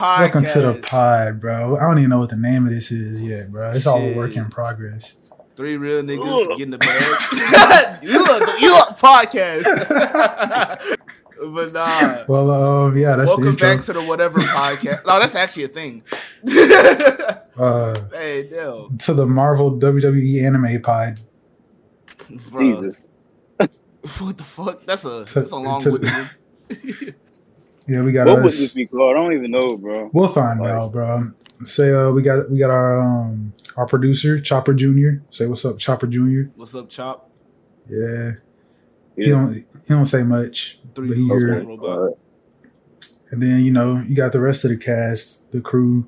Welcome to the pod, bro. I don't even know what the name of this is yet, bro. It's all a work in progress. Three real niggas getting the bag. you look, you look podcast. but nah. Well, um, yeah, that's the Welcome intro. back to the whatever podcast. No, that's actually a thing. uh, hey, no, to the Marvel WWE anime pod. bro. Jesus. What the fuck? That's a To- that's a long to- winded Yeah, we got What would this be called? I don't even know, bro. We'll find Like- out, bro. Say, uh, we got we got our um our producer Chopper Junior. Say what's up, Chopper Junior. What's up, Chop? Yeah, he don't he don't say much, Three but he dudes, here. robot. And then you know you got the rest of the cast, the crew.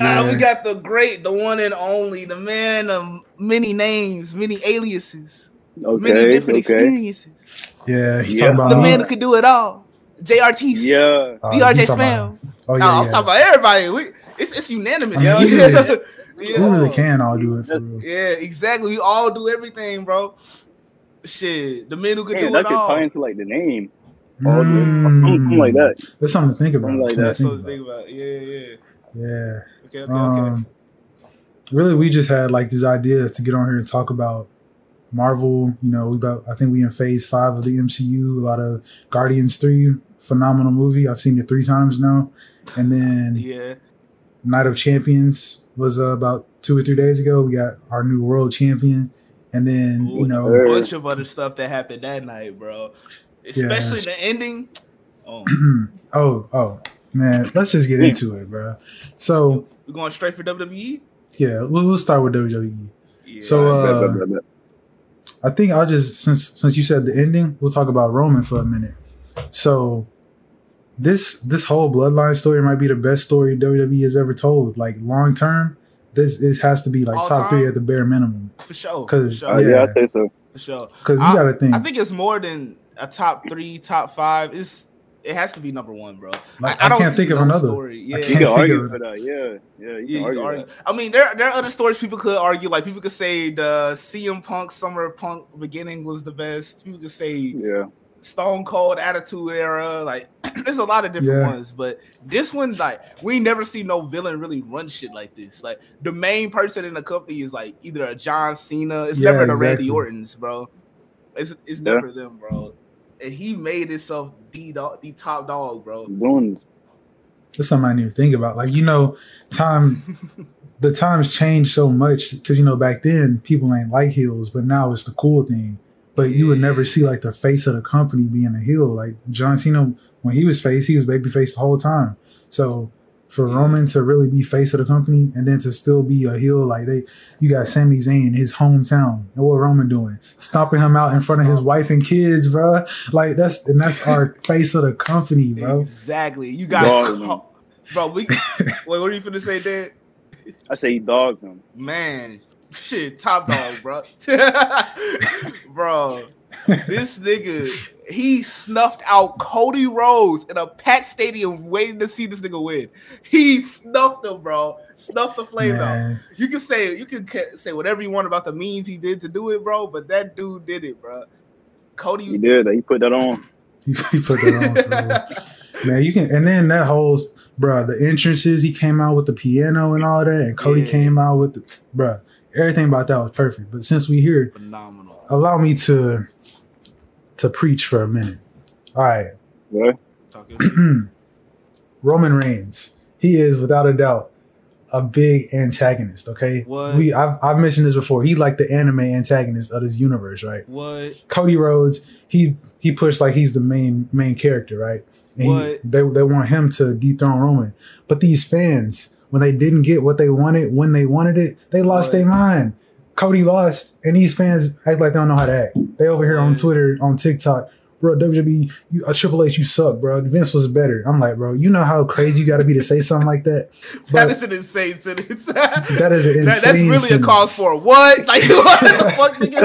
Ah, we got the great, the one and only, the man of many names, many aliases, many different Okay. experiences. Yeah, he's Yeah. talking about The me. man who could do it all. JRT. Yeah. Uh, DRJ he's Spam. Oh no, yeah, I'm yeah. talking about everybody. We, it's it's unanimous. I mean, yeah. yeah. yeah. We really can all do it for real. Yeah, exactly. We all do everything, bro. Shit, the men who could Damn, do that it could all. tie into like the name. All Something, something like Mm. that. That's something to think about. Something like that. to That's think what to think about. Yeah, yeah. Yeah. Okay, okay, okay. Um, really, we just had like these ideas to get on here and talk about Marvel. You know, we about I think we in Phase Five of the MCU. A lot of Guardians Three, phenomenal movie. I've seen it three times now, and then yeah. Night of Champions was uh, about two or three days ago. We got our new world champion, and then Ooh, you know, a bunch of other stuff that happened that night, bro. Especially Yeah. the ending. Oh, oh oh man, let's just get into it, bro. So we're going straight for? WWE? yeah, we'll, we'll start with WWE. Yeah. So, uh, I think I'll just since since you said the ending, we'll talk about Roman for a minute. So this this whole bloodline story might be the best story WWE has ever told. Like long term, this this has to be like All top time? three at the bare minimum. for sure. 'cause, for Uh, sure. yeah. yeah. I say so. For sure. Because you I- got to think, I think it's more than a top three, top five. It's it has to be number one, bro. like I, can't think of another. Story. Yeah, I can't can argue for that. Yeah. Yeah. You Yeah, can you argue. can argue. I mean, there there are other stories people could argue. Like people could say the CM Punk Summer Punk beginning was the best. People could say Yeah. Stone Cold Attitude Era. Like there's a lot of different Yeah. ones, but this one, like we never see no villain really run shit like this. Like the main person in the company is like either a John Cena. It's Yeah, never the exactly. Randy Ortons, bro. It's it's Yeah. never them, bro. And he made himself the dog, the top dog, bro. Doing That's something I didn't even think about. Like you know, time the times changed so much because you know back then people ain't like heels, but now it's the cool thing. But you would never see like the face of the company being a heel. Like John Cena, when he was face, he was baby face the whole time. So for Roman to really be face of the company and then to still be a heel, like they, you got Sami Zayn, his hometown, and what Roman doing, stomping him out in front of his wife and kids, bro. Like that's and that's our face of the company, bro. Exactly. You got, Dog, man. bro. We wait. What are you finna say, Dad? I say he dogged him. Man, shit, top dog, bro. bro, this nigga, he snuffed out Cody Rhodes in a packed stadium waiting to see this nigga win. He snuffed him, bro. Snuffed the flames out. You can say you can say whatever you want about the means he did to do it, bro, but that dude did it, bro. Cody, He did. That. He put that on. he, he put that on. Man, you can, and then that whole, bro, the entrances, he came out with the piano and all that, and Cody Yeah. came out with the, bro, everything about that was perfect. But since we here, phenomenal. allow me to, to preach for a minute. All right, Yeah. Roman Reigns, he is without a doubt a big antagonist. Okay, What? we I've, I've mentioned this before. He like the anime antagonist of this universe, right? What? Cody Rhodes, he he pushed like he's the main main character, right? And he- What? they they want him to dethrone Roman, but these fans, when they didn't get what they wanted when they wanted it, they lost their mind. Cody lost, and these fans act like they don't know how to act. They over here on Twitter, on TikTok, bro. WWE, you, uh, Triple H, you suck, bro. Vince was better. I'm like, bro, you know how crazy you got to be to say something like that. That But is an insane sentence. that is an insane. That- that's really a sentence. cause for what? Like what the fuck nigga,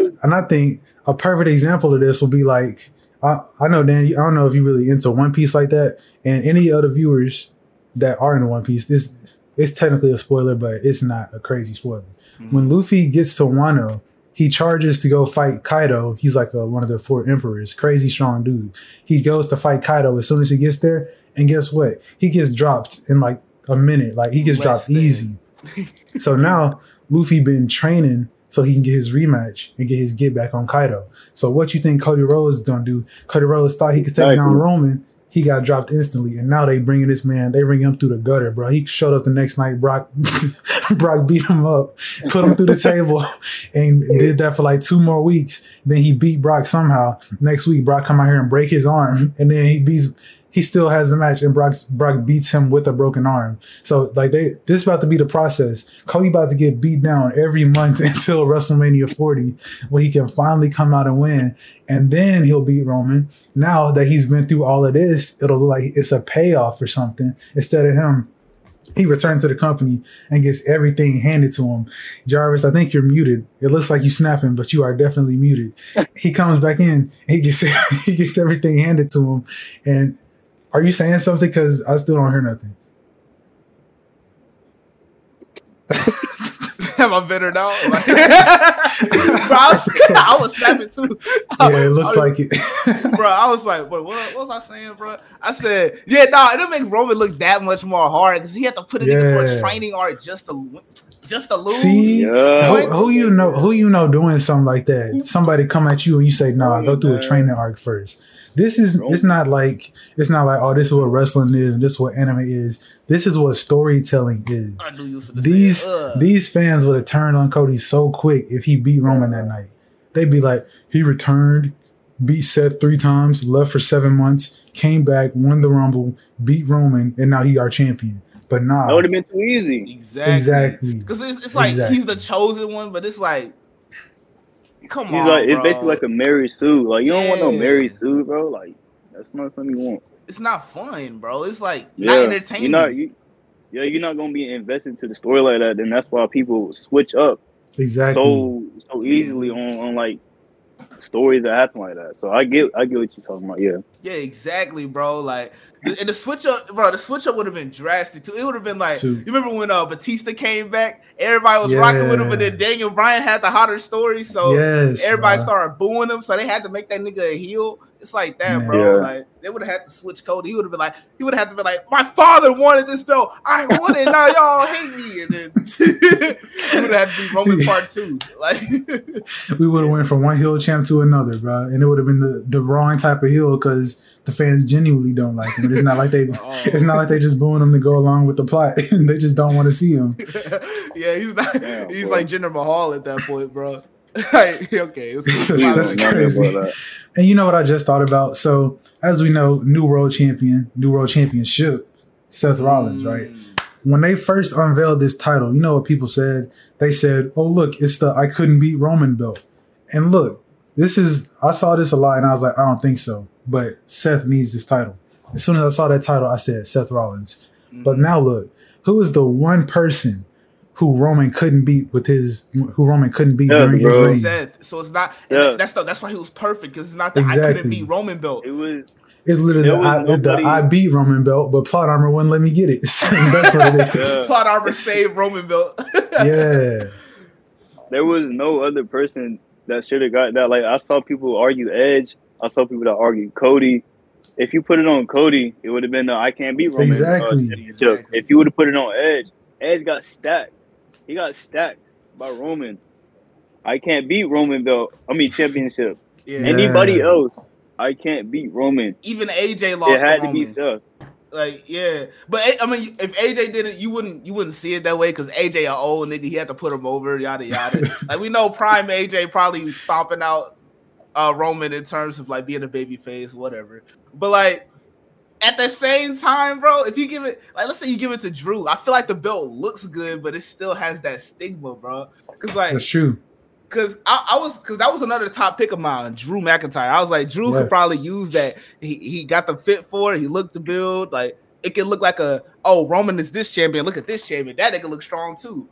bro? And I think a perfect example of this will be like I, I know Dan, you- I don't know if you really into One Piece like that, and any other viewers that are into One Piece, this it's technically a spoiler, but it's not a crazy spoiler. Mm-hmm. When Luffy gets to Wano, he charges to go fight Kaido. He's like a, one of the four emperors, crazy strong dude. He goes to fight Kaido as soon as he gets there, and guess what? He gets dropped in like a minute. Like he gets Less dropped than. easy. so now Luffy been training so he can get his rematch and get his get back on Kaido. So what you think Cody Rhodes gonna do? Cody Rhodes thought he could take down Exactly. Roman. He got dropped instantly, and now they bringing this man. They bring him through the gutter, bro. He showed up the next night. Brock, Brock beat him up, put him through the table, and did that for like two more weeks. Then he beat Brock somehow. Next week, Brock come out here and break his arm, and then he beats. He still has the match, and Brock Brock beats him with a broken arm. So like they, this is about to be the process. Cody about to get beat down every month until WrestleMania 40, where he can finally come out and win, and then he'll beat Roman. Now that he's been through all of this, it'll look like it's a payoff or something instead of him. He returns to the company and gets everything handed to him. Jarvis, I think you're muted. It looks like you snapping, but you are definitely muted. he comes back in, he gets he gets everything handed to him, and are you saying something? Because I still don't hear nothing. Am I better now? Like, bro, I was, I was snapping too. Yeah, it looks I, like it. bro. I was like, what, what, what was I saying, bro? I said, yeah, no, nah, it'll make Roman look that much more hard because he had to put it into Yeah. a training arc just to just to lose. See, Yeah. who, who you know? Who you know doing something like that? Somebody come at you and you say, "Nah, go through a training arc first. This is it's not like it's not like oh, this is what wrestling is and this is what anime is. This is what storytelling is. I knew you was gonna These say, uh, these fans would have turned on Cody so quick if he beat Roman that night. They'd be like, he returned, beat Seth three times, left for seven months, came back, won the Rumble, beat Roman, and now he our champion. But nah, That would have been too easy. exactly, exactly. because it's, it's like Exactly. he's the chosen one, but it's like, come He's on, like it's bro. basically like a Mary Sue. Like you don't want no Mary Sue, bro. Like that's not something you want. it's not fun, bro. It's like Yeah, not entertaining. You're not, you, yeah, you're not gonna be invested into the story like that. Then that's why people switch up exactly. so so easily on, on like stories that happen like that. So I get I get what you're talking about. Yeah, Yeah, exactly, bro. Like, and the switch up, bro. The switch up would have been drastic too. It would have been like, Too. you remember when uh, Batista came back? Everybody was rocking with him, but then Yeah. Daniel Bryan had the hotter story, so yes, everybody bruh. started booing him. So they had to make that nigga a heel. It's like that, Man. bro. Yeah. Like they would have had to switch Cody. He would have been like, he would have had to be like, my father wanted this belt. I want it. Now y'all hate me. And then it would have had to be Roman part two. Like, we would have went from one heel champ to another, bro, and it would have been the, the wrong type of heel because the fans genuinely don't like him. It's not like they, Oh. it's not like they just booing him to go along with the plot. they just don't want to see him. yeah, he's not. Damn, he's bro. like Jinder Mahal at that point, bro. like, okay, it was That's- that's crazy. And you know what I just thought about? So as we know, new world champion, new world championship, Seth Rollins, right? When they first unveiled this title, you know what people said? They said, "Oh, look, it's the I couldn't beat Roman belt." And look, this is I saw this a lot, and I was like, I don't think so. But Seth needs this title. As soon as I saw that title, I said Seth Rollins. Mm-hmm. But now look, who is the one person who Roman couldn't beat with his who Roman couldn't beat Yeah, during bro. his reign? So it's not. Yeah. That's the, that's why he was perfect because it's not that I couldn't beat Roman belt. It was It's literally There the, was I, the I beat Roman belt, but plot armor wouldn't let me get it. That's what it is. Yeah. Plot armor saved Roman belt. Yeah. there was no other person that should have got that. Like I saw people argue Edge. I saw people that argue Cody. If you put it on Cody, it would have been the I can't beat Roman. uh, Exactly. championship. Exactly. If you would have put it on Edge, Edge got stacked. He got stacked by Roman. I can't beat Roman belt. I mean championship. yeah. Yeah. Anybody else, I can't beat Roman. Even AJ lost It had to to be Roman. stuff. Like yeah, but I mean, if AJ did it, you wouldn't you wouldn't see it that way because AJ a old nigga. He had to put him over. Yada yada. like we know, Prime AJ probably stomping out uh Roman in terms of like being a baby face, whatever. But like at the same time, bro, if you give it like let's say you give it to Drew, I feel like the belt looks good, but it still has that stigma, bro. Because like That's true. Cause I, I was cause that was another top pick of mine, Drew McIntyre. I was like, Drew Yeah. could probably use that. He he got the fit for it. He looked the build. Like it could look like a oh Roman is this champion. Look at this champion. That nigga look strong too.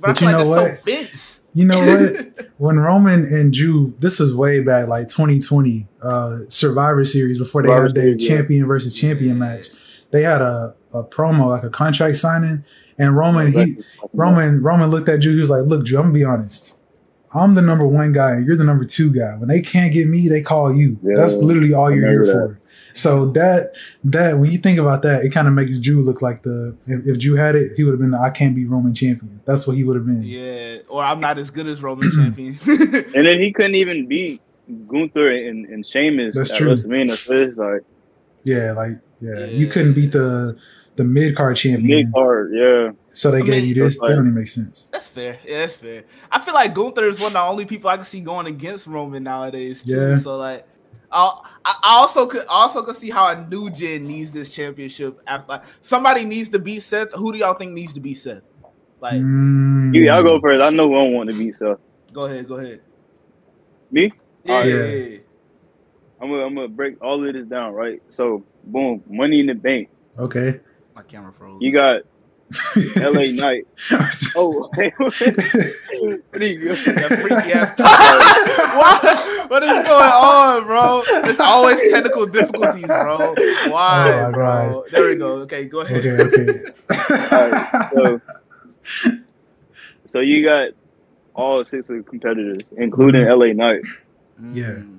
But, But I feel you like know what? so Vince. You know what? when Roman and Drew, this was way back, like 2020 uh, Survivor Series before they Survivor had their yeah. champion versus champion match. They had a, a promo, like a contract signing, and Roman he Roman Roman looked at Drew. He was like, "Look, Drew, I'm gonna be honest. I'm the number one guy and you're the number two guy. When they can't get me, they call you. Yeah, That's literally all I you're here remember for. So that that when you think about that, it kind of makes Drew look like the if, if Drew had it, he would have been the I can't be Roman champion. That's what he would have been. Yeah, or I'm not as good as Roman champion. And then he couldn't even beat Gunther and, and Sheamus That's at true. WrestleMania. So it's like Yeah, like yeah, you couldn't beat the the mid card champion. mid card, yeah. So they I gave mean, you this. like- that don't even make sense. That's fair. Yeah, that's fair. I feel like Gunther is one of the only people I can see going against Roman nowadays too. Yeah. So like, I'll, I I also could also could see how a new gen needs this championship. After like, somebody needs to beat Seth. Who do y'all think needs to beat Seth? Like, Mm. You, y'all go first. I know one want to beat Seth. go ahead, go ahead. Me? Yeah, Alright. yeah, Yeah. yeah. I'm gonna, I'm gonna break all of this down, right? So, boom, Money in the Bank. Okay. My camera froze. You got LA Knight. Oh, hey, what are you that freaky ass. what? What is going on, bro? There's always technical difficulties, bro. Why, Oh my bro? There we go. Okay, go ahead. okay, okay. Alright, so, so you got all six of the competitors, including LA Knight. Yeah. Mm.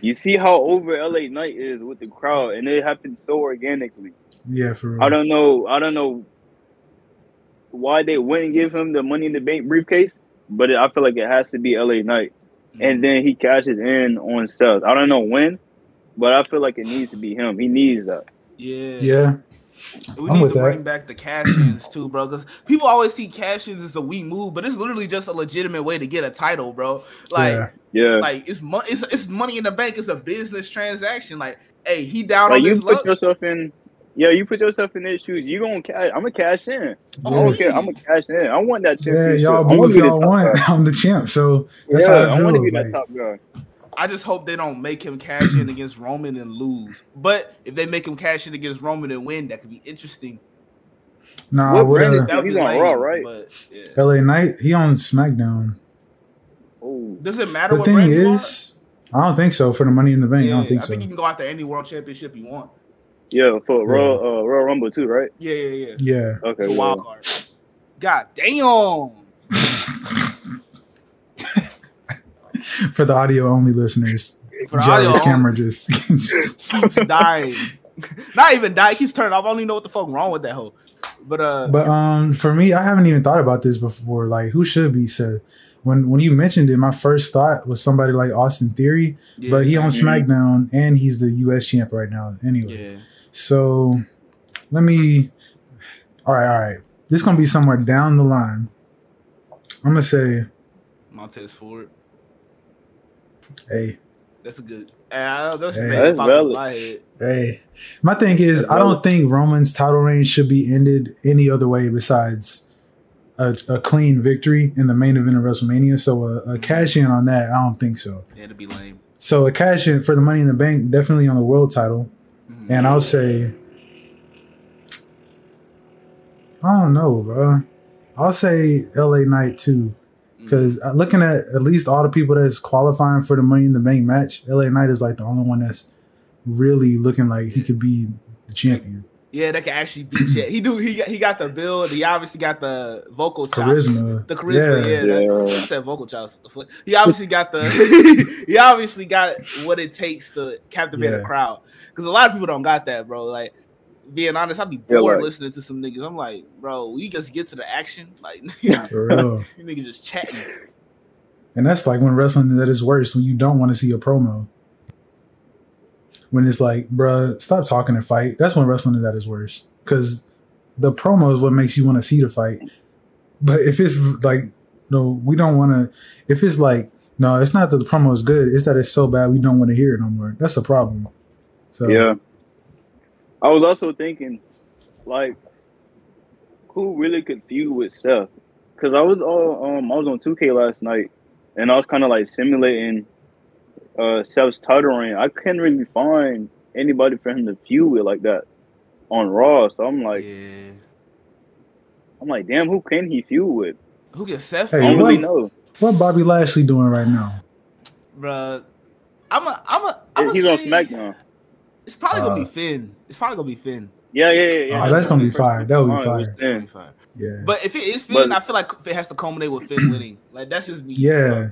You see how over LA Knight is with the crowd, and it happened so organically. yeah, for real. I don't know. I don't know why they wouldn't give him the Money in the Bank briefcase, but it, I feel like it has to be LA Knight, and mm-hmm. then he cashes in on Seth. I don't know when, but I feel like it needs to be him. He needs that. Yeah. Yeah. We I'm need with to that. bring back the cash-ins too, bro. Because people always see cash-ins as a weak move, but it's literally just a legitimate way to get a title, bro. Like, yeah. Yeah, like it's money. It's, it's money in the bank. It's a business transaction. Like, hey, he down like on you this put luck. yourself in. Yeah, you put yourself in their shoes. You gonna cash? I'm gonna cash in. I don't care. I'm gonna cash in. I want that Yeah, y'all I do wanna if be the y'all want. guy. I'm the champ, so that's yeah, how it I want to be feels. that Like, top guy. I just hope they don't make him cash in against Roman and lose. But if they make him cash in against Roman and win, that could be interesting. nah, What what brand uh, that? He's be on lame, Raw, right? But yeah. LA Knight, he on SmackDown. Oh, Does it matter The what thing brand you is, I don't think so for the Money in the? Bank. Yeah, I don't think I so. I think you can go after any world championship you want. Yeah, for Royal uh, Royal Rumble too, right? Yeah, yeah, yeah. yeah, Okay, It's a wild card. God damn. for the audio only listeners, For the Jerry's audio, camera just, just keeps dying. Not even die. It keeps turning off. I don't even know what the fuck wrong with that hoe. But uh, But um, for me, I haven't even thought about this before. Like, who should be said? When when you mentioned it, my first thought was somebody like Austin Theory, yeah, but he on same. SmackDown and he's the U.S. champ right now. Anyway, Yeah. So let me. All right, all right. This is gonna be somewhere down the line. I'm gonna say, Montez Ford. hey, That's a good. Uh, that's Hey. hey, That's valid. my head. hey. My thing is, That's I don't valid. think Roman's title reign should be ended any other way besides a, a clean victory in the main event of WrestleMania. So a, a cash in on that, I don't think so. Yeah, it'd be lame. So a cash in for the Money in the Bank, definitely on the world title. And I'll say, I don't know, bro. I'll say L.A. Knight too, Mm-hmm. because looking at at least all the people that's qualifying for the Money in the Bank match, L.A. Knight is like the only one that's really looking like he could be the champion. Yeah, that can actually beat shit. He do. He got. He got the build. He obviously got the vocal chops. Charisma, The charisma, yeah. Yeah. that- Yeah. I said vocal chops. What the fuck? He obviously got the. he obviously got what it takes to captivate a crowd. Because a lot of people don't got that, bro. Like, being honest, I'd be Yeah, bored like- listening to some niggas. I'm like, bro, we just get to the action. Like, for real. you niggas just chatting. And that's like when wrestling is at its worst, when you don't want to see a promo. When it's like, bruh, stop talking and fight. That's when wrestling is at its worst. Because the promo is what makes you want to see the fight. But if it's like, no, we don't want to. If it's like, no, it's not that the promo is good. It's that it's so bad we don't want to hear it no more. That's a problem. So Yeah. I was also thinking, like, who really could feud with Seth? Because I was all um I was on 2K last night, and I was kind of like simulating uh Seth's title reign. I couldn't really find anybody for him to feud with like that on Raw. So I'm like, yeah. I'm like, damn, who can he feud with? Who gets Seth? Hey, I don't really know. what Bobby Lashley doing right now? Bruh. I'm a. I'm a. I'm He's a on say, SmackDown. It's probably gonna Uh, be Finn. It's probably gonna be Finn. Yeah, yeah, yeah. yeah. Oh, that's gonna be fire. That would be fire. It was It's gonna Finn. be fine. Yeah. But if it is Finn, But- I feel like it has to culminate with Finn winning. Like that's just me. Yeah.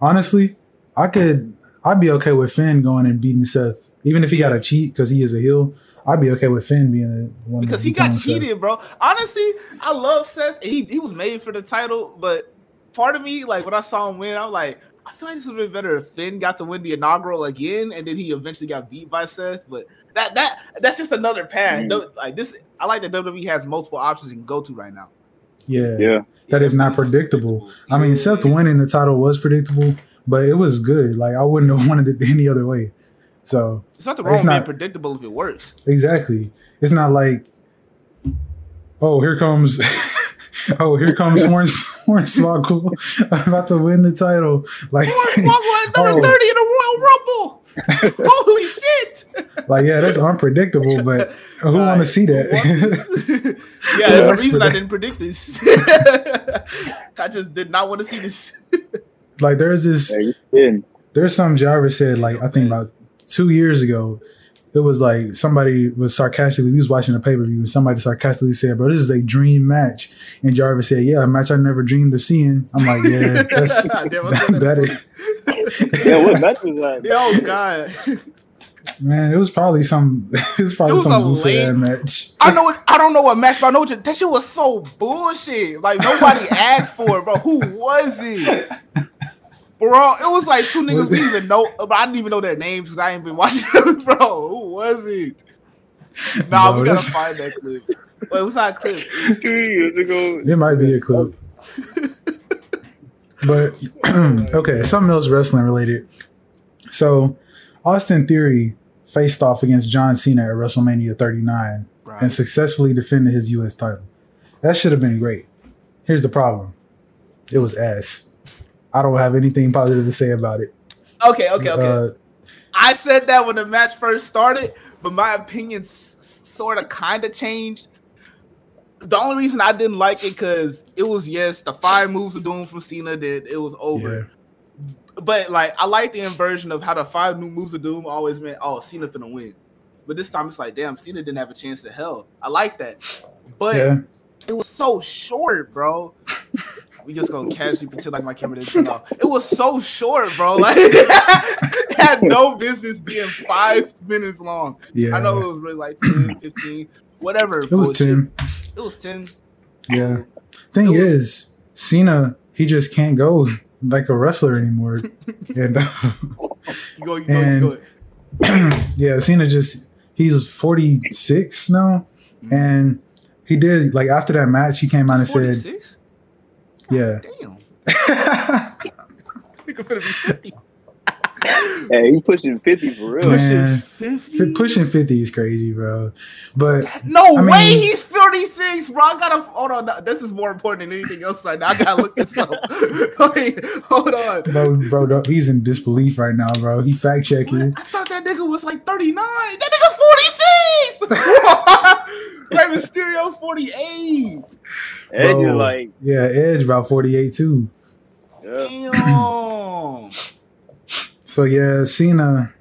honestly, I could. I'd be okay with Finn going and beating Seth, even if he got a cheat because he is a heel. I'd be okay with Finn being a one because he got cheated, Seth. bro. Honestly, I love Seth. He he was made for the title, but part of me, like when I saw him win, I'm like, I feel like this would have been better if Finn got to win the inaugural again, and then he eventually got beat by Seth. But that that that's just another path. Mm. Like this, I like that WWE has multiple options you can go to right now. Yeah, yeah, that yeah, is not predictable. I mean, Seth winning the title was predictable, but it was good. Like I wouldn't have wanted it any other way. So it's not the wrong it's not, predictable if it works. Exactly. It's not like, oh, here comes, oh, here comes Hornswoggle I'm about to win the title. Like Hornswoggle at oh. in a Royal Rumble. Holy shit! Like, yeah, that's unpredictable, but who want to see that? yeah, there's a reason I didn't predict this. I just did not want to see this. Like, there's this. Yeah, there's some Jarvis said, like, I think about two years ago. It was like somebody was sarcastically, we was watching a pay per view, and somebody sarcastically said, Bro, this is a dream match. And Jarvis said, Yeah, a match I never dreamed of seeing. I'm like, Yeah, that's that, that is. yeah, what match was that? Oh, God. Man, it was probably some. It was probably it was some goofy match. I know. It, I don't know what match, but I know you, that shit was so bullshit. Like nobody asked for it, bro. Who was it? Bro, it was like two niggas we even know, but I didn't even know their names because I ain't been watching them, bro. Who was it? Nah, bro, we gotta find that clip. Wait, what's that clip? Three years ago. It might be a clip. but okay, something else wrestling related. So, Austin Theory faced off against John Cena at WrestleMania 39 right. and successfully defended his U.S. title. That should have been great. Here's the problem: it was ass. I don't have anything positive to say about it. Okay, okay, okay. Uh, I said that when the match first started, but my opinion s- sort of kind of changed. The only reason I didn't like it because it was yes, the five moves of doom from Cena did it was over. Yeah. But like I like the inversion of how the five new moves of doom always meant oh Cena finna win. But this time it's like damn Cena didn't have a chance to hell. I like that. But yeah. it was so short, bro we just gonna casually pretend like my camera didn't turn off. It was so short, bro. Like it had no business being five minutes long. Yeah. I know it was really like 10, 15, whatever. It was 10. It was 10. Yeah. Thing was, is, Cena, he just can't go like a wrestler anymore. and uh, you go, you and go, go yeah, Cena just he's 46 now. Mm-hmm. And he did like after that match, he came out and 46? said yeah. Damn. we could be 50. Hey, he's pushing 50 for real. Man, pushing 50? pushing 50 is crazy, bro. But no I way he's 36, bro. I gotta hold on. This is more important than anything else right now. I gotta look this up. Wait, hold on. No, bro, no, he's in disbelief right now, bro. He fact checking. I thought that nigga was like 39. That nigga's 46. Rey Mysterio's 48. Edge Bro, is like yeah, Edge about 48 too. Yeah. Damn. so yeah, Cena,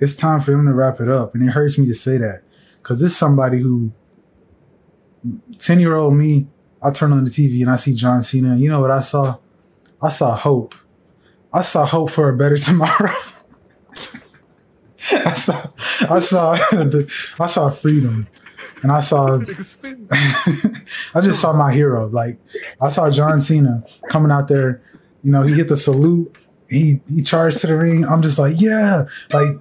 it's time for him to wrap it up, and it hurts me to say that because this is somebody who, ten year old me, I turn on the TV and I see John Cena. You know what I saw? I saw hope. I saw hope for a better tomorrow. I saw, I saw, the, I saw freedom and I saw, I just saw my hero. Like I saw John Cena coming out there. You know, he hit the salute. He he charged to the ring. I'm just like, yeah, like.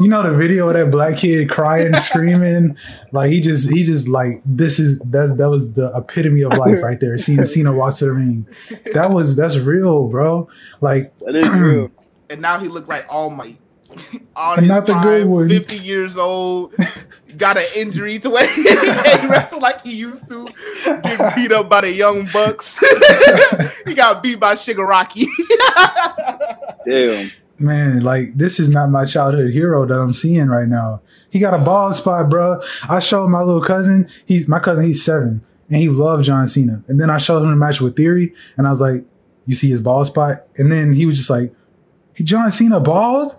You know the video of that black kid crying, screaming, like he just he just like this is that's that was the epitome of life right there. Seeing Cena walk to the ring, that was that's real, bro. Like that is real. And now he looked like All Might. all and not the good one. 50 years old, got an injury to where he can't wrestle like he used to, get beat up by the Young Bucks. he got beat by Shigaraki. Damn. Man, like this is not my childhood hero that I'm seeing right now. He got a bald spot, bro. I showed my little cousin. He's my cousin. He's seven, and he loved John Cena. And then I showed him a match with Theory, and I was like, "You see his bald spot?" And then he was just like, John Cena bald,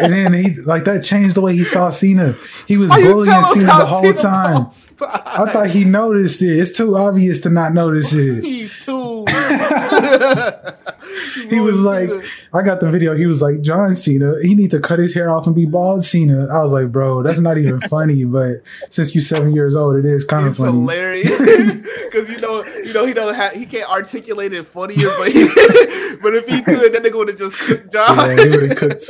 and then he like that changed the way he saw Cena. He was bullying Cena the whole time. I thought he noticed it. It's too obvious to not notice it. He's too He was like, I got the video. He was like, John Cena, he need to cut his hair off and be bald Cena. I was like, bro, that's not even funny. But since you're seven years old, it is kind of funny. hilarious because you know, you know, he don't have, he can't articulate it funnier, but he, but if he could, that nigga would have just cooked John. Yeah, he would have cooked.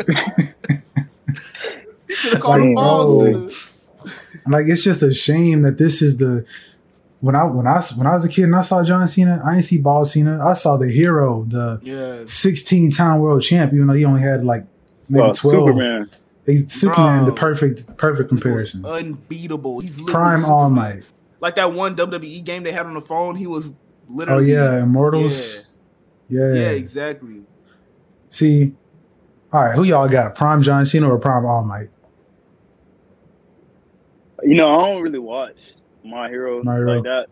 He should have called Like, him ball bro. Oh. Cena. like it's just a shame that this is the when I when I when I was a kid and I saw John Cena, I didn't see bald Cena. I saw the hero, the Yeah, 16 time world champ, even though he only had like maybe Well, 12. Superman. He's Superman, Bro. the perfect perfect comparison. unbeatable. He's literally Prime All Superman. Might. Like that one WWE game they had on the phone. He was oh, literally. Oh yeah, Immortals. Yeah. Yeah, exactly. See, all right, who y'all got? Prime John Cena or Prime All Might? You know, I don't really watch My Hero My Hero. like that.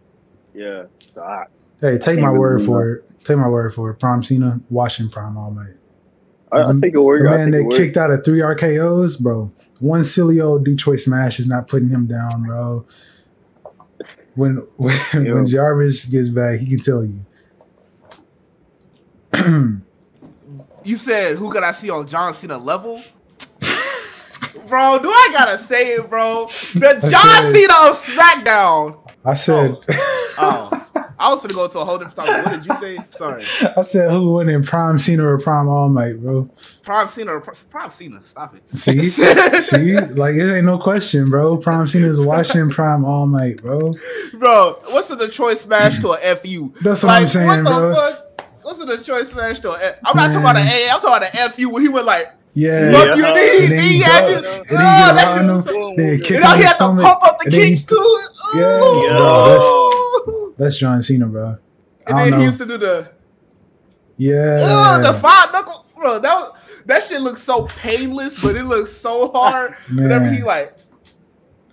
Yeah. So I, Hey, take can't my really word do for it. Take my word for it. Prime Cena, watching Prime All Might. I, I The- take a word. The man take that kicked out of three RKO's, bro. One silly old Detroit smash is not putting him down, bro. When when, Yo. when Jarvis gets back, he can tell you. You said who could I see on John Cena level? Bro, do I gotta say it, bro? The John said- Cena of SmackDown. I said, Oh, oh. I was gonna go to a whole different topic. What did you say? Sorry, I said, who won in Prime Cena or Prime All Might, bro? Prime Cena or Prime Cena? Stop it. See, see, like it ain't no question, bro. Prime Cena is watching Prime All Might, bro. bro. What's the Detroit smash to a fu? That's what I'm saying, what the bro. Fuck? What's the Detroit smash to a F? I'm not talking about an A. I'm talking about an fu when he went like, Yeah, "Fuck Yeah. and then he, And then he he had ducked, you. and then he Oh, get that around shit him, was so- then he You kick know him in he the had to stomach, pump up the and then he- kicks too. Yeah, Ooh. bro, that's John Cena, bro. and then know. he used to do the. Yeah, Ugh, the five knuckle, bro. That was, that shit looks so painless, but it looks so hard. Whenever he like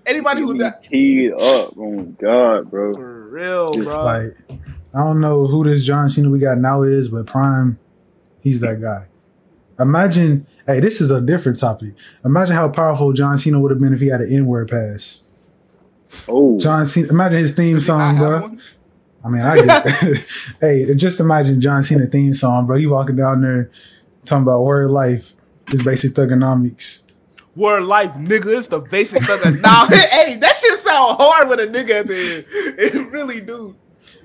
anybody who He that teed up. Oh my god, bro. for real, Just bro. like I don't know who this John Cena we got now is, but Prime, he's that guy. Imagine, hey, this is a different topic. Imagine how powerful John Cena would have been if he had an N-word pass. Oh, John Cena, imagine his theme Does he not song, bro. one? I mean, I get. hey, just imagine John Cena theme song, bro. You walking down there talking about word life, is basic thuganomics. Word life, nigga. It's the basic thug. Nah, hey, that shit sound hard with a nigga at the end. It really do.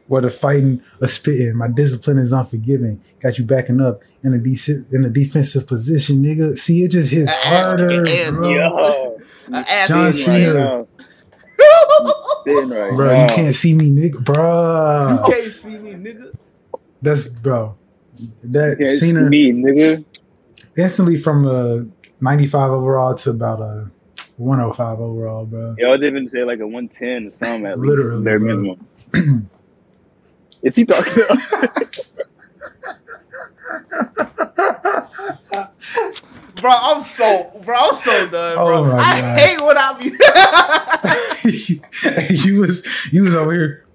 Whether fighting or spitting, my discipline is unforgiving. Got you backing up in a decent in a defensive position, nigga. See, it just hits Ass harder, and bro. yeah. An ass John kicking, Cena. man. Right Bro, now. you can't see me, nigga, Bro, You can't see me, nigga. That's bro. That You Cena me, nigga. instantly from a 95 overall to about a 105 overall, bro. Y'all didn't even say like a 110 or something at Literally, least. Bare bro. minimum. Is he talking? Bro, I'm so, bro, I'm so done, bro. Oh I God. hate what I be. you was you was over here.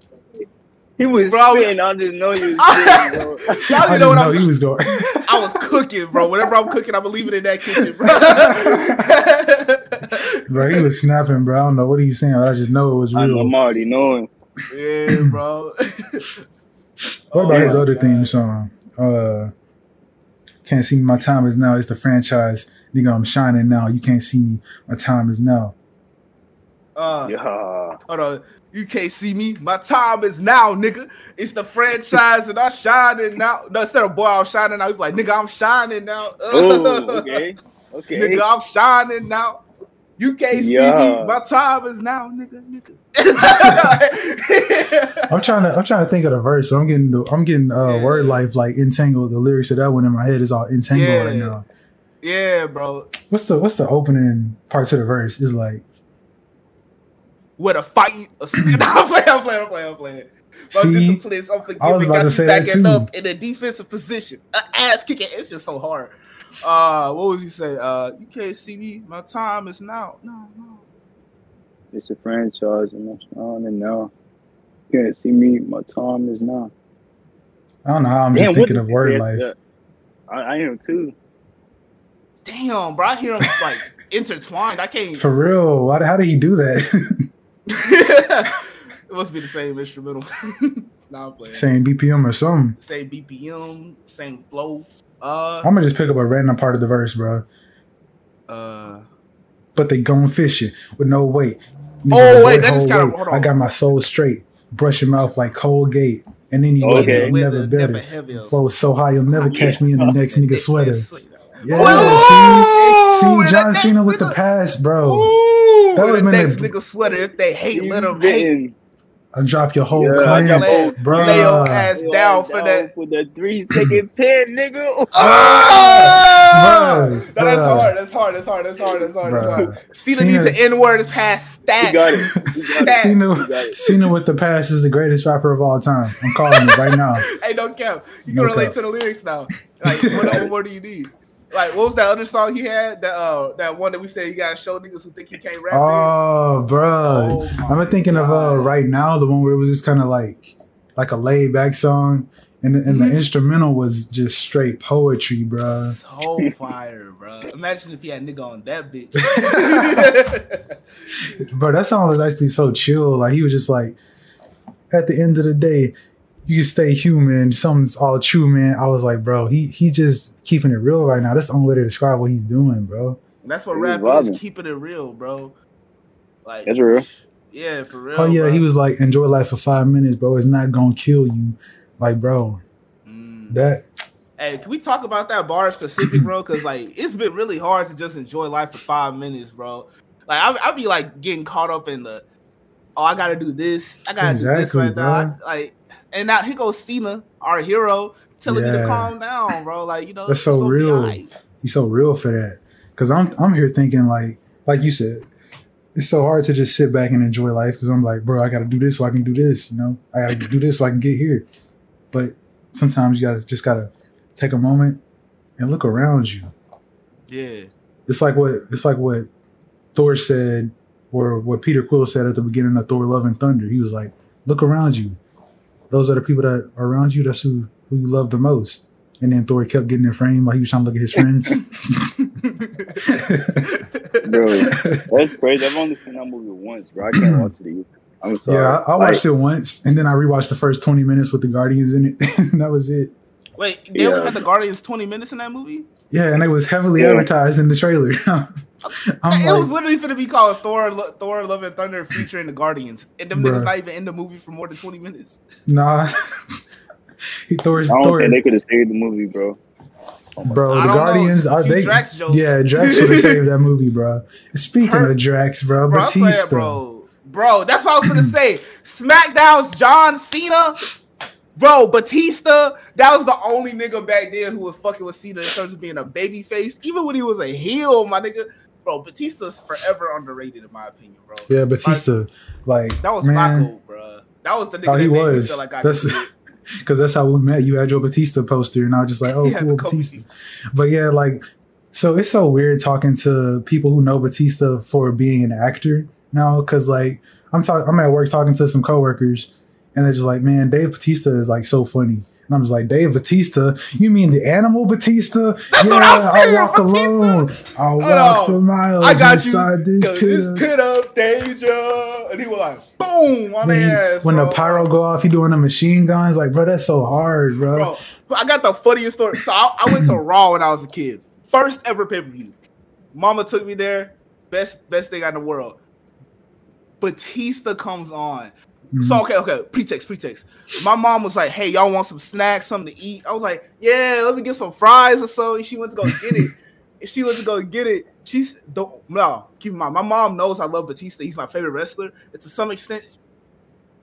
he was Bro, spitting. I didn't know he was spitting, bro. Y'all I didn't didn't know what know I'm he was going. I was cooking, bro. Whenever I'm cooking, I'm leaving in that kitchen, bro. bro, he was snapping, bro. I don't know what he was saying. I just know it was real. I'm already knowing. yeah, bro. What about Oh his other God. theme song? Uh, can't see me. My time is now. It's the franchise. Nigga, I'm shining now. You can't see me. My time is now. Uh, Yeah. Hold on. You can't see me. My time is now, nigga. It's the franchise and I'm shining now. No, instead of boy, I'm shining now. He's like, nigga, I'm shining now. Oh, okay. Okay. nigga, I'm shining now. You can't see Yeah. me. My time is now, nigga, nigga. I'm trying to. I'm trying to think of the verse. But I'm getting. The, I'm getting uh, Yeah. word life like entangled. The lyrics of that one in my head is all entangled Yeah. right now. yeah, bro. What's the What's the opening parts of the verse? Is like With a fight. A, I'm playing, I'm playing, I'm playing, I'm playing. Bro, See? discipline, unforgiving, I was about got to you say that too. up in a defensive position. A ass kicking. It's just so hard. Uh, what was he say? Uh, you can't see me. My time is now. No, no. It's a franchise and I'm on and now. You can't see me. My time is now. I don't know I'm Damn, just what thinking of word say life. after? I, I am too. Damn, bro. I hear him like intertwined. I can't. For real, why, how did he do that? it must be the same instrumental. Nah, I'm playing. Same BPM or something. Same BPM, same flow. Uh, I'm gonna just pick up a random part of the verse, bro. uh, But they going fishing with no weight. Oh, boy, wait, that just hold gotta- weight. hold on. I got my soul straight. Brush your mouth like Colgate. And then you Okay. okay. never the better. never. Flow so high, you'll never catch me in the next nigga sweater. Yeah, Oh, see, see John Cena with the nigga- pass, bro. Ooh, That with would've been next a- nigga sweater. If they hate, let them hate. Getting- I drop your whole Yeah, I clan, drop Lay, Bruh. lay your ass Yo, down for that. for the three second pin, nigga. Ah! Bruh, No, that's hard. That's hard. That's hard. That's hard. That's hard. That's hard. Cena Cena- needs an N word past stat. got it. You got it. Cena, You got it. Cena with the pass is the greatest rapper of all time. I'm calling it right now. Hey, don't cap. You No can relate cap. to the lyrics now. Like, what, what more do you need? Like, what was that other song he had? That uh, that one that we said you gotta show niggas who think he can't rap. Oh, bruh. Oh I'm thinking of uh, right now the one where it was just kind of like like a laid back song, and the, and the Mhm. instrumental was just straight poetry, bruh. So fire, bro. Imagine if he had nigga on that bitch. Bro, that song was actually so chill. Like he was just like, at the end of the day, you can stay human. Something's all true, man. I was like, bro, he he just keeping it real right now. That's the only way to describe what he's doing, bro. That's what He was rap is, keeping it real, bro. Like That's real. Yeah, for real. Oh yeah, bro. he was like, enjoy life for five minutes, bro. It's not gonna kill you. Like, bro, Mm. that Hey, can we talk about that bar specific, bro? Because like it's been really hard to just enjoy life for five minutes, bro. Like I I be like getting caught up in the oh I gotta do this, I gotta do this Exactly, right now. bro. Like and now here goes Cena, our hero, telling me to calm down, bro. Like you know That's so real. alright. he's so real for that. Cause I'm I'm here thinking like like you said, it's so hard to just sit back and enjoy life because I'm like, bro, I gotta do this so I can do this, you know? I gotta do this so I can get here. But sometimes you gotta just gotta take a moment and look around you. Yeah. It's like what it's like what Thor said or what Peter Quill said at the beginning of Thor Love and Thunder. He was like, look around you. Those are the people that are around you, that's who who you love the most. And then Thor kept getting in frame while he was trying to look at his friends. Bro, that's crazy. I've only seen that movie once, bro. I can't watch it again. I'm sorry. Yeah, I, I watched it once, and then I rewatched the first twenty minutes with the Guardians in it, and that was it. Wait, they only Yeah. had the Guardians 20 minutes in that movie? Yeah, and it was heavily Yeah. advertised in the trailer. I'm it was literally gonna be called Thor, Lo- Thor, Love and Thunder featuring the Guardians, and them Bruh. niggas not even in the movie for more than 20 minutes. nah. he Thor's I don't Thor, think they could have saved the movie, bro. bro. I The. Guardians A are they? Drax jokes. Yeah, Drax would have saved that movie, bro. Speaking Her- of Drax, bro, Bro, I'm saying, Batista. bro, bro, that's what I was gonna say. SmackDown's John Cena, bro, Batista. That was the only nigga back then who was fucking with Cena in terms of being a baby face. Even when he was a heel, my nigga, bro, Batista's forever underrated in my opinion, bro. Yeah, Batista. Like That was man, bro. That was the nigga Oh, he that made me was. feel like I That's could do it. because that's how we met. You had your Batista poster, and I was just like, oh, Yeah, cool, Batista. But yeah, like, so it's so weird talking to people who know Batista for being an actor now, because like I'm talking, I'm at work talking to some coworkers, and they're just like, man, Dave Batista is like so funny. And I'm just like, Dave Batista? You mean the animal Batista? That's yeah, I'm I'll walk Batista. alone. Hold walk on. the miles I got you. inside this Yo, pit. this pit up danger, and he was like, boom on when he- ass. when bro. the pyro go off, he doing the machine guns. Like, bro, that's so hard, bro. I got the funniest story. So I, I went to Raw when I was a kid. First ever pay per view. Mama took me there. Best best thing in the world. Batista comes on. Mhm. So okay, okay. Pretext, pretext. My mom was like, "Hey, y'all want some snacks, something to eat?" I was like, "Yeah, let me get some fries or so." And she went to go get it. And she went to go get it. She's don't no. Keep in mind, my mom knows I love Batista. He's my favorite wrestler. And to some extent,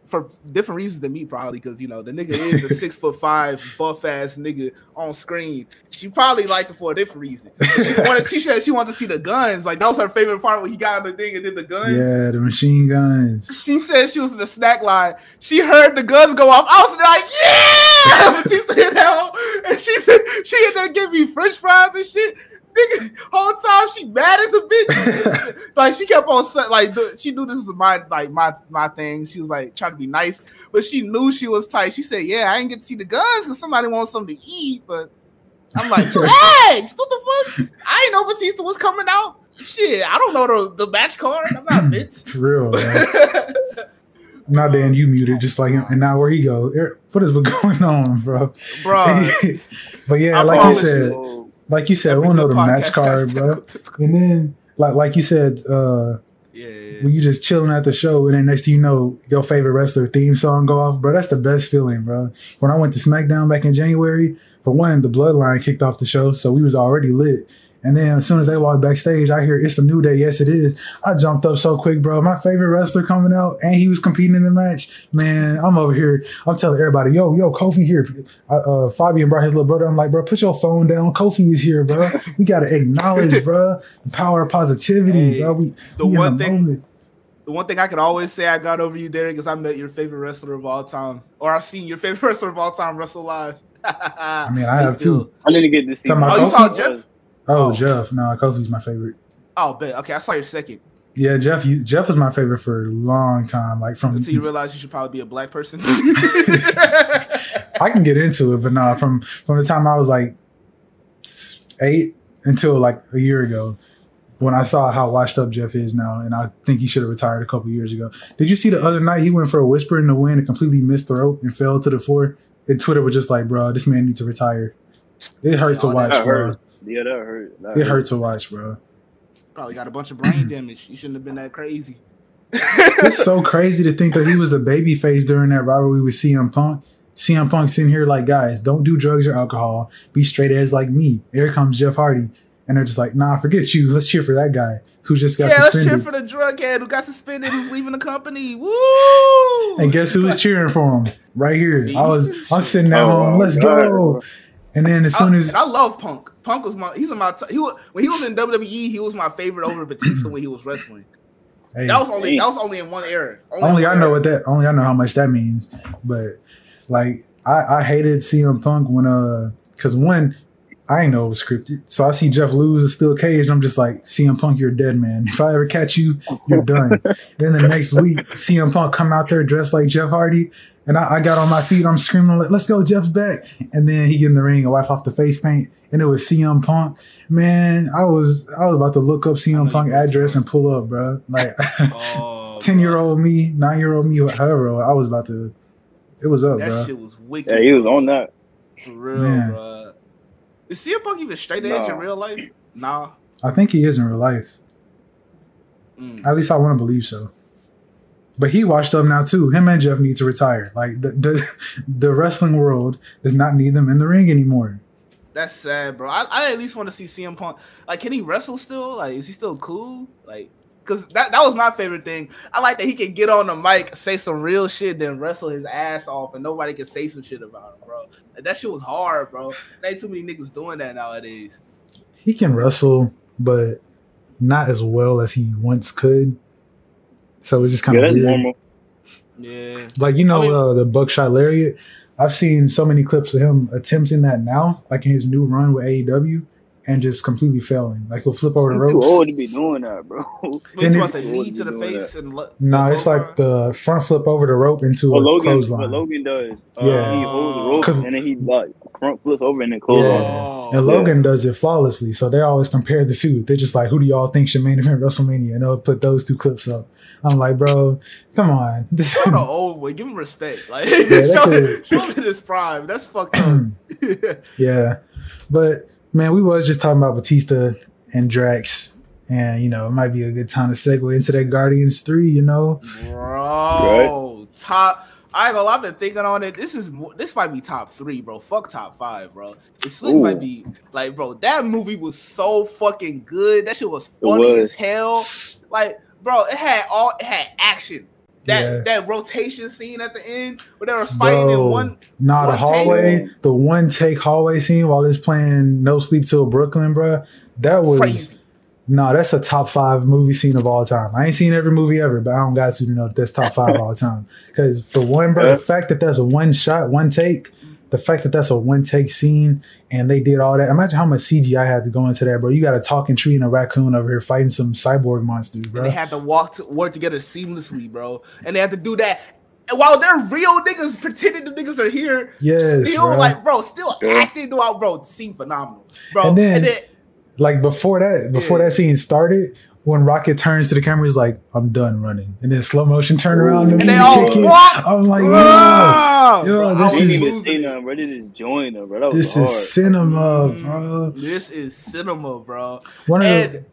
for different reasons than me, probably because you know the nigga is a six foot five buff ass nigga on screen. She probably liked it for a different reason. She, wanted, she said she wanted to see the guns. Like that was her favorite part when he got on the thing and did the guns. Yeah, the machine guns. She said she was in the snack line. She heard the guns go off. I was like, yeah! Batista hit hell. And she said she in there giving me french fries and shit. Nigga, whole time she mad as a bitch. like she kept on like the, she knew this was my like my my thing. She was like trying to be nice, but she knew she was tight. She said, "Yeah, I didn't get to see the guns because somebody wants something to eat." But I'm like, you what the fuck? I ain't know Batista was coming out. Shit, I don't know the, the match card. I'm not Vince. For real. Not Dan, you muted just like him. And now where he go? Er- What is going on, bro? bro. but yeah, I like you said, Oh, like you said, we don't know the match card, bro. And then, like like you said, uh, Yeah, yeah, when you just chilling at the show, and then next thing you know, your favorite wrestler theme song go off, bro. That's the best feeling, bro. When I went to SmackDown back in January, for one, the Bloodline kicked off the show, so we was already lit. And then as soon as they walk backstage, I hear it's a new day. Yes, it is. I jumped up so quick, bro. My favorite wrestler coming out, and he was competing in the match. Man, I'm over here. I'm telling everybody, yo, yo, Kofi here. Uh, uh, Fabian brought his little brother. I'm like, bro, put your phone down. Kofi is here, bro. We gotta acknowledge, bro, the power of positivity, Hey, bro. We the we in one the thing- moment. The one thing I can always say I got over you, Derek, is I met your favorite wrestler of all time, or I've seen your favorite wrestler of all time wrestle live. I mean, I have too. I didn't get to see. Oh, you saw Jeff? Oh, Oh. Jeff. No, Kofi's my favorite. Oh, bet. Okay, I saw your second. Yeah, Jeff. You, Jeff was my favorite for a long time. Like from Until you realize you should probably be a black person. I can get into it, but nah, from from the time I was like eight until like a year ago, when I saw how washed up Jeff is now, and I think he should have retired a couple years ago. Did you see the other night he went for a whisper in the wind and completely missed the rope and fell to the floor? And Twitter was just like, "Bro, this man needs to retire." It hurt to Oh, watch, bro. hurt. Yeah, that hurt. That It hurt to watch, bro. probably got a bunch of brain damage. You shouldn't have been that crazy. it's so crazy to think that he was the baby face during that rivalry with CM Punk. CM Punk sitting here like, guys, don't do drugs or alcohol. Be straight as like me. Here comes Jeff Hardy. And they're just like, nah, forget you. Let's cheer for that guy who just got yeah, let's cheer suspended. for the drug head who got suspended, who's leaving the company. Woo! and guess who was cheering for him? Right here. I was I'm sitting at Oh, home. Let's God. go. And then as I, soon as and I love Punk. Punk was my he's in my t- he was, when he was in WWE, he was my favorite over Batista when he was wrestling. hey, That was only Hey. that was only in one era. only in I one know what that only I know how much that means. But like I, I hated CM Punk when uh because one I ain't know it was scripted. So I see Jeff lose and still caged. And I'm just like, CM Punk, you're a dead man. If I ever catch you, you're done. then the next week, CM Punk come out there dressed like Jeff Hardy. And I, I got on my feet. I'm screaming, like, let's go, Jeff's back. And then he get in the ring and wipe off the face paint. And it was CM Punk. Man, I was I was about to look up CM Punk address and pull up, bro. Like Oh, 10 year old me, nine year old me, however, old, I was about to. It was up, That bro. shit was wicked. Yeah, he was on that. For real, Man. bro. Is CM Punk even straight edge in real life? Nah. I think he is in real life. Mm. At least I want to believe so. But he washed up now too. Him and Jeff need to retire. Like the the, the wrestling world does not need them in the ring anymore. That's sad, bro. I, I at least want to see CM Punk. Like, can he wrestle still? Like, is he still cool? Like, cause that, that was my favorite thing. I like that he can get on the mic, say some real shit, then wrestle his ass off, and nobody can say some shit about him, bro. Like, that shit was hard, bro. There ain't too many niggas doing that nowadays. He can wrestle, but not as well as he once could. So it's just kind of that's weird. normal. Yeah. Like you know I mean- uh, the buckshot lariat. I've seen so many clips of him attempting that now, like in his new run with AEW, and just completely failing. Like he'll flip over the He's too old to be doing that, bro. But And you if- want the knee to the face and lo- No, the it's like the front flip over the rope into What a Logan, clothesline. what Logan does. Uh, Yeah. He holds the rope 'Cause- and then he like front flips over and then close Yeah. on. Oh, And Yeah. Logan does it flawlessly. So they always compare the two. They're just like, who do y'all think should main event WrestleMania? And they'll put those two clips up. I'm like, bro, come on. This Show the old way. Give him respect. Like, that show, could- show him his prime. That's fucked up. yeah. But man, we was just talking about Batista and Drax. And you know, it might be a good time to segue into that Guardians 3, you know? Bro, top. I ain't gonna lie, I've been thinking on it. This is this might be top three, bro. Fuck top five, bro. It Slick Ooh. might be like, bro. That movie was so fucking good. That shit was funny was. as hell. Like, bro, it had all it had action. That Yeah. that rotation scene at the end where they were fighting in Bro. one. Nah, the hallway, take. the one take hallway scene while it's playing No Sleep Till Brooklyn, bro. That was Crazy. No, that's a top five movie scene of all time. I ain't seen every movie ever, but I don't got to to know that that's top five all time. Because for one, bro, the fact that that's a one shot, one take, the fact that that's a one take scene, and they did all that. Imagine how much CGI had to go into that, bro. You got a talking tree and a raccoon over here fighting some cyborg monsters, And bro. they had to walk to work together seamlessly, bro. And they had to do that. And while they're real niggas pretending the niggas are here, yes, still bro. like bro, still acting throughout, bro. Seem phenomenal, bro. And then- and then like before that, before Yeah. that scene started, when Rocket turns to the camera, he's like, "I'm done running," and then slow motion turn around and, And they me all kicking. walk. I'm like, yo, yo, bro, this I They was is- didn't even losing say it. nothing, bro. They just joined them, bro. This hard. is cinema, bro. This is cinema, bro. One of And the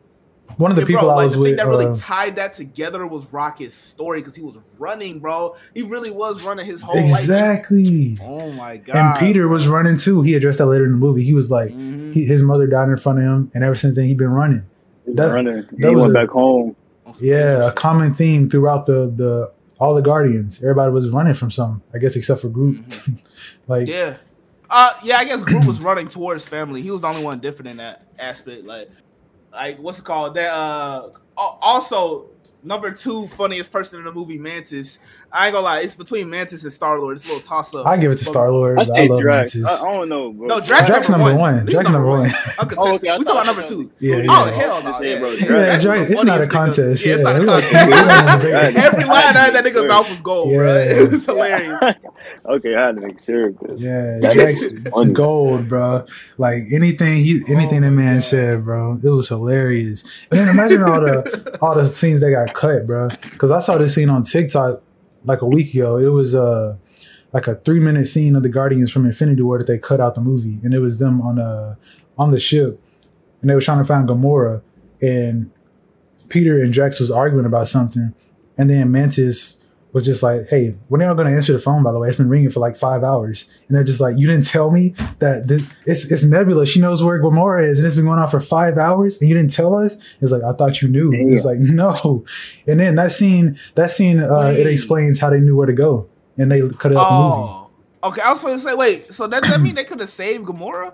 one of the Yeah, people bro, I was the thing with, that really uh, tied that together was Rocket's story because he was running, bro. He really was running his whole life. exactly. Oh my god. And Peter was running too. He addressed that later in the movie. He was like, Mhm. he, his mother died in front of him, and ever since then he's been running. He that- running. that he was went a- back home. Yeah, a common theme throughout the the all the Guardians. Everybody was running from something, I guess, except for Groot. like, Mm-hmm. Yeah. Uh yeah, I guess Groot was running towards family. He was the only one different in that aspect. Like like what's it called? That uh al- also number two funniest person in the movie, Mantis. I ain't gonna lie, it's between Mantis and Star Lord. It's a little toss up. I give it to Star Lord. I I, love Drax. Mantis. I, I don't know, bro. No, Drax, Drax number, number one. one. Drax number one. I'm Oh, okay, we talking about number two. Yeah, Oh hell no! Yeah, bro, yeah, Yeah, Drax Drax, it's not a funniest nigga. contest. Yeah, it's not a contest. Every line out of that nigga's mouth was gold, Yeah. bro. It was hilarious. okay, I had to make sure. 'cause- Yeah, That Drax is gold, bro. Like anything he anything Oh that man said, bro, it was hilarious. And then imagine all the all the scenes that got cut, bro. Because I saw this scene on TikTok like a week ago. It was uh like a three minute scene of the Guardians from Infinity War that they cut out the movie, and it was them on uh on the ship, and they were trying to find Gamora, and Peter and Drax was arguing about something, and then Mantis was just like, "Hey, when are y'all gonna answer the phone? By the way, it's been ringing for like five hours." And they're just like, "You didn't tell me that this, it's it's Nebula. She knows where Gamora is, and it's been going on for five hours, and you didn't tell us." It's like, "I thought you knew." It was like, "No." And then that scene, that scene, uh, it explains how they knew where to go, and they cut it out the movie. Oh, okay. I was going to say, wait. So that does that mean they could have saved Gamora?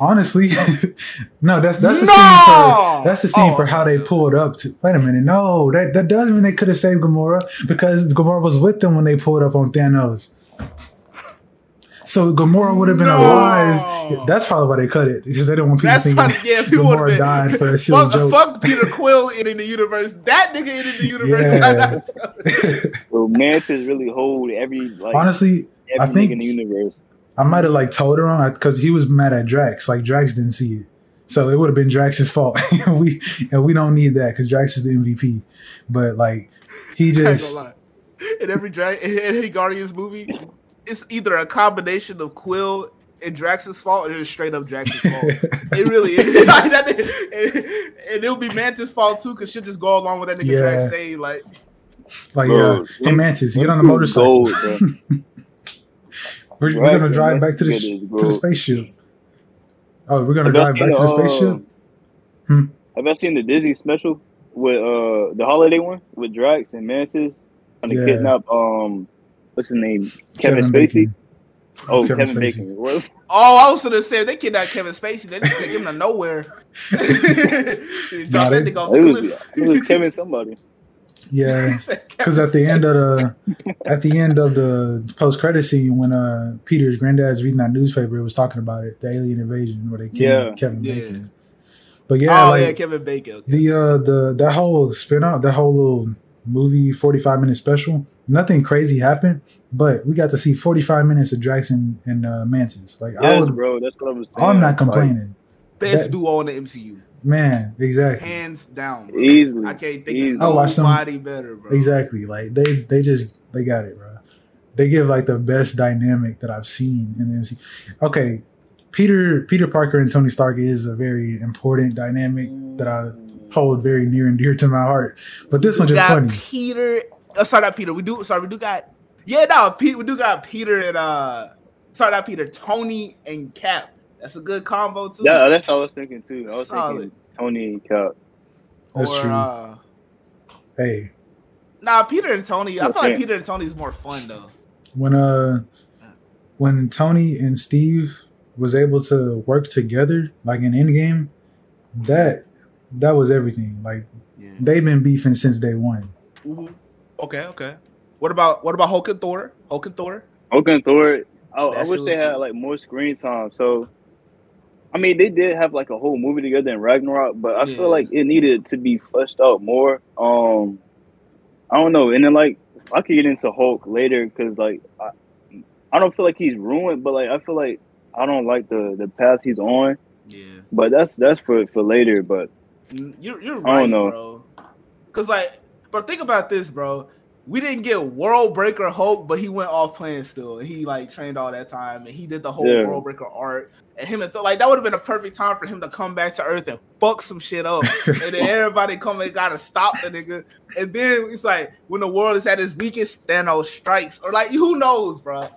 Honestly, no. That's that's the No! scene for that's the scene Oh, for how they pulled up to. Wait a minute, no, that that does mean they could have saved Gamora because Gamora was with them when they pulled up on Thanos. So Gamora would have been No! alive. That's probably why they cut it because they didn't want people That's thinking funny. Yeah, people would Gamora have died for a silly fuck, joke. fuck Peter Quill in the universe. That nigga in the universe. Yeah. Bro, Mantis really hold every like Honestly, every I think- in the universe. I might have like told her wrong because he was mad at Drax. Like Drax didn't see it, so it would have been Drax's fault. and we and we don't need that because Drax is the MVP. But like he just gonna. In every Drax in any Guardians movie, it's either a combination of Quill and Drax's fault or just straight up Drax's fault. it really is. Like, that and, and it'll be Mantis' fault too, because she'll just go along with that nigga Yeah. Drax saying like, like Bro, yeah. Hey Mantis, get on the motorcycle. Gold, bro. We're, we're gonna drive back to the together is to the spaceship. Oh, we're gonna Have drive back seen to the the, uh, spaceship. Hmm. Have y'all seen the Disney special with uh the holiday one with Drax and Mantis on the Yeah. kidnap um what's his name Kevin, Spacey? Bacon. Oh, Kevin Kevin, Spacey. Bacon. What- "Oh, I was gonna say they kidnapped Kevin Spacey, they didn't take him to nowhere." Drop Nah, that they- nigga off It was, cliff. it was Kevin somebody. Yeah, because at the end of the at the end of the post credit scene when uh Peter's granddad's reading that newspaper, it was talking about it, the alien invasion where they kidnapped Yeah. Kevin Yeah. Bacon. But yeah, oh like yeah, Kevin Bacon. Okay. the uh the that whole spin out that whole little movie 45 minute special nothing crazy happened but we got to see 45 minutes of Jackson and uh mantis like i Yes, would bro. That's what I was saying. i'm not Like, complaining Best that- duo in the MCU, man exactly hands down. bro. easily. I can't think Easily. of I watched them- nobody better, bro. exactly like they they just they got it bro they give like the best dynamic that i've seen in the mcu okay peter peter parker and tony stark is a very important dynamic that i hold very near and dear to my heart but this We one just got funny Peter. Uh, sorry, not Peter. We do. Sorry, we do got. Yeah, no, Pete. We do got Peter and uh. Sorry, not Peter. Tony and Cap. That's a good combo too. Yeah, that's what I was thinking too. I was Solid. thinking Tony and Cap. That's or, true. Uh, hey nah, Peter and Tony. I feel like Peter and Tony is more fun though. when uh when Tony and Steve was able to work together like in Endgame, that that was everything. Like Yeah. they've been beefing since day one. Mhm. Okay. Okay. What about what about Hulk and Thor? Hulk and Thor. Hulk and Thor. I, I wish was they had like more screen time. So, I mean, they did have like a whole movie together in Ragnarok, but I Yeah. feel like it needed to be fleshed out more. Um, I don't know. And then like I could get into Hulk later because like I, I don't feel like he's ruined, but like I feel like I don't like the the path he's on. Yeah. But that's that's for for later. But You're you're I don't right, know. bro. Cause like, but think about this, bro. We didn't get World Breaker Hulk, but he went off playing still. And he like trained all that time, and he did the whole Yeah. World Breaker art. And him and Thor, like that would have been a perfect time for him to come back to Earth and fuck some shit up. and then everybody come and gotta stop the nigga. And then it's like when the world is at its weakest, Thanos strikes, or like who knows, bro.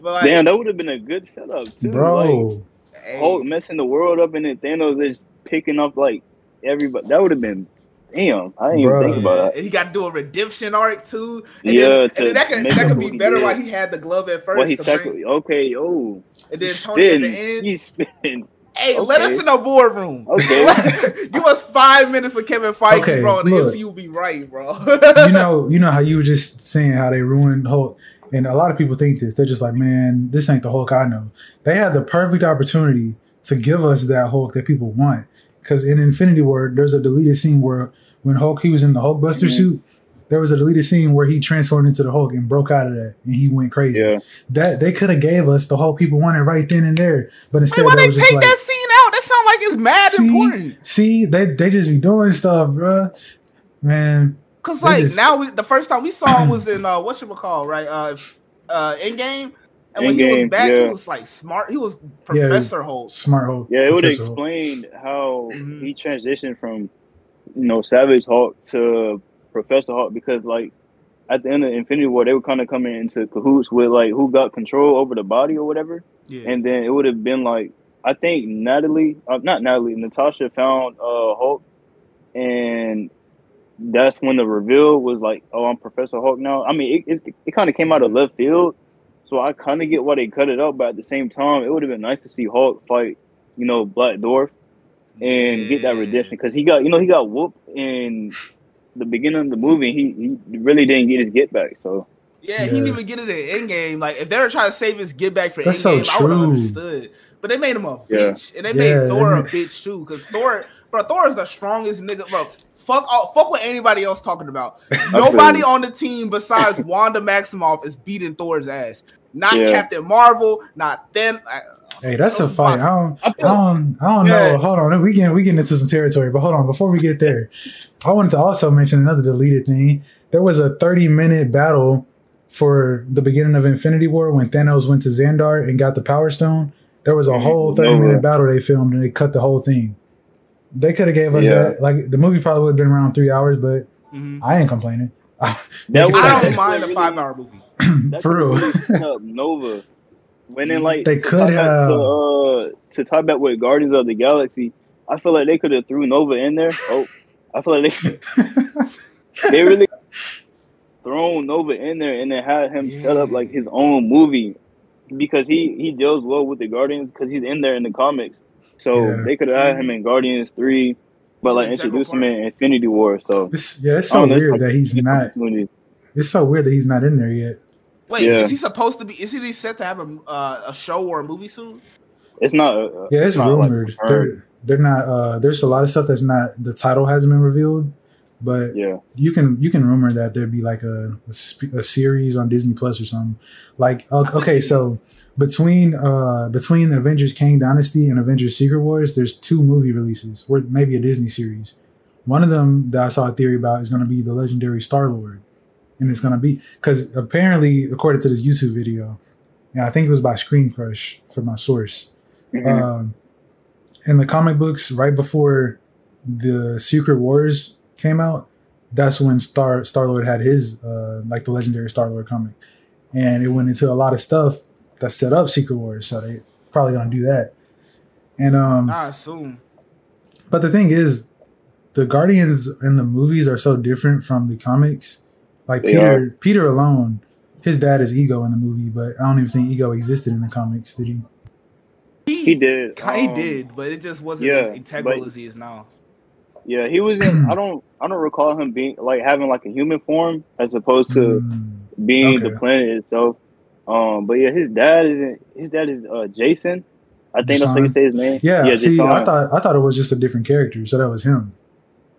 But like, Damn, that would have been a good setup too. Like, bro. hey, Hulk messing the world up and then Thanos is picking up like everybody. That would have been damn. I didn't Bruh. even think about that. And he got to do a redemption arc too. And Yeah, then, and to then that can make that could be better why he had the glove at first. What he to? Okay, oh, and then Tony at the end. He spin. Hey, let us in the boardroom. Okay. Give us five minutes with Kevin Feige, Okay, bro, and the look. MCU will be right, bro. you know, you know how you were just saying how they ruined Hulk, and a lot of people think this. They're just like, man, this ain't the Hulk I know. They had the perfect opportunity to give us that Hulk that people want. Because in Infinity War, there's a deleted scene where when Hulk he was in the Hulkbuster Mhm. suit, there was a deleted scene where he transformed into the Hulk and broke out of that, and he went crazy. Yeah, That they could have gave us the Hulk people wanted right then and there, but instead Wait, why they they was take just like, that scene out? That sounds like it's mad See? important. see, they they just be doing stuff, bruh. Man, Cause like just- now we the first time we saw him was in uh what should we call right uh uh Endgame. And when he was Endgame, back, he was like smart. He was Yeah, Professor Hulk. smart Hulk. yeah. It would have Professor Hulk. explained how Mhm. he transitioned from you know Savage Hulk to Professor Hulk because like at the end of Infinity War, they were kind of coming into cahoots with like who got control over the body or whatever. Yeah. and then it would have been like I think Natalie, uh, not Natalie, Natasha found uh Hulk, and that's when the reveal was like, "Oh, I'm Professor Hulk now." I mean, it it, it kind of came out of left field, so I kind of get why they cut it up, but at the same time, it would have been nice to see Hulk fight, you know, Black Dwarf and get that redemption because he got, you know, he got whooped in the beginning of the movie. He he really didn't get his get back, so. Yeah, he didn't even get it in Endgame. Like, if they were trying to save his get back for That's so Endgame, I would have true. understood. But they made him a Yeah. bitch, and they Yeah, made Thor they a bitch too. Because Thor, bro, Thor is the strongest nigga, bro. Fuck all, fuck what anybody else talking about. Nobody on the team besides Wanda Maximoff is beating Thor's ass. Not Yeah. Captain Marvel, not then. Hey, that's a fight. boxes. I don't, I I don't, I don't know. Hold on, we get we get into some territory, but hold on. Before we get there, I wanted to also mention another deleted thing. There was a 30 minute battle for the beginning of Infinity War when Thanos went to Xandar and got the Power Stone. There was a Mhm. whole 30 Nova. minute battle they filmed and they cut the whole thing. They could have gave us Yeah. that. Like the movie probably would have been around three hours, but Mhm. I ain't complaining. that Make it was- I fast. don't mind a five hour movie. That For real. really set up Nova. When then like They could have. to, uh, to tie back with Guardians of the Galaxy. I feel like they could have threw Nova in there. Oh, I feel like they they really thrown Nova in there and then had him set up like his own movie because he he deals well with the Guardians because he's in there in the comics. So Yeah. they could have had him in Guardians three, but like an integral introduce him in Infinity War. So It's, yeah, it's so don't know, it's weird like- that he's not. It's so weird that he's not in there yet. Wait, Yeah. is he supposed to be? Is he set to have a uh, a show or a movie soon? It's not. Uh, Yeah, it's, not, like, rumored. confirmed. they're, they're not. Uh, there's a lot of stuff that's not. The title hasn't been revealed, but yeah. you can you can rumor that there'd be like a a, sp- a series on Disney Plus or something. Like o- okay, so between uh between the Avengers Kang Dynasty and Avengers Secret Wars, there's two movie releases or maybe a Disney series. One of them that I saw a theory about is going to be the legendary Star Lord, and it's going to be because apparently, according to this YouTube video, and I think it was by Screen Crush for my source. Mhm. Um, in the comic books, right before the Secret Wars came out, that's when Star Star Lord had his uh, like the legendary Star Lord comic, and it went into a lot of stuff that set up Secret Wars. So they probably gonna do that. And um, I assume. but the thing is, the Guardians in the movies are so different from the comics. Like They Peter, are. Peter alone, his dad is Ego in the movie, but I don't even think Ego existed in the comics. Did he? He did. He um, did, but it just wasn't yeah, as integral but- as he is now. Yeah, he was in. I don't. I don't recall him being like having like a human form as opposed to Mm, being okay. the planet itself. Um, but yeah, his dad is. in- His dad is uh, J'son. I think that's how you say his name. yeah. yeah, see, J'son. I thought I thought it was just a different character, so that was him.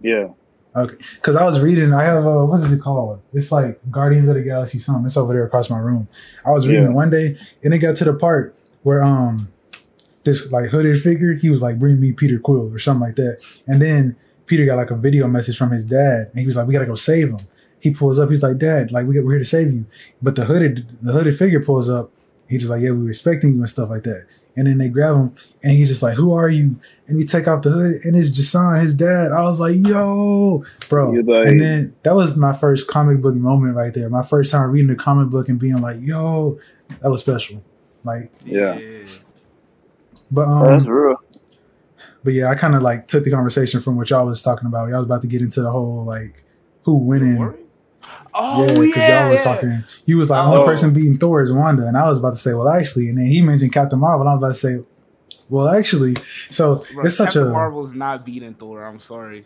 Yeah, Okay, because I was reading. I have uh, what is it called? It's like Guardians of the Galaxy. Something. It's over there across my room. I was reading Yeah. one day, and it got to the part where um this like hooded figure. He was like, "Bring me Peter Quill" or something like that, and then Peter got like a video message from his dad, and he was like, "We gotta go save him." He pulls up. He's like, "Dad, like we get, we're here to save you." But the hooded the hooded figure pulls up. He's just like, "Yeah, we're respecting you and stuff like that." And then they grab him, and he's just like, "Who are you?" And he take off the hood, and it's J'son, his dad. I was like, "Yo, bro!" Like- and then that was my first comic book moment right there. My first time reading a comic book and being like, "Yo," that was special. Like, Yeah. but Oh, that's um, real. but yeah, I kind of like took the conversation from what y'all was talking about. Y'all was about to get into the whole like who winning. Worry? Yeah, Oh because yeah, y'all was yeah. talking. You was like, Oh. only person beating Thor is Wanda, and I was about to say, well, actually, and then he mentioned Captain Marvel, and I was about to say, well, actually, so Bro, it's such Captain a Marvel's not beating Thor. I'm sorry.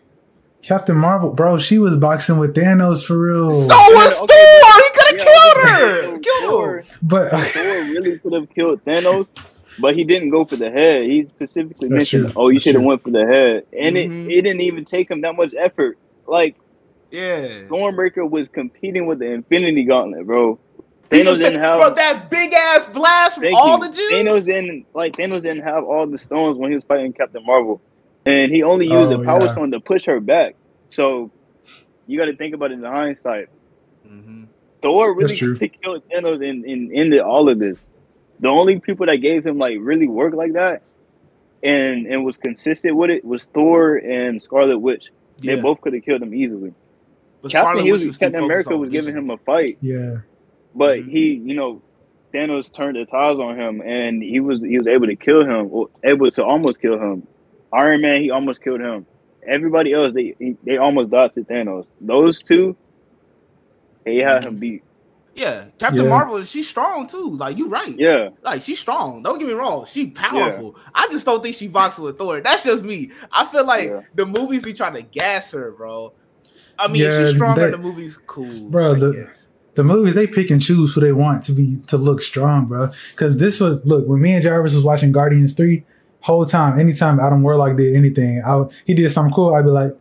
Captain Marvel, bro. She was boxing with Thanos for real, So was okay, Thor. He could have Yeah, killed her. so Killed Thor- him. but Thor really could have killed Thanos, but he didn't go for the head. He specifically That's mentioned, true. "Oh, you should have went for the head," and Mhm. it, it didn't even take him that much effort. Like Yeah. Stormbreaker was competing with the Infinity Gauntlet, bro. Thanos didn't have. Bro, that big ass blast from all you. the Jews. Thanos didn't like Thanos didn't have all the stones when he was fighting Captain Marvel, and he only used Oh, the Power yeah. Stone to push her back. So you got to think about it in hindsight. Mhm. Thor really true. could have killed Thanos and, and ended all of this. The only people that gave him like really work like that and and was consistent with it was Thor and Scarlet Witch. They both could have killed him easily. But Captain, Scarlet he was, Captain America was giving him a fight, yeah, but Mhm. he, you know, Thanos turned the tides on him, and he was he was able to kill him, or able to almost kill him. Iron Man, he almost killed him. Everybody else, they they almost died to Thanos. Those two, he had him beat. Yeah, Captain Yeah. Marvel, she's strong too. Like you right. Yeah, Like she's strong. Don't get me wrong. She powerful. I just don't think she boxes with Thor. That's just me. I feel like Yeah. the movies be trying to gas her, bro. I mean, if she's stronger that- in the movies, cool. Bro, I the- guess. the movies they pick and choose who they want to be to look strong, bro. Because this was look when me and Jarvis was watching Guardians three, whole time, anytime Adam Warlock did anything, I he did something cool, I'd be like,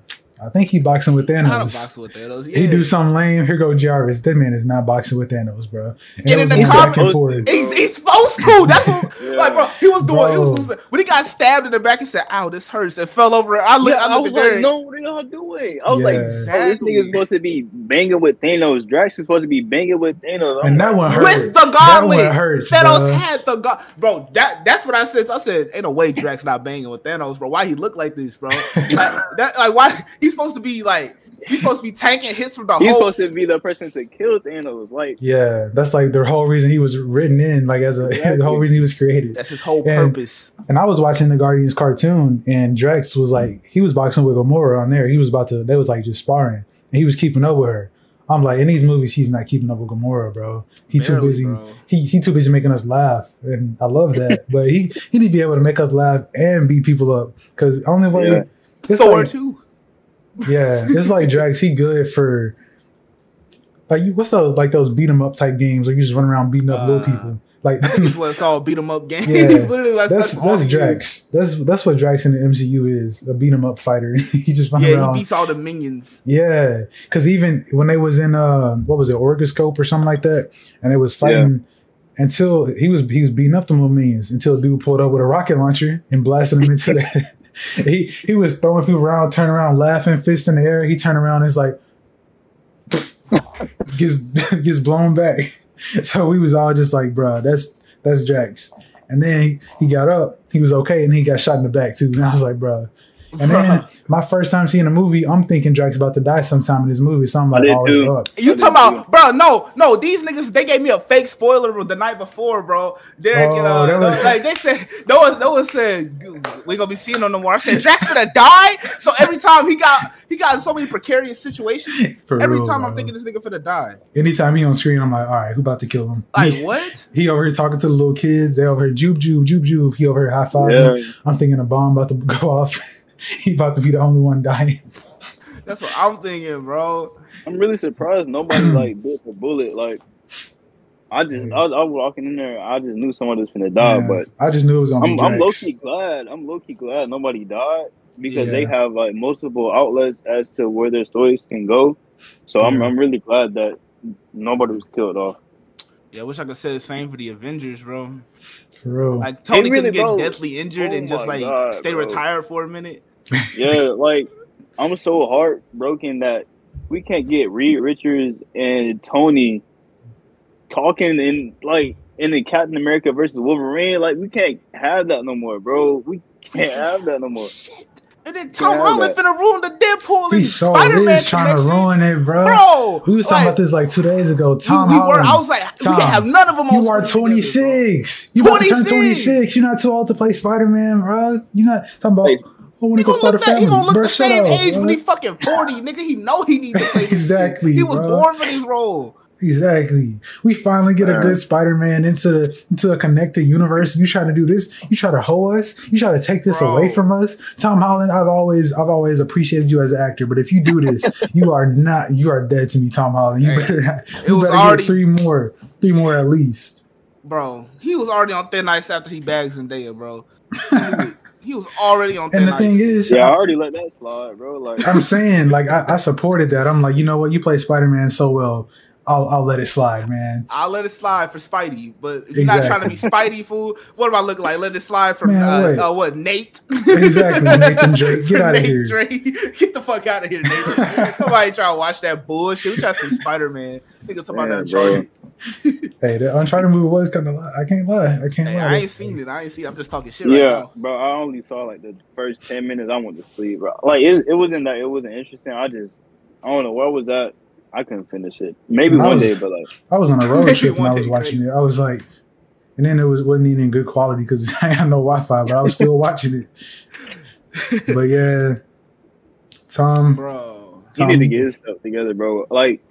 I think he boxing with I don't Thanos. box with Thanos. He do something lame. Here go Jarvis. That man is not boxing with Thanos, bro. And, And in the going back and forth. He's, he's supposed to. That's what, Yeah. like, bro. He was doing. He was, Bro. when he got stabbed in the back. He said, "Ow, this hurts." And fell over. I look. yeah, I I looked was at like, Derek. no, what are y'all doing? I was like, Yeah. oh, this Exactly. nigga's supposed to be banging with Thanos. Drax is supposed to be banging with Thanos. I'm And that like, one hurt. with the That one hurts, Thanos bro. had the god, bro. That that's what I said. I said, ain't no way Drax not banging with Thanos, bro. Why he look like this, bro? like, that, like why he's supposed to be like he's supposed to be tanking hits from the whole He's whole. supposed to be the person to kill Thanos. Like, Yeah, that's like the whole reason he was written in, like as a Exactly. the whole reason he was created. that's his whole And- purpose. And I was watching the Guardians cartoon, and Drax was like, he was boxing with Gamora on there. He was about to, they was like just sparring, and he was keeping up with her. I'm like, in these movies, he's not keeping up with Gamora, bro. He too busy. bro. He he too busy making us laugh, and I love that. but he he need to be able to make us laugh and beat people up, because only way. Yeah. It's Thor like, too. Yeah, it's like Drax. He good for like you- what's those like those beat 'em up type games where you just run around beating up little Uh, people. Like That's what it's called. Beat 'em up game. Yeah. Literally, that's that's that's. Drax. That's that's what Drax in the MCU is a beat 'em up fighter. he just run Yeah, around. he beats all the minions. yeah, because even when they was in uh what was it Orgocorp or something like that, and they was fighting. Until he was he was beating up the little minions until a dude pulled up with a rocket launcher and blasted them into the he he was throwing people around, turning around, laughing, fist in the air. He turned around and it's like gets gets blown back. So we was all just like, bruh, that's that's Drax. And then he, he got up, he was okay, and he got shot in the back too. And I was like, bruh. And then my first time seeing a movie, I'm thinking Drax about to die sometime in this movie. So I'm like, oh, it's up. You talking about, bro? No, no. These niggas, they gave me a fake spoiler the night before, bro. Derek, Oh, and, uh, that was- like they said, no one, no one said we gonna be seeing him no more. I said Drax gonna die. So every time he got, he got in so many precarious situations. For Every real, time I'm thinking this nigga finna die. Anytime he on screen, I'm like, all right, who about to kill him? Like he, what? he over here talking to the little kids. They over here joob joob joob joob. He over here high five. yeah, I'm thinking a bomb about to go off. he about to be the only one dying. That's what I'm thinking, bro. I'm really surprised nobody like bit the bullet. Like, I just, I was, I was walking in there, I just knew someone was gonna die. Yeah, But I just knew it was on I'm, I'm low key glad. I'm low key glad nobody died because they have like multiple outlets as to where their stories can go. So I'm, I'm really glad that nobody was killed off. Yeah, I wish I could say the same for the Avengers, bro. For real. Like Tony really, couldn't get bro. deathly injured Oh and just like God, stay bro. retired for a minute. Yeah, like I'm so heartbroken that we can't get Reed Richards and Tony talking in like in the Captain America versus Wolverine. Like we can't have that no more, bro. We can't have that no more. Shit. And then Tom Yeah, Holland but- finna ruin the Deadpool He and so Spider-Man is trying to ruin it, bro. Bro, we was talking like, about this like two days ago. Tom we, we were, Holland. I was like, we Tom, can't have none of them on you are screen together, bro. 26. You about to turn 26. 26. You're not too old to play Spider Man, bro. You're not talking about. Hey, When He he go gonna start a look, that, family, he gonna look bro. the same up, age bro. when he fucking 40. Nigga, he know he needs to play Exactly. He was bro. born for this role. Exactly. We finally get a good Spider-Man into the into a connected universe. You try to do this. You try to hoe us. You try to take this Bro. away from us. Tom Holland, I've always I've always appreciated you as an actor, but if you do this, you are not you are dead to me, Tom Holland. You Hey, better it you better already- get three more, three more at least. Bro, he was already on thin ice after he bagged Zendaya, bro. He was- already on And the ice. thing is, Yeah, I already let that slide, bro. Like I'm saying like I, I supported that. I'm like, you know what, you play Spider-Man so well. I'll I'll let it slide, man. I'll let it slide for Spidey, but if you're not trying to be Spidey fool, what am I looking like? Let it slide from Man, uh, uh, what Nate? Exactly, Nathan Drake. Get outta Nate here. Drake. Get the fuck out of here, Nate. Somebody try to watch that bullshit. We try to see Spider Man. Nigga talking about that bro. Uncharted. Hey, the Uncharted movie was kind of. I can't lie. I can't Hey, lie. I ain't seen it. I ain't seen it. I'm just talking shit right yeah, now. bro. I only saw like the first ten minutes. I went to sleep, bro. Like it, it wasn't that it wasn't interesting. I just I don't know where was that. I couldn't finish it. Maybe I one was- day, but like I was on a road trip when I was watching great. it. I was like, and then it was wasn't even good quality because I had no Wi-Fi, but I was still watching it. But yeah, Tom, Bro. he need to get his stuff together, bro. Like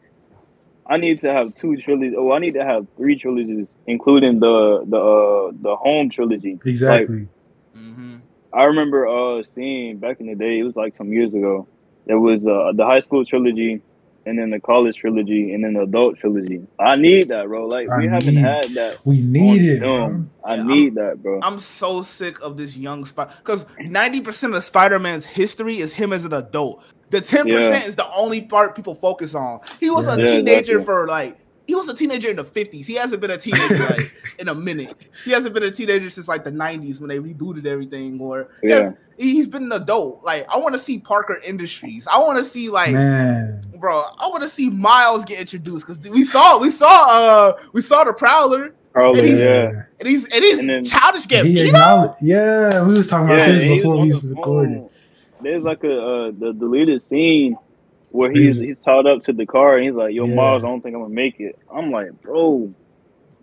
I need to have two trilogies. Oh, I need to have three trilogies, including the the uh, the home trilogy. exactly. hmm I remember uh seeing back in the day. It was like some years ago. There was uh, the high school trilogy, and then the college trilogy, and then the adult trilogy. I need that, bro. Like I we haven't need- had that. we need it. film. I Yeah, need that, bro. I'm so sick of this young Spider because 90% of Spider Man's history is him as an adult. The 10% Yeah. is the only part people focus on. He was a Yeah. Yeah, teenager exactly. for like, he was a teenager in the 50s. He hasn't been a teenager like in a minute. He hasn't been a teenager since like the 90s when they rebooted everything. Or Yeah. he's been an adult. Like, I want to see Parker Industries. I want to see like Man, bro. I want to see Miles get introduced because we saw we saw uh we saw the Prowler Probably, And he's- yeah. and he's and he's And then- childish he Gambino. acknowledged. Yeah, we was talking about Yeah, this and he was before we the was recording. phone. There's like a uh, the deleted scene where He he's he's tied up to the car and he's like, "Yo, Yeah. Miles, I don't think I'm gonna make it." I'm like, bro,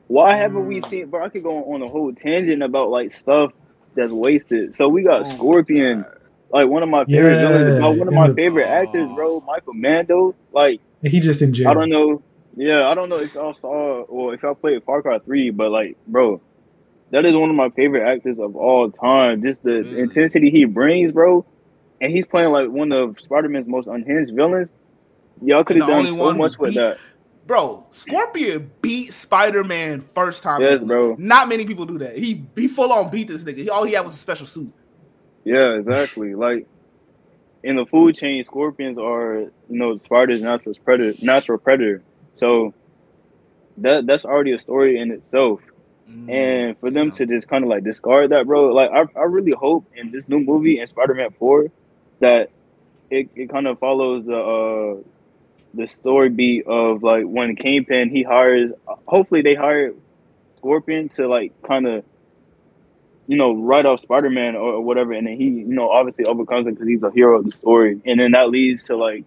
why haven't we Mm. seen? Bro, I could go on a whole tangent about like stuff that's wasted. So we got Oh, Scorpion, God. like one of my favorite Yeah, villains, one of my the- favorite actors, bro, Michael Mando. Like He just in jail. I don't know. Yeah, I don't know if y'all saw or if y'all played Far Cry Three, but like, bro, that is one of my favorite actors of all time. Just the Really? intensity he brings, bro, and he's playing like one of Spider Man's most unhinged villains. Y'all could have And done so much with beat- that. Bro, Scorpion beat Spider Man first time. Yes, bro. Not many people do that. He he full on beat this nigga. He, all he had was a special suit. Yeah, exactly. Like in the food chain, scorpions are you know Spider's natural predator. Natural predator. So that that's already a story in itself. Mm. And for them Yeah. to just kind of like discard that, bro, like I, I really hope in this new movie in Spider Man Four that it, it kind of follows the uh, the story beat of like when Kingpin he hires. Hopefully they hire Scorpion to like kind of you know write off Spider Man or, or whatever, and then he you know obviously overcomes it because he's a hero of the story, and then that leads to like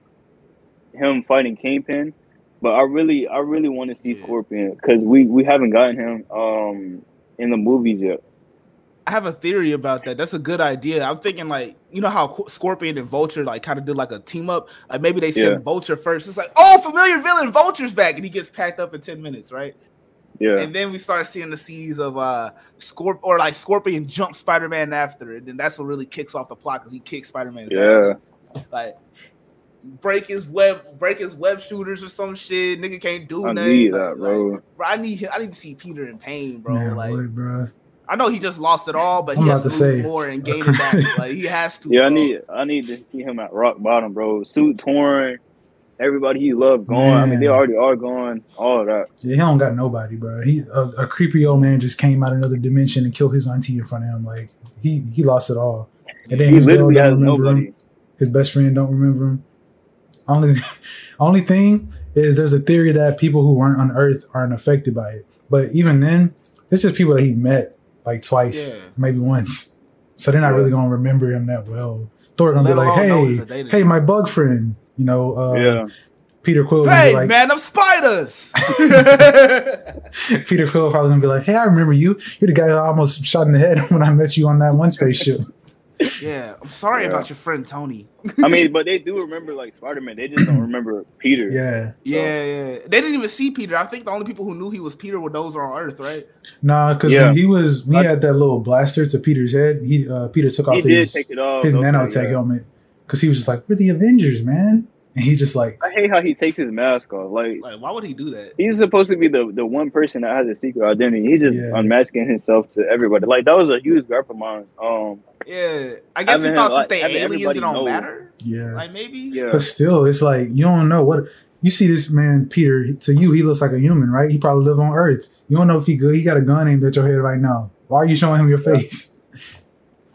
him fighting Kingpin. But I really, I really want to see Scorpion because we we haven't gotten him um in the movies yet. I have a theory about that. That's a good idea. I'm thinking like you know how Scorpion and Vulture like kind of did like a team up. Like maybe they send Yeah. Vulture first. It's like oh familiar villain Vulture's back and he gets packed up in ten minutes, right? Yeah, And then we start seeing the scenes of uh Scorp or like Scorpion jump Spider Man after, and then that's what really kicks off the plot because he kicks Spider Man's Yeah. ass. Like break his web, break his web shooters or some shit. Nigga can't do I nothing. need Like- that, bro. like, bro, I need I need to see Peter in pain, bro. Man, like what, bro? I know he just lost it all, but I'm he has to to lose say. more and gain it back. like he has to. yeah. I need, I need to see him at rock bottom, bro. Suit torn, everybody he loved gone. I mean, they already are gone. All of that. Yeah, he don't got nobody, bro. He a, a creepy old man just came out another dimension and killed his auntie in front of him. Like he he lost it all. And then He his literally has nobody. him. His best friend don't remember him. Only, only thing is there's a theory that people who weren't on Earth aren't affected by it. But even then, it's just people that he met like twice, Yeah. maybe once. So they're not Yeah. really gonna remember him that well. Thor gonna be like, "Hey, that they did hey, my bug friend," you know. Uh, yeah. Peter Quill. Hey like, man, them spiders. Peter Quill probably gonna be like, "Hey, I remember you. You're the guy who I almost shot in the head when I met you on that one spaceship." Yeah, I'm sorry Yeah. about your friend Tony. I mean, but they do remember like Spider Man. They just don't remember Peter. yeah, Yeah, yeah. They didn't even see Peter. I think the only people who knew he was Peter were those on Earth, right? nah, because Yeah. when he was, we I- had that little blaster to Peter's head. He uh, Peter took off He his take it off. his okay, nanotech yeah. helmet because he was just like, "We're the Avengers, man," and he just like, I hate how he takes his mask off. Like Like, why would he do that? he's supposed to be the, the one person that has a secret identity. He's just Yeah. unmasking himself to everybody. Like that was a huge gripe of mine. Um, Yeah, I guess he Having, thought like, since they having aliens, it everybody don't know. matter. yeah. Like maybe. yeah, But still, it's like you don't know what you see. This man, Peter, to you, he looks like a human, right? He probably live on Earth. You don't know if he good. He got a gun aimed at your head right now. Why are you showing him your Yeah. face?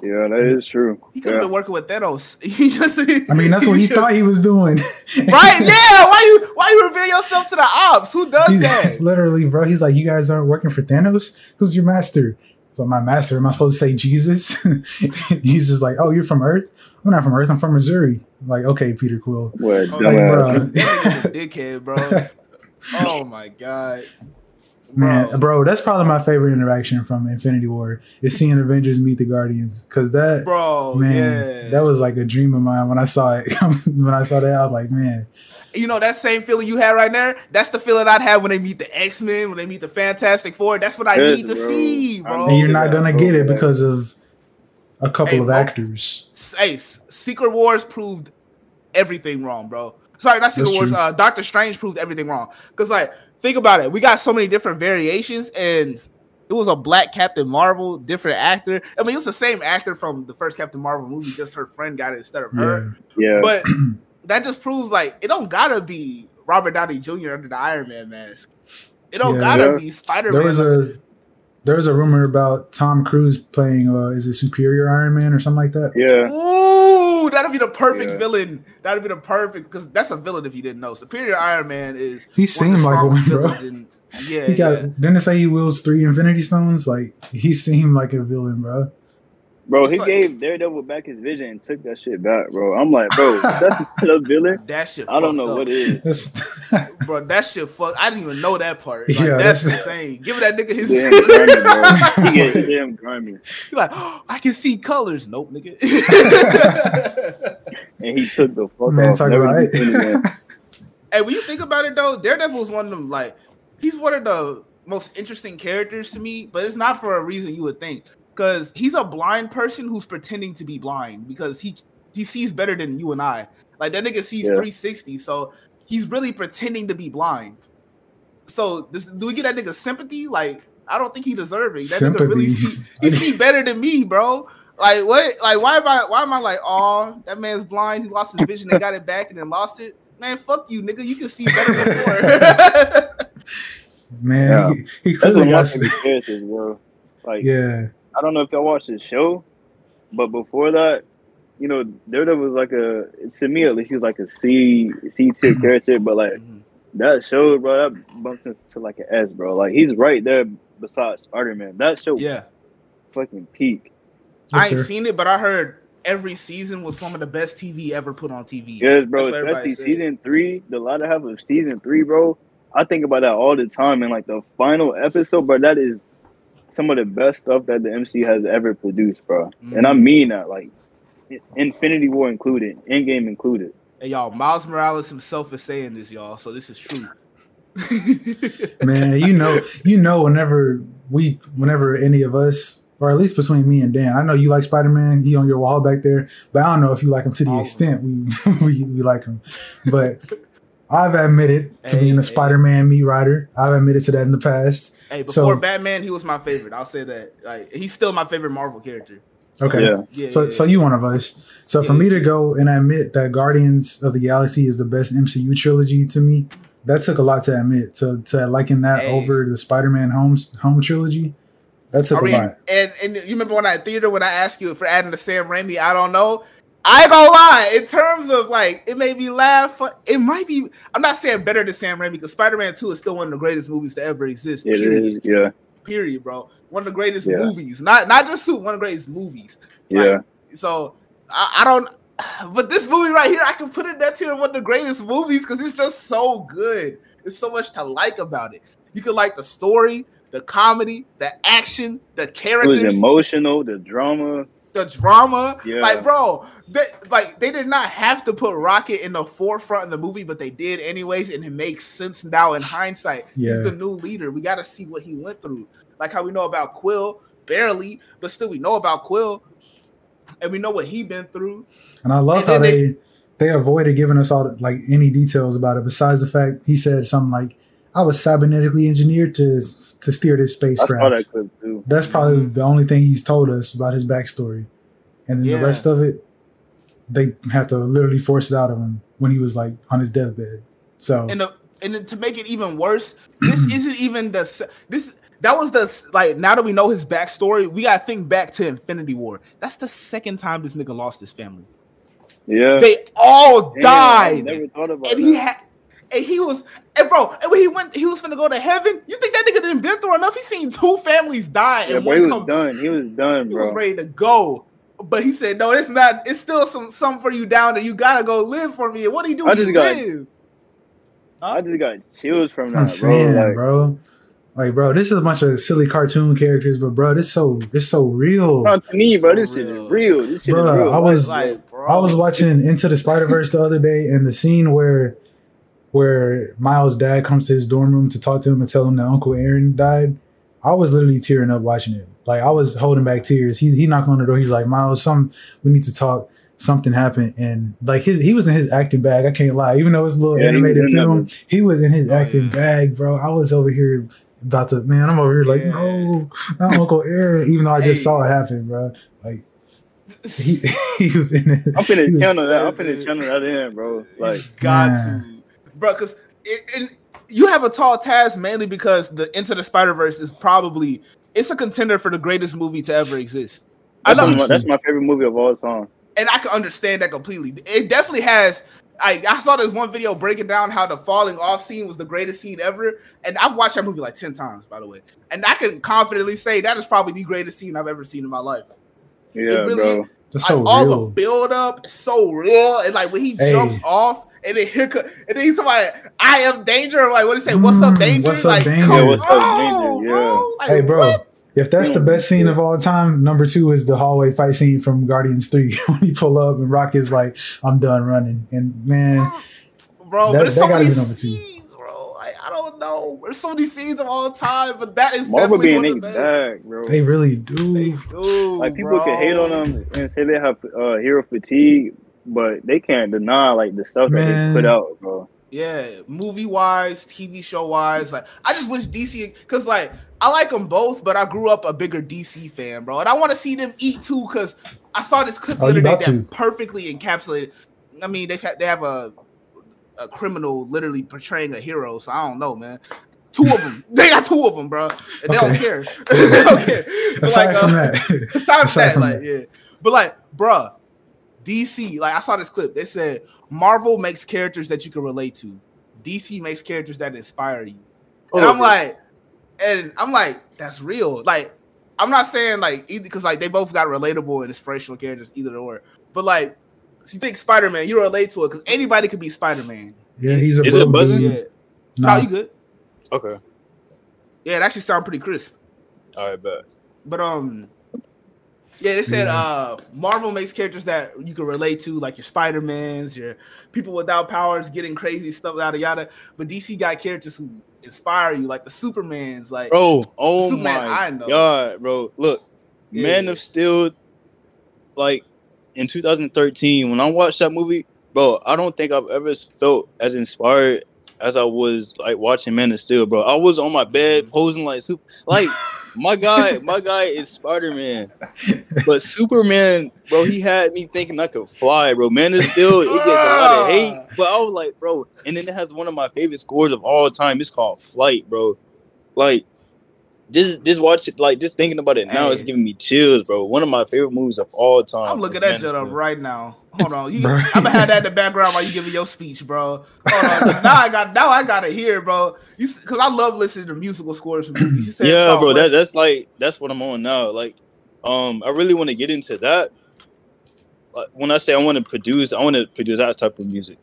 Yeah, that is true. He could have Yeah. been working with Thanos. He just. I mean, that's what he thought he was doing. right? Yeah. Why you? Why you reveal yourself to the ops? Who does He's- that? literally, bro. He's like, you guys aren't working for Thanos. Who's your master? So my master. Am I supposed to say Jesus? He's just like, oh, you're from Earth. I'm not from Earth. I'm from Missouri. Like, okay, Peter Quill. What, Oh, Like, dumbass. bro, That nigga's a dickhead, bro. Oh my god. Man, Bro. bro, that's probably my favorite interaction from Infinity War is seeing Avengers meet the Guardians because that. Bro, man, yeah. that was like a dream of mine when I saw it. when I saw that, I was like, man, you know that same feeling you had right there. That's the feeling I'd have when they meet the X Men, when they meet the Fantastic Four. That's what I Yes, need to bro. see, bro. And you're not yeah, gonna bro, get it because of a couple Hey, of bro. actors. Hey, Secret Wars proved everything wrong, bro. Sorry, not Secret That's Wars. Uh, Doctor Strange proved everything wrong. Cause like, think about it. We got so many different variations, and it was a black Captain Marvel, different actor. I mean, it was the same actor from the first Captain Marvel movie. Just her friend got it instead of her. Yeah, yeah, But that just proves like it don't gotta be Robert Downey Jr. under the Iron Man mask. It don't Yeah. gotta Yeah. be Spider there Man. was a there was a rumor about Tom Cruise playing uh is it Superior Iron Man or something like that. yeah. Ooh, that'd be the perfect Yeah. villain. That'd be the perfect because that's a villain if you didn't know. Superior Iron Man is He one seemed like one, strongest bro. villains in- yeah, He got yeah. didn't it say he wields three Infinity Stones? Like he seemed like a villain, bro. Bro, It's he like- gave Daredevil back his vision and took that shit back, bro. I'm like, bro, that's the villain. That shit. I don't know up. what it is. Bro. That shit. Fuck. I didn't even know that part. Like, Yeah, that's, that's- insane. Give that nigga his. Damn grimy, bro. He get damn grimy, He's like, oh, I can see colors. Nope, nigga. and he took the fuck man, off. talk Never about to be seen again. it. Hey, when you think about it though, Daredevil is one of them. Like, he's one of the most interesting characters to me, but it's not for a reason you would think. Because he's a blind person who's pretending to be blind because he he sees better than you and I. Like that nigga sees Yeah. 360, so he's really pretending to be blind. So this, do we get that nigga sympathy? Like, I don't think he deserving. That nigga really see, he see better than me, bro. Like what? Like why am I? Why am I like, oh, that man's blind. He lost his vision and got it back and then lost it. Man, fuck you, nigga. You can see better than before. Man, Yeah. he, he That's clearly one of my got favorite characters, bro. Like, yeah. I don't know if y'all watched the show, but before that, you know, Daredevil was like a to me at least he was like a C C tier character, but like Mhm. that show, bro, that bumps into like an S, bro. Like he's right there beside Spider Man. That show yeah, fucking peak. I ain't fair. seen it, but I heard every season was some of the best TV ever put on TV. Yes, bro. That's what everybody Especially said. season three, the latter half of season three, bro. I think about that all the time. And like the final episode, bro, that is some of the best stuff that the MC has ever produced, bro. And I Mhm. mean that, like Infinity War included, Endgame included. And y'all, Miles Morales himself is saying this, y'all. So this is true. Man, you know, you know, whenever we, whenever any of us, or at least between me and Dan, I know you like Spider Man. He on your wall back there, but I don't know if you like him to the All extent we we, we like him. But I've admitted to Hey, being a hey. Spider Man meat rider. I've admitted to that in the past. Hey, before So- Batman, he was my favorite. I'll say that. Like, he's still my favorite Marvel character. Okay. Yeah. Yeah. So, yeah, so yeah. you one of us. So for me to go and admit that Guardians of the Galaxy is the best MCU trilogy to me, that took a lot to admit. To to liken that Hey. over the Spider-Man home home trilogy, that took Are a we, lot. and and you remember when I theater when I asked you for adding the Sam Raimi? I don't know. I ain't gonna lie. In terms of like, it made me laugh. It might be. I'm not saying better than Sam Raimi because Spider-Man Two is still one of the greatest movies to ever exist. It period. is, yeah, Period, bro. One of the greatest Yeah. movies. Not not just Soup. One of the greatest movies. yeah. So I, I don't. But this movie right here, I can put it that tier of one of the greatest movies because it's just so good. There's so much to like about it. You could like the story, the comedy, the action, the It was characters, emotional, the drama. the drama. Yeah. Like, bro, they, like they did not have to put Rocket in the forefront of the movie, but they did anyways, and it makes sense now in hindsight. Yeah. He's the new leader. We got to see what he went through. Like how we know about Quill, barely, but still we know about Quill, and we know what he been through. And I love And how then they they avoided giving us all the, like any details about it. Besides the fact he said something like, "I was cybernetically engineered to to steer this I saw spacecraft." that too. That's probably mm-hmm. the only thing he's told us about his backstory, and then Yeah. the rest of it, they had to literally force it out of him when he was like on his deathbed. So And the, and to make it even worse, this isn't even the this. That was the like. Now that we know his backstory, we gotta think back to Infinity War. That's the second time this nigga lost his family. Yeah, They all Damn, I died, never thought about and he had, and he was, and bro, and when he went, he was finna go to heaven. You think that nigga didn't been through enough? He seen two families die, yeah, and but he one was come, done. He was done, he was ready to go. But he said, "No, it's not. It's still some something for you down there. You gotta go live for me." And what do you do? I just got- live? I just got chills from that, I'm that, bro. saying, Like, bro, like, bro, this is a bunch of silly cartoon characters, but bro, this so it's so real. no, to me, bro, this For shit is real. real. This shit Bruh, is real. I was- Like, bro. I was watching Into the Spider Verse the other day, and the scene where where Miles' dad comes to his dorm room to talk to him and tell him that Uncle Aaron died. I was literally tearing up watching it. Like I was holding back tears. He he knocked on the door. He's like, Miles, some we need to talk. Something happened, and like his he was in his acting bag. I can't lie. Even though it's a little Yeah, animated in that film, movie. he was in his Oh, acting yeah. bag, bro. I was over here about to man. I'm over here like, Yeah. no, not Uncle Aaron. Even though I just Hey. saw it happen, bro. Like he he was in it. I'm He finna channel that. I'm finna channel that in, bro. Like, got Man. to, bro. Because and you have a tall task mainly because the Into the Spider Verse is probably it's a contender for the greatest movie to ever exist. I that's, know, one of my, that's my favorite movie of all time. and I can understand that completely. It definitely has. I, I saw this one video breaking down how the falling off scene was the greatest scene ever, and I've watched that movie like ten times, by the way. And I can confidently say that is probably the greatest scene I've ever seen in my life. Yeah, really- bro. That's so like, all real. the build up is so real, and like when he Hey. jumps off, and then here, and then he's like, "I am danger." I'm like, what do you say? What's up, Mm, danger? what's up, like, danger? come Yeah, what's up, on, danger? bro. Like, Hey, bro. what? If that's the best scene of all time, number two is the hallway fight scene from Guardians 3 when he pull up and Rocket's like, I'm done running. And man, bro. That- but there's that so gotta many be number two. scenes, bro. Like, I don't know. There's so many scenes of all time, but that is Marvel definitely being one they of the best. bro. they really do. Dude, like people bro. can hate on them and say they have uh, hero fatigue, but they can't deny like the stuff that they put out, bro. Yeah, movie wise, TV show wise, like I just wish DC because like I like them both, but I grew up a bigger DC fan, bro, and I want to see them eat too because I saw this clip the Oh, other day that to. perfectly encapsulated. I mean, they've had, they have a a criminal literally portraying a hero, so I don't know, man. Two of them, they got two of them, bro, and they don't Okay. care. they don't care. Aside like, from uh, that, Aside Aside that, from like, that. yeah. But like, bruh, DC, like I saw this clip. They said Marvel makes characters that you can relate to. DC makes characters that inspire you. And Oh, I'm like, and I'm like, that's real. Like, I'm not saying like either because like they both got relatable and inspirational characters, either or. But like, if you think Spider Man, you relate to it because anybody could be Spider Man. yeah, he's a Is it buzzing? dude. Yeah. Nah. Nah. you good? Okay. Yeah, it actually sound pretty crisp. All right, bet. But um, yeah, they said Yeah. uh Marvel makes characters that you can relate to, like your Spider Mans, your people without powers getting crazy stuff, yada yada. But DC got characters who inspire you, like the Supermans, like Bro, oh Superman, I my know. god, bro. Look, Man of Steel, like in 2013, when I watched that movie, bro, I don't think I've ever felt as inspired as I was like watching Man of Steel, bro. I was on my bed posing like super, like my guy, my guy is Spider Man, but Superman, bro, he had me thinking I could fly, bro. Man of Steel, it gets a lot of ah. hate, but I was like, bro, and then it has one of my favorite scores of all time. It's called Flight, bro. Like just just watch it like just thinking about it now it's giving me chills, bro. One of my favorite movies of all time. I'm looking at Man you up right now. Hold on, you, I'm gonna have that in the background while you giving your speech, bro. Hold on, 'cause now I got now I gotta hear, bro. You because I love listening to musical scores from movies. You Yeah, called bro. That that's like that's what I'm on now. Like, um, I really want to get into that. Like, when I say I want to produce, I want to produce that type of music.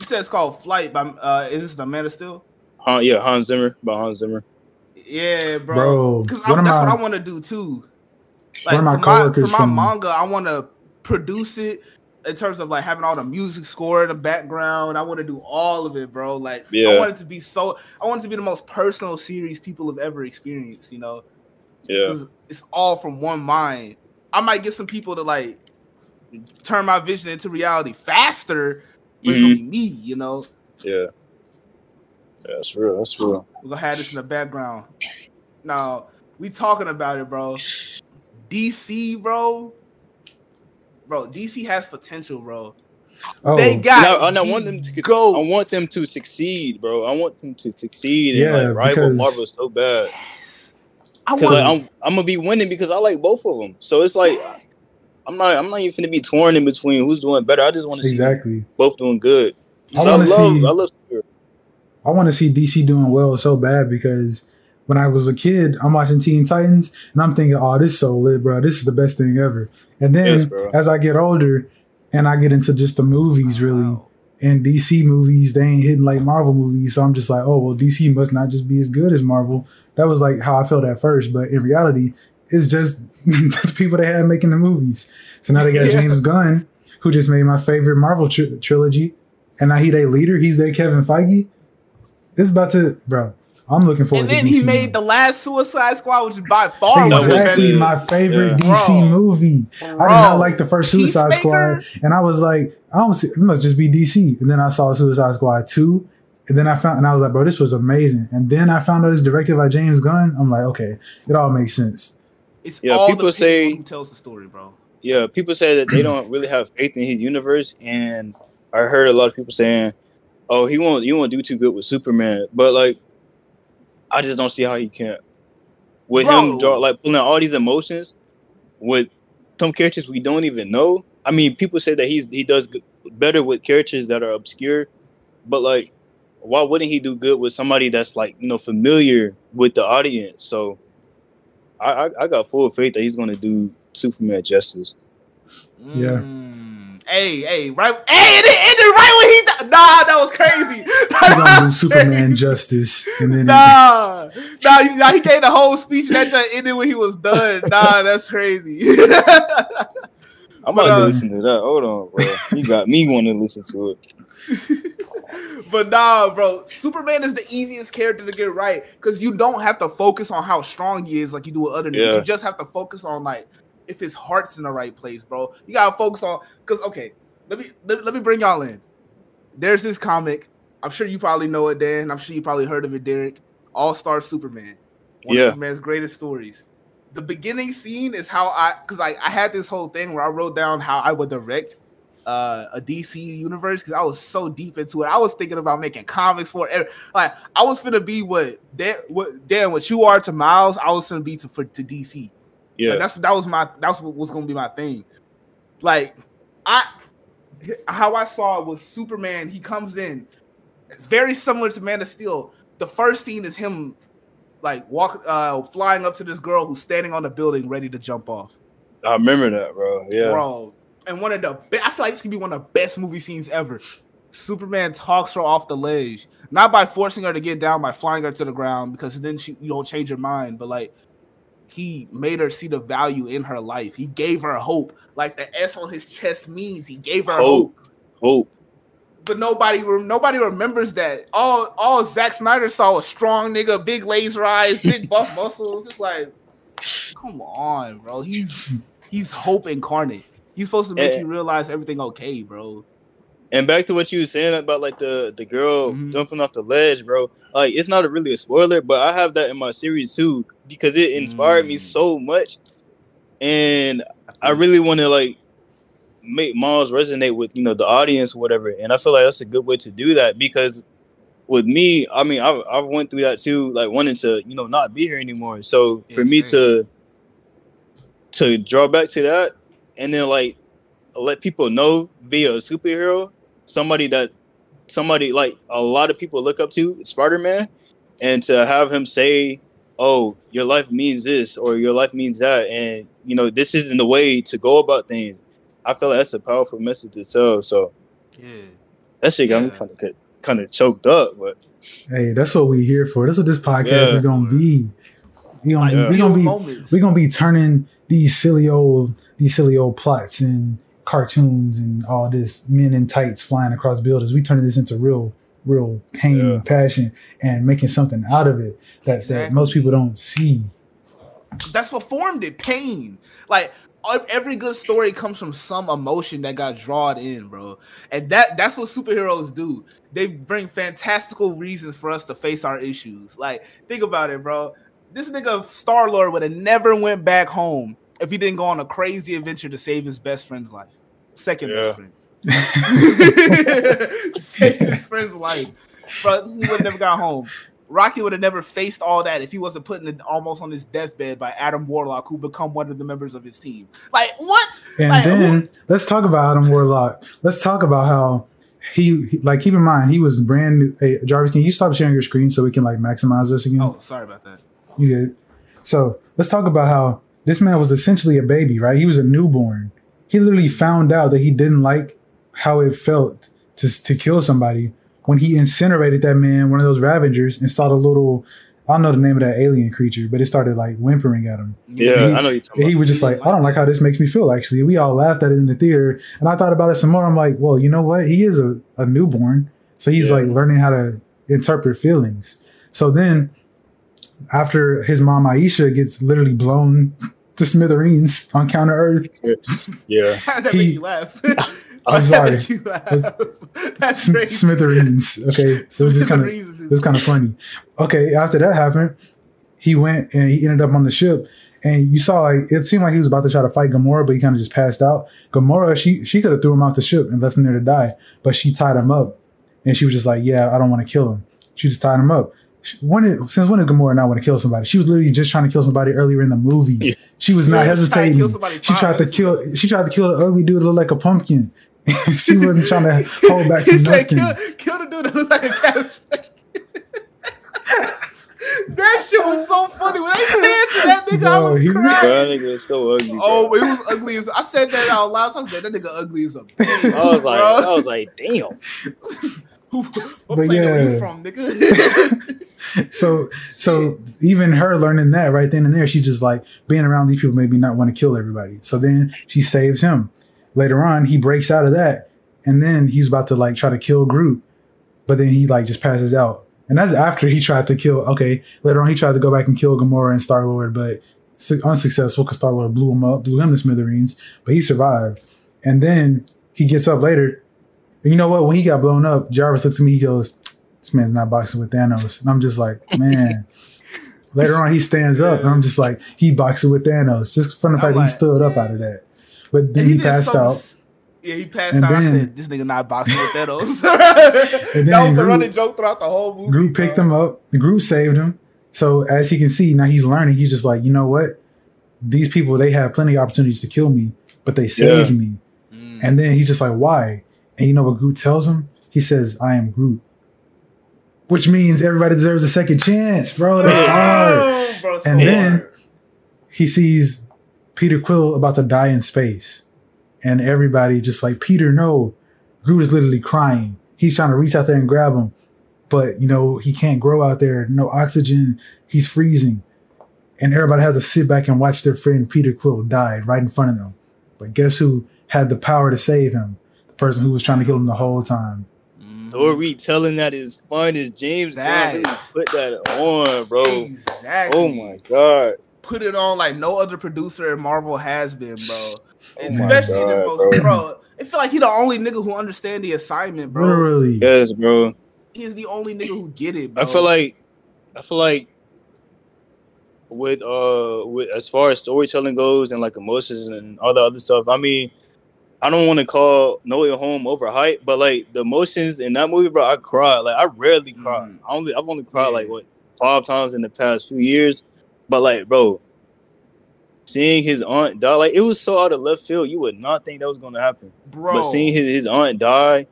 you said it's called Flight by uh, is this the Man of Steel? Han, yeah, Hans Zimmer by Hans Zimmer. Yeah, bro. Bro, Because one of that's what I want to do too. One of my for my, for my from- manga, I want to produce it in terms of like having all the music score in the background. I want to do all of it, bro. Like I want it to be so. I want it to be the most personal series people have ever experienced. You know, Yeah, 'Cause it's all from one mind. I might get some people to like turn my vision into reality faster, but it's gonna Mm-hmm. be me. You know, yeah, yeah. That's real. That's real. we're gonna have this in the background. Now we talking about it, bro. DC, bro. Bro, DC has potential, bro. Oh, They got. No, and I want them to. go. I want them to succeed, bro. I want them to succeed Yeah, and like rival because- Marvel so bad. I Because want. like, I'm I'm gonna be winning because I like both of them. So it's like I'm not I'm not even gonna be torn in between who's doing better. I just want to see exactly. both doing good. I I, love see- I love superheroes. I want to see DC doing well so bad because when I was a kid, I'm watching Teen Titans and I'm thinking, oh, this is so lit, bro. This is the best thing ever. And then Yes, as I get older and I get into just the movies, really, Wow. and DC movies, they ain't hitting like Marvel movies. So I'm just like, oh, well, DC must not just be as good as Marvel. That was like how I felt at first. But in reality, it's just the people they had making the movies. So now they got Yeah. James Gunn, who just made my favorite Marvel tri- trilogy. And now he their leader. He's their Kevin Feige. It's about to, bro. I'm looking forward And to then DC he made now. the last Suicide Squad, which is by far one of the exactly best. my favorite Yeah. DC Bro. movie. I did not like the first Suicide Peacemaker? Squad, and I was like, I don't see. It must just be DC. And then I saw Suicide Squad two, and then I found, and I was like, bro, this was amazing. And then I found out it's directed by James Gunn. I'm like, okay, it all makes sense. It's Yeah, all people the say- who tells the story, bro. Yeah, people say that they don't really have faith in his universe, and I heard a lot of people saying, "Oh, he won't, he won't do too good with Superman." But like, I just don't see how he can't With Bro. him, draw, like pulling out all these emotions with some characters we don't even know. I mean, people say that he's he does better with characters that are obscure, but like, why wouldn't he do good with somebody that's like you know familiar with the audience? So, I I, I got full faith that he's going to do Superman justice. Yeah. Mm. Hey, hey, right? Hey, it ended right when he. Di- nah, that was crazy. He's gonna do Superman justice, and then Nah, nah, he, nah, he gave the whole speech and that just ended when he was done. Nah, that's crazy. I'm But, about to uh, listen to that. Hold on, bro. You got me wanting to listen to it. but nah, bro, Superman is the easiest character to get right because you don't have to focus on how strong he is like you do with other niggas. Yeah. You just have to focus on like if his heart's in the right place, bro. You gotta focus on because okay, let me let, let me bring y'all in. There's this comic. I'm sure you probably know it, Dan. I'm sure you probably heard of it, Derek. All Star Superman. One Yeah. of Superman's greatest stories. The beginning scene is how I because I, I had this whole thing where I wrote down how I would direct uh, a DC universe because I was so deep into it. I was thinking about making comics for it. Like I was gonna be what Dan, what Dan, what you are to Miles. I was gonna be to for to DC. Yeah, Like, that's that was my that's what was gonna be my thing. Like I how I saw it was Superman. He comes in very similar to Man of Steel. The first scene is him like walk uh flying up to this girl who's standing on the building ready to jump off. I remember that, bro. Yeah, Bro. And one of the be- I feel like this could be one of the best movie scenes ever. Superman talks her off the ledge, not by forcing her to get down, by flying her to the ground, because then she you don't change your mind, but like he made her see the value in her life. He gave her hope, like the S on his chest means. He gave her hope, hope, hope. but nobody nobody remembers that. All all Zack Snyder saw was strong nigga, big laser eyes, big buff muscles. It's like, come on, bro. He's he's hope incarnate. He's supposed to make Eh. you realize everything okay, bro. And back to what you were saying about like the the girl Mhm. jumping off the ledge, bro. Like it's not a really a spoiler, but I have that in my series too because it inspired me Mm. so much, and I really want to like make Miles resonate with you know the audience whatever. And I feel like that's a good way to do that because with me, I mean, I I went through that too, like wanting to, you know, not be here anymore. So for me same. to to draw back to that, and then like let people know via a superhero, somebody that somebody like a lot of people look up to, Spider Man, and to have him say, "Oh, your life means this," or "Your life means that," and you know, this isn't the way to go about things. I feel like that's a powerful message to tell. So Yeah. that shit got me kind of kind of choked up, but. Hey, that's what we here for. That's what this podcast Yeah. is gonna be. We gonna, Like, Yeah. we gonna be moments. we gonna be turning these silly old these silly old plots and cartoons and all this men in tights flying across buildings. We turning this into real real pain Yeah. and passion and making something out of it that's that most people don't see. That's what formed it. Pain. Like every good story comes from some emotion that got drawn in, bro. And that that's what superheroes do. They bring fantastical reasons for us to face our issues. Like think about it, bro. This nigga Star Lord would have never went back home if he didn't go on a crazy adventure to save his best friend's life. Second Yeah. best friend. save his friend's life. Bro, he would have never got home. Rocky would have never faced all that if he wasn't put in almost on his deathbed by Adam Warlock, who become one of the members of his team. Like what? And Like, then let's talk about Adam Warlock. Let's talk about how he, he- like keep in mind he was brand new. Hey Jarvis, can you stop sharing your screen so we can like maximize this again? Oh, sorry about that. You good? So let's talk about how this man was essentially a baby, right? He was a newborn. He literally found out that he didn't like how it felt to to kill somebody when he incinerated that man, one of those Ravagers, and saw the little. I don't know the name of that alien creature, but it started like whimpering at him. Yeah, He- I know you're talking And he was just like, I don't like how this makes me feel. Actually, we all laughed at it in the theater, and I thought about it some more. I'm like, well, you know what? He is a, a newborn, so he's Yeah. like learning how to interpret feelings. So then, after his mom Ayesha gets literally blown to smithereens on counter Earth, Yeah, How that He- make you laugh? I'm sorry. that make you laugh? That's Sm- smithereens. Okay, it was just kind of it was kind of funny. Okay, after that happened, he went and he ended up on the ship. And you saw like it seemed like he was about to try to fight Gamora, but he kind of just passed out. Gamora, she she could have threw him off the ship and left him there to die, but she tied him up, and she was just like, "Yeah, I don't want to kill him." She just tied him up. She- When did, since when did Gamora not want to kill somebody? She was literally just trying to kill somebody earlier in the movie. Yeah. She was not Yeah, she tried hesitating. She tried to kill. She tried to kill an ugly dude that looked like a pumpkin. she wasn't trying to hold back He from said, nothing. kill, kill the dude that looked like a cabbage. that shit was so funny. When they said to that nigga, I Bro, was he- crying. that nigga is so ugly. Bro. Oh, it was ugly as I said that out loud. So I said that nigga ugly as a bitch. I was like, bro. I was like, damn. Who, what But planet yeah. you from, nigga? So so even her learning that right then and there, she just like being around these people made me not want to kill everybody. So then she saves him. Later on, he breaks out of that, and then he's about to like try to kill Groot, but then he like just passes out. And that's after he tried to kill. Okay, later on he tried to go back and kill Gamora and Star Lord, but su- unsuccessful because Star Lord blew him up, blew him to smithereens. But he survived. And then he gets up later. And you know what? When he got blown up, Jarvis looks at me. He goes, "This man's not boxing with Thanos." And I'm just like, man. Later on, he stands up, and I'm just like, he boxing with Thanos, just from the fact that he stood up out of that. But then And he, passed some- out. Yeah, he passed And out. I then- said, "This nigga not boxing with Thanos." And that then was the Groot- running joke throughout the whole movie. Groot picked bro. him up. The Groot saved him. So as he can see, now he's learning. He's just like, you know what? These people, they have plenty of opportunities to kill me, but they saved me. Mm. And then he's just like, why? And you know what Groot tells him? He says, I am Groot. Which means everybody deserves a second chance, bro. That's hard. Oh, bro, And then-. He sees Peter Quill about to die in space. And everybody just like, Peter, no. Groot is literally crying. He's trying to reach out there and grab him. But, you know, he can't grow out there. No oxygen. He's freezing. And everybody has to sit back and watch their friend Peter Quill die right in front of them. But guess who had the power to save him? The person who was trying to kill him the whole time. Mhm. Or retelling that is fun as James Gunn That put that on, bro. Exactly. Oh my god. Put it on like no other producer in Marvel has been, bro. Oh my Especially in this most, bro. bro. It feel like he the only nigga who understand the assignment, bro. Really? Yes, bro. He's the only nigga who get it, bro. I feel like I feel like with uh with as far as storytelling goes and like emotions and all the other stuff, I mean I don't want to call No Way Home overhyped, but like the emotions in that movie, bro, I cried. Like I rarely cry. Mhm. I only I've only cried Yeah. like what five times in the past few years. But like, bro, seeing his aunt die, like it was so out of left field. You would not think that was gonna happen. bro. But seeing his, his aunt die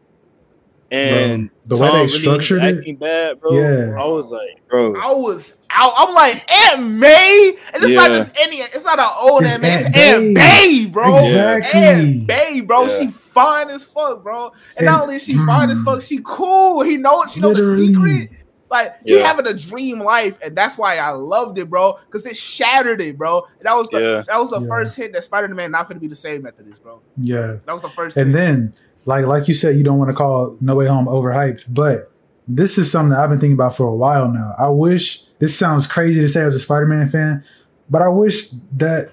and Bro, the way they really structured it- acting bad, bro. Yeah. I was like, bro, I was out. I'm like Aunt May, and it's not just any. It's not an old It's Aunt May. It's Aunt Aunt Bay. Bay, bro. Exactly. Aunt Bay, bro. Yeah. She fine as fuck, bro. And- And, not only is she fine as mm. fuck, she cool. He know she know Literally. the secret. Like he Yeah. having a dream life, and that's why I loved it, bro. Because it shattered it, bro. And that was the Yeah. that was the Yeah. first hit that Spider Man not gonna be the same after this, bro. Yeah. That was the first. And hit. then, like like you said, you don't want to call No Way Home overhyped, but this is something that I've been thinking about for a while now. I wish this sounds crazy to say as a Spider-Man fan, but I wish that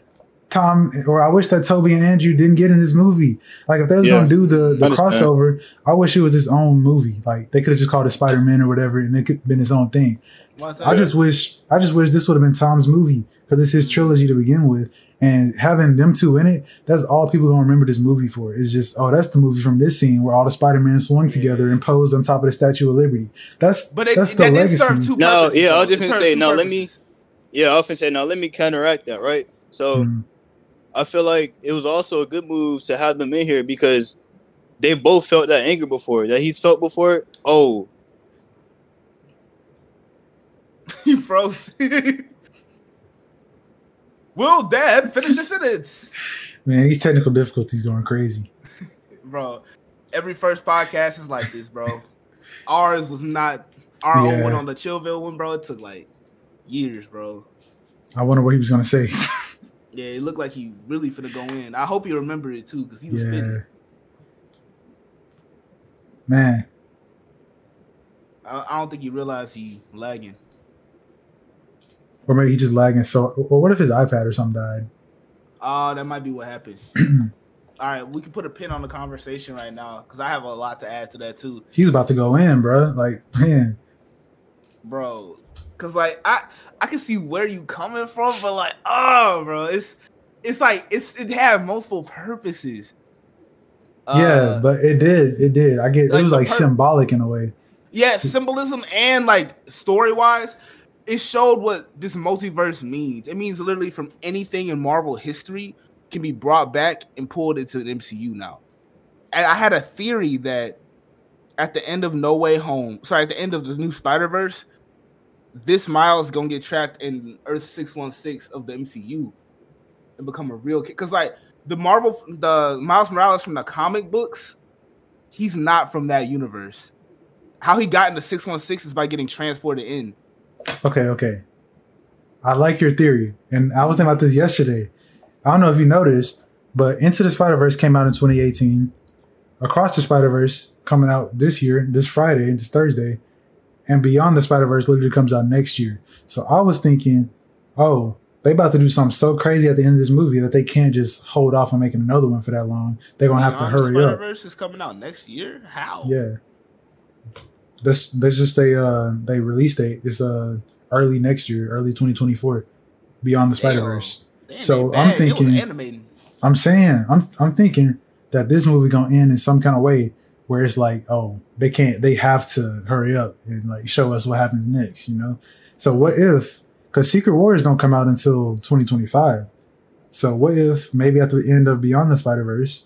Tom or I wish that Toby and Andrew didn't get in this movie. Like if they was Yeah. gonna do the, the Understand. crossover, I wish it was his own movie. Like they could have just called it Spider-Man or whatever, and it could have been his own thing. Once I just wish I just wish this would have been Tom's movie because it's his trilogy to begin with. And having them two in it, that's all people gonna remember this movie for. Is just, oh, that's the movie from this scene where all the Spider-Man swung together and posed on top of the Statue of Liberty. That's but it, that's the that legacy. serve two No, purposes, yeah, I though. was just gonna say, two now let me- yeah, I often say now let me counteract that, right? So Mhm. I feel like it was also a good move to have them in here because they both felt that anger before that he's felt before. Oh, He froze. Will Dad finish the sentence? Man, these technical difficulties going crazy. Bro, every first podcast is like this, bro. Ours was not our Yeah. own one on the Chillville one, bro. It took like years, bro. I wonder what he was gonna say. Yeah, it looked like he really finna go in. I hope he remembered it too, because he was yeah, spinning. man. I, I don't think he realized he lagging. Or maybe he just lagging. So, or what if his iPad or something died? Oh, that might be what happened. All right, we can put a pin on the conversation right now because I have a lot to add to that too. He's about to go in, bro. Like, man, bro. Cause like I I can see where you coming from, but like oh, bro, it's it's like it's it had multiple purposes. yeah, Uh, but it did, it did. I get like it was like per- symbolic in a way. yeah, symbolism and like story wise, it showed what this multiverse means. It means literally from anything in Marvel history can be brought back and pulled into the MCU now. And I had a theory that at the end of No Way Home, sorry, at the end of the new Spider Verse, this Miles gonna get trapped in Earth six one six of the MCU and become a real kid. Cause like the Marvel, the Miles Morales from the comic books, he's not from that universe. How he got into six one six is by getting transported in. Okay, okay. I like your theory. And I was thinking about this yesterday. I don't know if you noticed, but Into the Spider Verse came out in 2018. Across the Spider Verse coming out this year, this Friday, this Thursday. And Beyond the Spider Verse literally comes out next year. So I was thinking, oh, they about to do something so crazy at the end of this movie that they can't just hold off on making another one for that long. They're gonna have to Beyond the hurry up. Spider-Verse is coming out next year. How? Yeah. That's that's just a uh they release date. It's uh early next year, early 2024. Beyond the Spider Verse. So, I'm bad. It was thinking- I'm saying, I'm I'm thinking that this movie gonna end in some kind of way where it's like, oh, they can't they have to hurry up and like show us what happens next, you know? So what if because Secret Wars don't come out until 2025. So what if maybe at the end of Beyond the Spider Verse,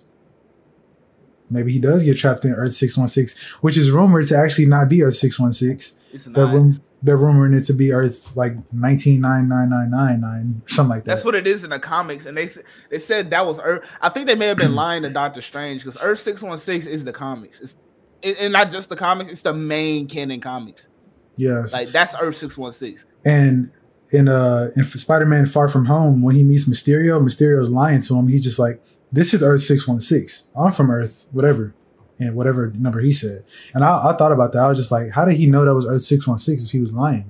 maybe he does get trapped in Earth 616, which is rumored to actually not be Earth 616. It's They're, not. rum- they're rumoring it to be Earth like 199999, something like that. That's what it is in the comics, and they they said that was Earth. I think they may have been lying to Doctor Strange because Earth six one six is the comics. It's it, and not just the comics; it's the main canon comics. yes. Like that's Earth six one six. And in uh in Spider-Man Far From Home, when he meets Mysterio, Mysterio's lying to him. He's just like, "This is Earth six one six. I'm from Earth, whatever." And whatever number he said, and I, I thought about that. I was just like, "How did he know that was Earth six one six if he was lying?"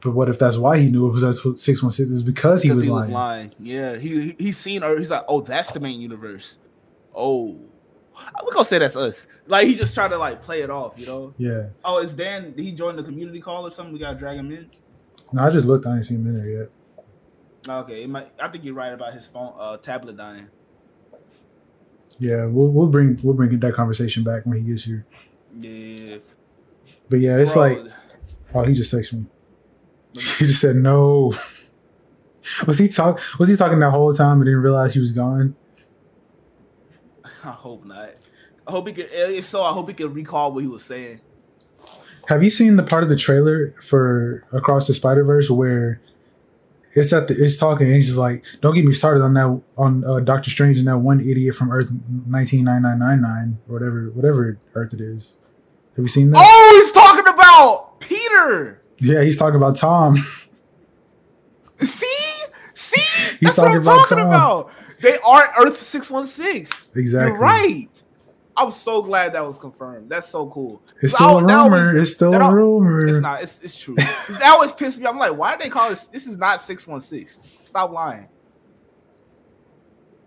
But what if that's why he knew it was Earth six one six? Is because he, Because was, he lying. was lying. Yeah, he he- he's seen Earth. He's like, oh, that's the main universe. Oh, we gonna say that's us. Like he just tried to like play it off, you know. Yeah. Oh, is Dan? Did he join the community call or something? We gotta drag him in. No, I just looked. I ain't seen him in there yet. Okay, it might, I think you're right about his phone, uh, tablet dying. Yeah, we'll we'll bring we'll bring that conversation back when he gets here. Yeah, But yeah, it's Bro, like oh, he just texted me. He just said no. Was he talk? Was he talking that whole time and didn't realize he was gone? I hope not. I hope he could. If so, I hope he could recall what he was saying. Have you seen the part of the trailer for Across the Spider Verse where it's at the it's talking and he's just like, "Don't get me started on that on uh, Doctor Strange and that one idiot from Earth nineteen nine nine nine nine or whatever whatever Earth it is." Have you seen that? Oh, he's talking about Peter. Yeah, he's talking about Tom. See, see, He's that's what I'm talking about talking Tom. about. They are Earth six one six. Exactly. You're right. I'm so glad that was confirmed. That's so cool. It's still a that always- rumor. It's still a rumor. It's not. It's it's true. that always pissed me. I'm like, why do they call this? This is not six one six. Stop lying.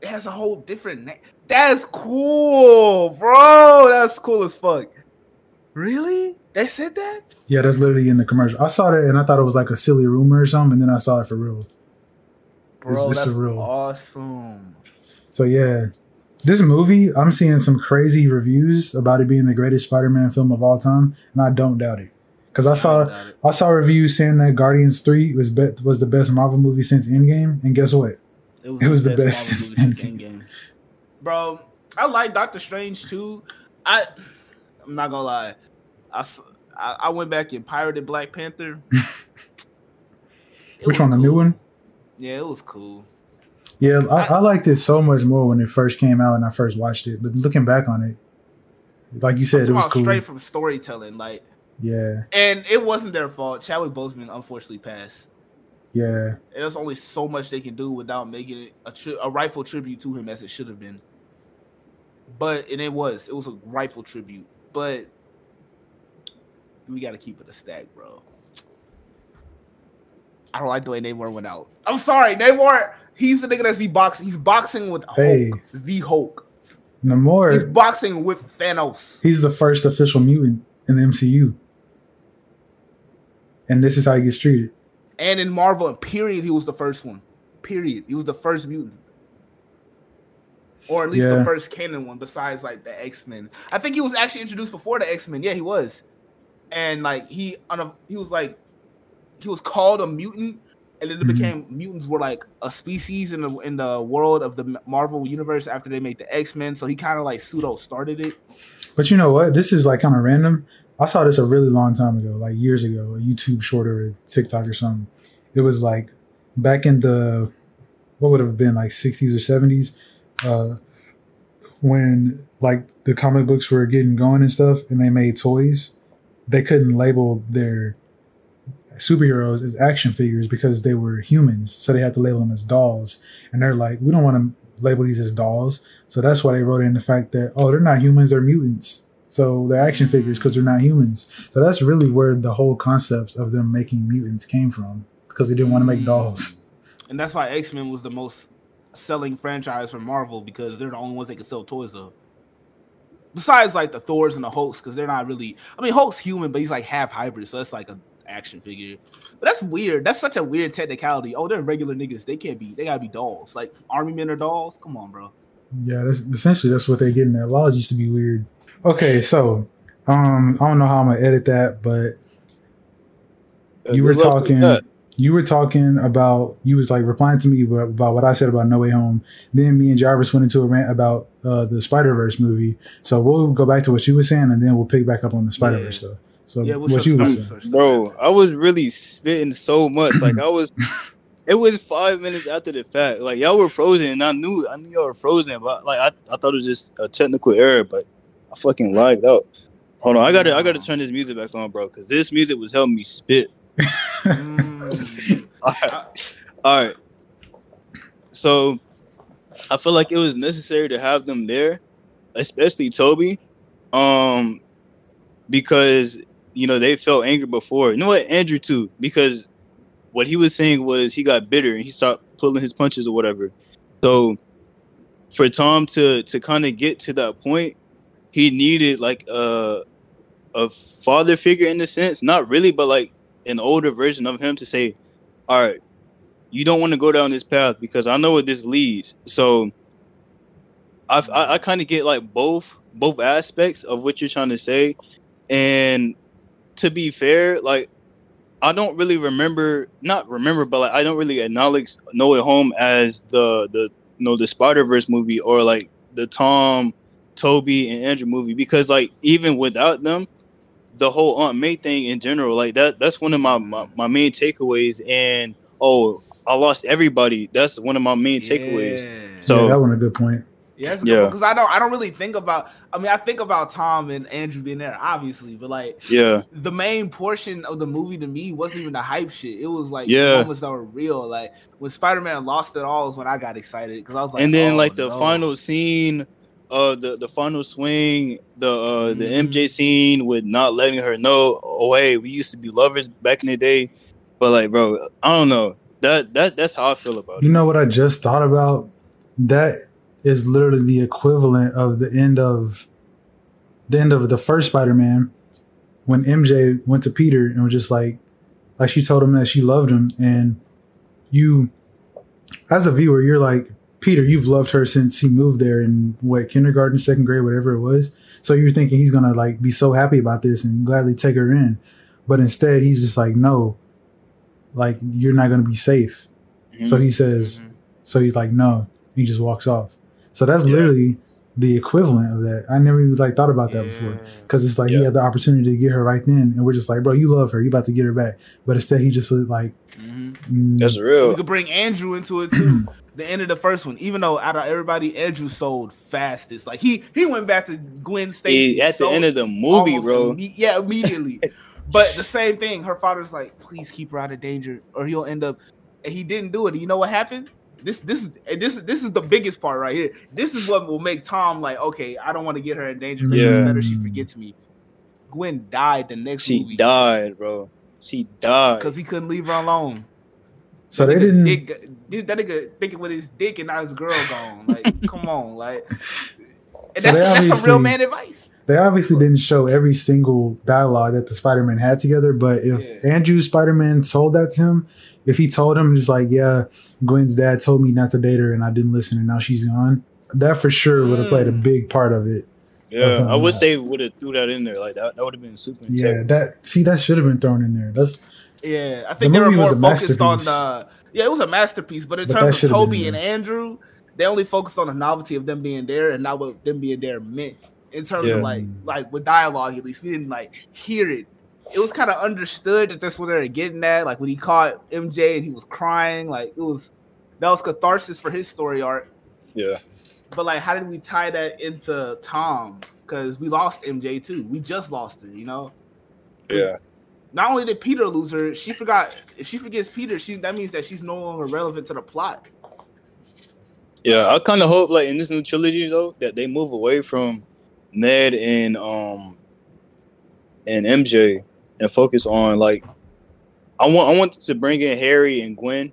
It has a whole different name. That's cool, bro. That's cool as fuck. Really? They said that? Yeah, that's literally in the commercial. I saw that and I thought it was like a silly rumor or something, and then I saw it for real. Bro, it's that's surreal. awesome. So yeah, this movie, I'm seeing some crazy reviews about it being the greatest Spider-Man film of all time, and I don't doubt it. Because I saw it. I saw reviews saying that Guardians Three was be- was the best Marvel movie since Endgame, and guess what? It was the best Marvel since movie since Endgame. Endgame. Bro, I like Doctor Strange too. I I'm not gonna lie. I I, went back and pirated Black Panther. Which was one? The new one? Yeah, it was cool. Yeah, I, I liked it so much more when it first came out and I first watched it. But looking back on it, like you said, it was cool. straight from storytelling, like, Yeah, and it wasn't their fault. Chadwick Boseman unfortunately passed. yeah. And there's only so much they can do without making it a, tri- a rightful tribute to him as it should have been. But and it was, it was a rightful tribute. But we got to keep it a stack, bro. I don't like the way Namor went out. I'm sorry, Namor. He's the nigga that's be boxing. He's boxing with Hulk, Hey. the Hulk. He's boxing with Thanos. he's the first official mutant in the MCU, and this is how he gets treated. And in Marvel, period, he was the first one. Period. He was the first mutant. Or at least Yeah. the first canon one, besides like the X Men. I think he was actually introduced before the X Men. Yeah, he was. And like he on a he was like he was called a mutant, and then it Mhm. became mutants were like a species in the in the world of the Marvel universe after they made the X Men. So he kind of like pseudo started it. But you know what? This is like kind of random. I saw this a really long time ago, like years ago, a YouTube short or a TikTok or something. It was like back in the what would have been like 60s or 70s, uh, when like the comic books were getting going and stuff, and they made toys. They couldn't label their superheroes as action figures because they were humans, so they had to label them as dolls. And they're like, we don't want to label these as dolls, so that's why they wrote in the fact that oh, they're not humans, they're mutants. So they're action figures because they're not humans. So that's really where the whole concepts of them making mutants came from because they didn't want to make Mm. dolls. And that's why X Men was the most selling franchise for Marvel because they're the only ones they can sell toys of. Besides, like the Thors and the Hulks, because they're not really. I mean, Hulk's human, but he's like half hybrid, so that's like an action figure. But that's weird. That's such a weird technicality. Oh, they're regular niggas. They can't be. They gotta be dolls. Like army men are dolls. Come on, bro. Yeah, that's essentially that's what they're getting at. Laws used to be weird. Okay, so um, I don't know how I'm gonna edit that, but You were Good luck with talking- you were talking about you was like replying to me about about what I said about No Way Home. Then me and Jarvis went into a rant about uh, the Spider Verse movie. So we'll go back to what you were saying, and then we'll pick back up on the Spider Verse Yeah. stuff. So Yeah, what you was saying. bro. I was really spitting so much. Like I was, it was five minutes after the fact. Like y'all were frozen, and I knew I knew y'all were frozen, but like I, I thought it was just a technical error, but I fucking lagged out. Hold on, I gotta I gotta turn this music back on, bro, because this music was helping me spit. Mm. All right. All right. So I feel like it was necessary to have them there, especially Toby, um, because you know they felt angry before. You know what, Andrew too, because what he was saying was he got bitter and he stopped pulling his punches or whatever. So for Tom to to kind of get to that point, he needed like a a father figure in a sense, not really, but like an older version of him to say, "All right, you don't want to go down this path because I know where this leads." So I I, I kind of get like both both aspects of what you're trying to say, and to be fair, like I don't really remember, not remember, but like I don't really acknowledge No Way Home as the the you know the Spider Verse movie or like the Tom, Toby, and Andrew movie because like even without them, the whole Aunt May thing in general, like that that's one of my my, my main takeaways. And oh, I lost everybody. That's one of my main takeaways. So- yeah, that one a good point. Yeah, that's Yeah. because I don't I don't really think about. I mean, I think about Tom and Andrew being there, obviously, but like Yeah, the main portion of the movie to me wasn't even the hype shit. It was like Yeah. moments that were real. Like when Spider Man lost it all is when I got excited because I was like, and then oh, like the no. final scene, uh, the the final swing, the uh the Mhm. MJ scene with not letting her know, oh hey, we used to be lovers back in the day, but like, bro, I don't know. That that that's how I feel about You it. You know what I just thought about? That is literally the equivalent of the end of the end of the first Spider-Man when MJ went to Peter and was just like like she told him that she loved him and you as a viewer you're like Peter you've loved her since he moved there in what kindergarten second grade whatever it was so you're thinking he's going to like be so happy about this and gladly take her in but instead he's just like no like you're not going to be safe so he says, Mhm. so he's like, no. He just walks off. So that's Yeah. literally the equivalent of that. I never even like thought about that before because it's like he had the opportunity to get her right then, and we're just like, bro, you love her, you about to get her back, but instead he just like, Mhm. mm, That's We real. could bring Andrew into it too. the end of the first one, even though out of everybody, Andrew sold fastest. Like he he went back to Gwen Stacy He- at the end of the movie, almost bro. imme- yeah, immediately. but the same thing. Her father's like, please keep her out of danger, or he'll end up. And he didn't do it. You know what happened? This this is and this this is the biggest part right here. This is what will make Tom like, okay, I don't want to get her in danger. Maybe Yeah. it's better she forgets me. Gwen died the next She movie died, bro. She died. because he couldn't leave her alone. so That they nigga didn't. Dick, uh, that nigga thinking with his dick and now his girl gone. Like, come on, like. And So that's, they that's some real obviously- man advice. They obviously didn't show every single dialogue that the Spider-Man had together, but if Yeah. Andrew Spider-Man told that to him, if he told him just like, yeah, Gwen's dad told me not to date her and I didn't listen and now she's gone, that for sure would have played a Mm. big part of it. yeah, I would Yeah. say would have threw that in there. Like that, that would have been super Yeah, intense. that see that should have been thrown in there. That's Yeah, I think The they were movie was more a focused on masterpiece. the. Yeah, it was a masterpiece, but in But terms of Toby and Andrew, they only focused on the novelty of them being there and not what them being there meant. In terms Yeah. of like, like with dialogue, at least we didn't like hear it. It was kind of understood that that's what they were getting at. Like when he caught MJ and he was crying, like it was that was catharsis for his story arc. Yeah, But like, how did we tie that into Tom? Because we lost MJ too. We just lost her, you know. yeah, Not only did Peter lose her, she forgot. If she forgets Peter, she that means that she's no longer relevant to the plot. yeah. I kind of hope like in this new trilogy though that they move away from Ned and um and MJ and focus on like I want I want to bring in Harry and Gwen.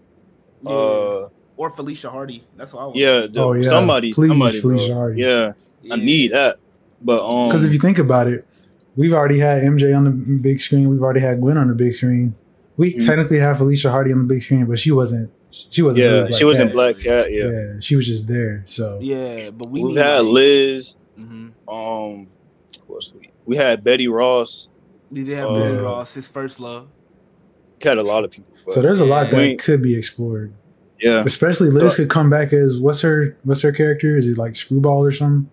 Uh, or Felicia Hardy. That's what I want. yeah, the, Oh, yeah. somebody, Please, somebody. Felicia Hardy. Yeah, I need that. But um, because if you think about it, we've already had MJ on the big screen. We've already had Gwen on the big screen. We Mhm. technically have Felicia Hardy on the big screen, but she wasn't. She wasn't. yeah, really she was in Cat. Black Cat. Yeah, Yeah. she was just there. So Yeah, but we we've had like, Liz. mhm. Um, what's we? We had Betty Ross. We did have Uh, Betty Ross, his first love. We had a lot of people. so there's a lot that We- could be explored. yeah, Especially Liz Uh, could come back as what's her what's her character? Is it like Screwball or something?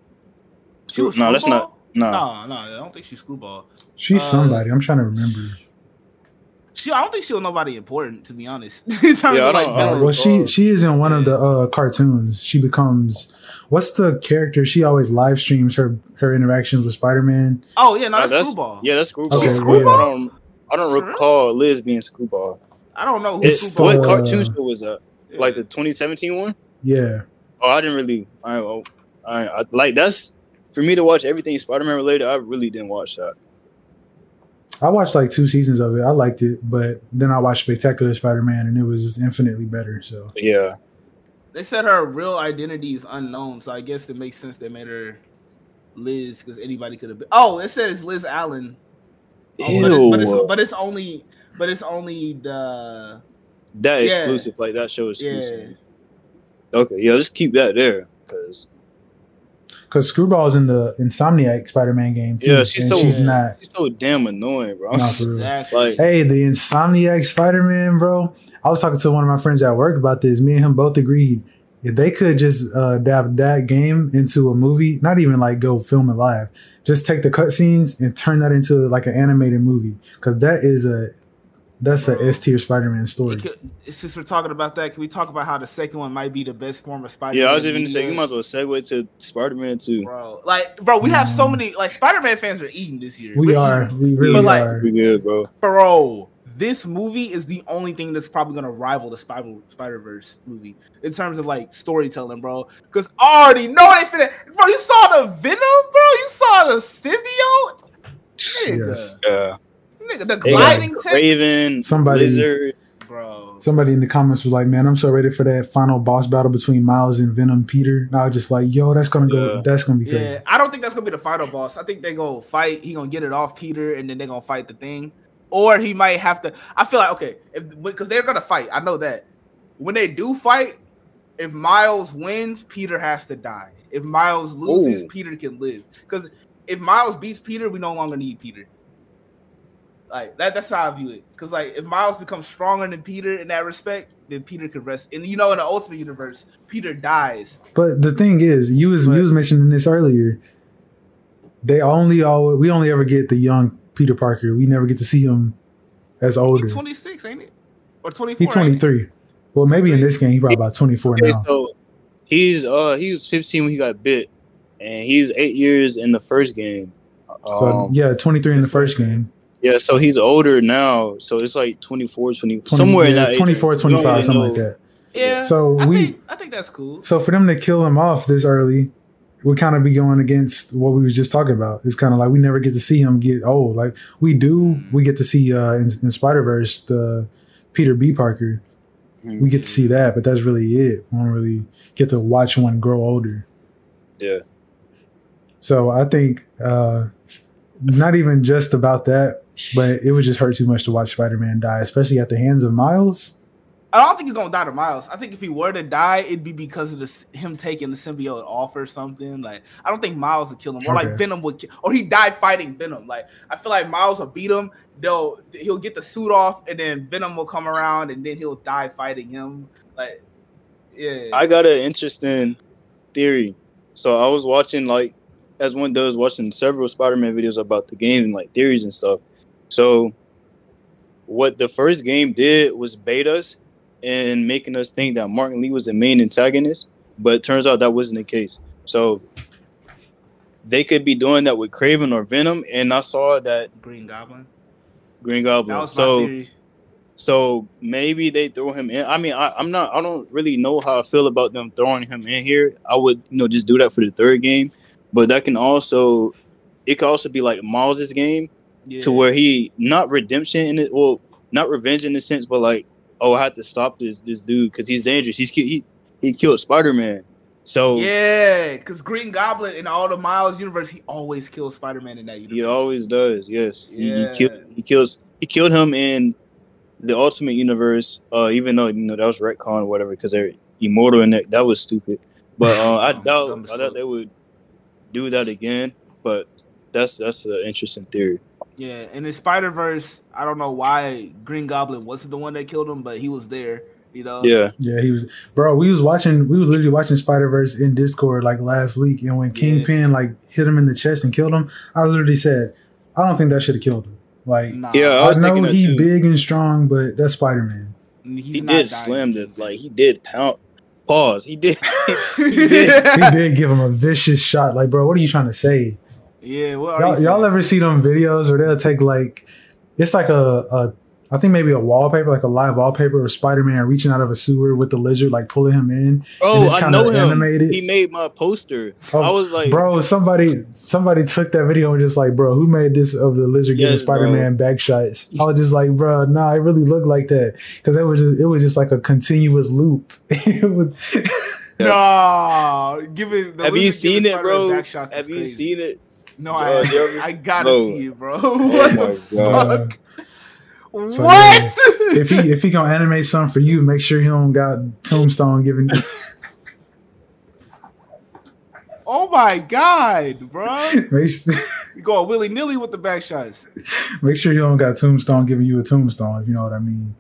She was No, that's Screwball? nah. No, no, I don't think she's Screwball. She's Uh, somebody. I'm trying to remember. She, I don't think she'll nobody important, to be honest. Yeah, of like Uh, well, she she is in one of the uh, cartoons. She becomes what's the character? She always live streams her her interactions with Spider Man. Oh yeah, no, Uh, that's, that's- Screwball. Yeah, that's Screwball. Okay, I Screwball? don't. I don't For real? recall Liz being Screwball. I don't know who It's, Screwball. what cartoon show was that? is. Like the 2017 one? Yeah, Oh, I didn't really. I, oh, I, I like that's for me to watch everything Spider-Man related. I really didn't watch that. I watched like two seasons of it. I liked it, but then I watched Spectacular Spider Man, and it was just infinitely better. So yeah, They said her real identity is unknown, so I guess it makes sense they made her Liz because anybody could have been. Oh, it says Liz Allen, Oh, but, it, but, it's, but it's only but it's only the that yeah. exclusive. Like that show exclusive. yeah. Okay, yeah, just keep that there because Because Screwball's in the Insomniac Spider-Man game too. Yeah, she's so she's not. she's so damn annoying, bro. Nah, for real. Exactly. like, Hey, the Insomniac Spider-Man, bro. I was talking to one of my friends at work about this. Me and him both agreed if they could just uh, adapt that game into a movie, not even like go film it live, just take the cutscenes and turn that into like an animated movie, because that is a that's a S tier Spider-Man story. Could- since we're talking about that, can we talk about how the second one might be the best form of Spider-Man? yeah, I was even gonna say you might as well segue to Spider Man too. bro. Like, bro, we have so Mm. many like Spider-Man fans are eating this year. We We're we really But, like, are. Pretty good, bro. bro. This movie is the only thing that's probably gonna rival the Spider Spider Verse movie in terms of like storytelling, bro. Because I already know they finna. Bro, you saw the Venom, bro. You saw the symbiote. Nigga, Yes. Yeah. Nigga, the gliding tech, Kraven, Somebody- Lizard. bro. Somebody in the comments was like, "Man, I'm so ready for that final boss battle between Miles and Venom Peter." And I was just like, "Yo, that's gonna go. Yeah. That's gonna be crazy." Yeah, I don't think that's gonna be the final boss. I think they gonna fight. He gonna get it off Peter, and then they gonna fight the thing, or he might have to. I feel like okay, if because they're gonna fight. I know that when they do fight, if Miles wins, Peter has to die. If Miles loses, Ooh. Peter can live. Because if Miles beats Peter, we no longer need Peter. Like that, that's how I view it. Because like if Miles becomes stronger than Peter in that respect, then Peter can rest. And you know, in the Ultimate Universe, Peter dies. But the thing is, you was But- you was mentioning this earlier. They only always we only ever get the young Peter Parker. We never get to see him as older. He's 26, ain't it? Or 24? He's twenty three. Well, maybe in this game he probably about twenty four Okay, now. so he's uh he was 15 when he got bit, and he's eight years in the first game. So Um, yeah, twenty three in the first game. Yeah, so he's older now, so it's like 24, 20, 20, somewhere in yeah, that 24, range. 25, really something know. like that. Yeah. So I we- think I think that's cool. So for them to kill him off this early, we kind of be going against what we was just talking about. It's kind of like we never get to see him get old. Like we do, we get to see uh, in, in Spider Verse the Peter B. Parker. Mhm. We get to see that, but that's really it. We don't really get to watch one grow older. Yeah. So I think uh, not even just about that, but it would just hurt too much to watch Spider Man die, especially at the hands of Miles. I don't think he's gonna die to Miles. I think if he were to die, it'd be because of this him taking the symbiote off or something. Like I don't think Miles would kill him, or like Venom would, ki- or he died fighting Venom. Like I feel like Miles will beat him. They'll he'll get the suit off, and then Venom will come around, and then he'll die fighting him. Like yeah, I got an interesting theory. So I was watching like as one does watching several Spider-Man videos about the game and like theories and stuff. So what the first game did was bait us and making us think that Martin Li was the main antagonist, but it turns out that wasn't the case. So they could be doing that with Kraven or Venom, and I saw that Green Goblin. Green Goblin. So so maybe they throw him in. I mean, I, I'm not. I don't really know how I feel about them throwing him in here. I would, you know, just do that for the third game. But that can also, it could also be like Miles's game Yeah. to where he not redemption in it, well, not revenge in the sense, but like, oh, I have to stop this this dude because he's dangerous. He's he he killed Spider Man. So Yeah, because Green Goblin in all the Miles universe, he always kills Spider Man in that universe. he always does. Yes, He- Yeah. he, kill, he kills he killed him in the Ultimate Universe. Uh, even though you know that was retcon or whatever because they're immortal and that that was stupid. But uh, I doubt I doubt they would do that again. But that's that's an interesting theory. Yeah, and in Spider Verse, I don't know why Green Goblin wasn't the one that killed him, but he was there. You know. Yeah, Yeah, he was, bro. We was watching, we was literally watching Spider Verse in Discord like last week, and when Yeah. Kingpin like hit him in the chest and killed him, I literally said, I don't think that should have killed him. Like, Nah, Yeah, I I, know thinking he too. big and strong, but that's Spider Man. he's he did dying slam to the like he did pound. Pause. He did. He did give him a vicious shot. Like, bro, what are you trying to say? Yeah, what are Y'all, you y'all ever see them videos where they'll take like, it's like a, a I think maybe a wallpaper, like a live wallpaper of Spider Man reaching out of a sewer with the lizard, like pulling him in. And Bro, it's I kinda know him. animated. He made my poster. Oh, I was like, bro, somebody somebody took that video and just like, bro, who made this of the lizard giving Yes, bro. Spider Man back shots? I was just like, bro, nah, it really looked like that because it was just it was just like a continuous loop. it was, No, give it. the have you seen it, bro? back shots Have you crazy. seen it? No, Bro, I, I gotta Bro. see it, bro. Oh what my the God. fuck? So, what? yeah, if he if he gonna animate something for you, make sure he don't got Tombstone giving. Oh my god, bro! Make sure, You going willy nilly with the back shots. make sure you don't got Tombstone giving you a tombstone. If you know what I mean.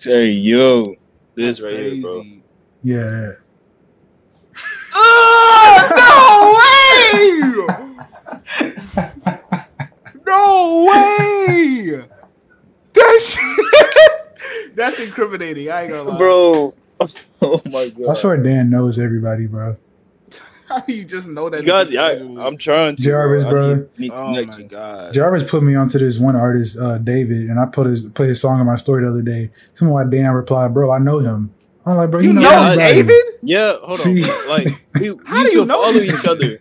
Hey yo, this That's right here, bro. crazy. Yeah. that. Oh, no way! No way! That shit, that's incriminating. I ain't gonna lie, Bro. Oh my god. I swear Dan knows everybody, bro. How do you just know that? You got, nigga I, I'm trying to. Jarvis, I bro. Need, need Oh my god. Jarvis put me onto this one artist, uh, David, and I put his put his song in my story the other day. Some why Dan replied, "Bro, I know him." I'm like, "Bro, you, You know, know. David? Yeah, hold See? on. Like we, we How do used you to know follow him? each other.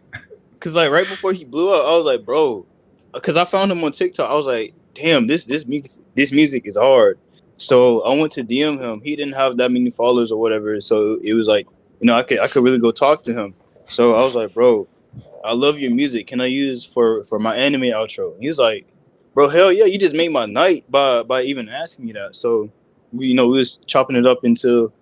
Cause like right before he blew up, I was like, bro, because I found him on TikTok. I was like, damn, this this music this music is hard. So I went to DM him. He didn't have that many followers or whatever. So it was like, you know, I could I could really go talk to him. So I was like, bro, I love your music. Can I use for for my anime outro? He was like, bro, hell yeah, you just made my night by by even asking me that. So we, you know, we was chopping it up until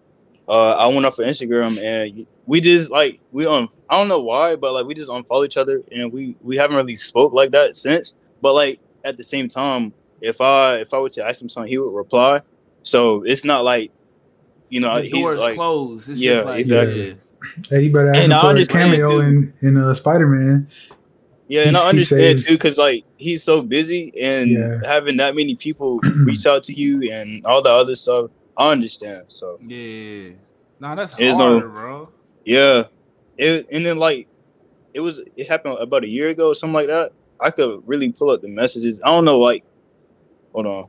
uh, I went off of Instagram and we just like we on I don't know why, but like we just unfollow each other and we we haven't really spoke like that since. But like at the same time, if I if I were to ask him something, he would reply. So it's not like you know The he's door's like closed. It's Yeah, just like, exactly. yeah. Hey, you better ask And him I for a understand, cameo in in uh, Spider Man. yeah, and He- I understand saves- too because like he's so busy and Yeah. having that many people reach out to you and all the other stuff. I understand. So Yeah. Nah, that's There's hard, no- bro. Yeah, it and then like it was it happened about a year ago, or something like that. I could really pull up the messages. I don't know, like, hold on,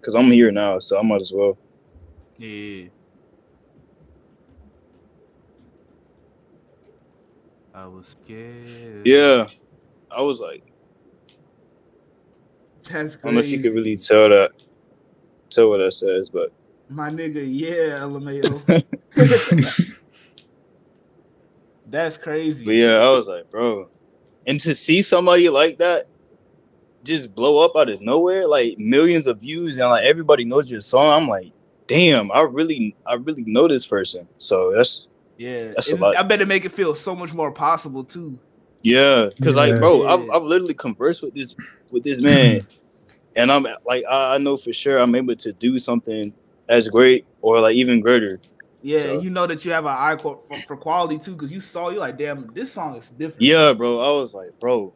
because I'm here now, so I might as well. Yeah. I was scared. Yeah, I was like, That's crazy. I don't know if you could really tell that, tell what that says, but My nigga, yeah, LMAO. That's crazy. but yeah, I was like, bro, and to see somebody like that just blow up out of nowhere, like millions of views, and like everybody knows your song, I'm like, damn, I really, I really know this person. So that's Yeah. That's a lot. I better make it feel so much more possible too. Yeah, because Yeah. like, bro, I've, I've literally conversed with this with this man, and I'm like, I, I know for sure I'm able to do something as great or like even greater. Yeah, So- you know that you have an eye for, for, for quality too, because you saw you like, damn, this song is different. Yeah, bro. I was like, bro,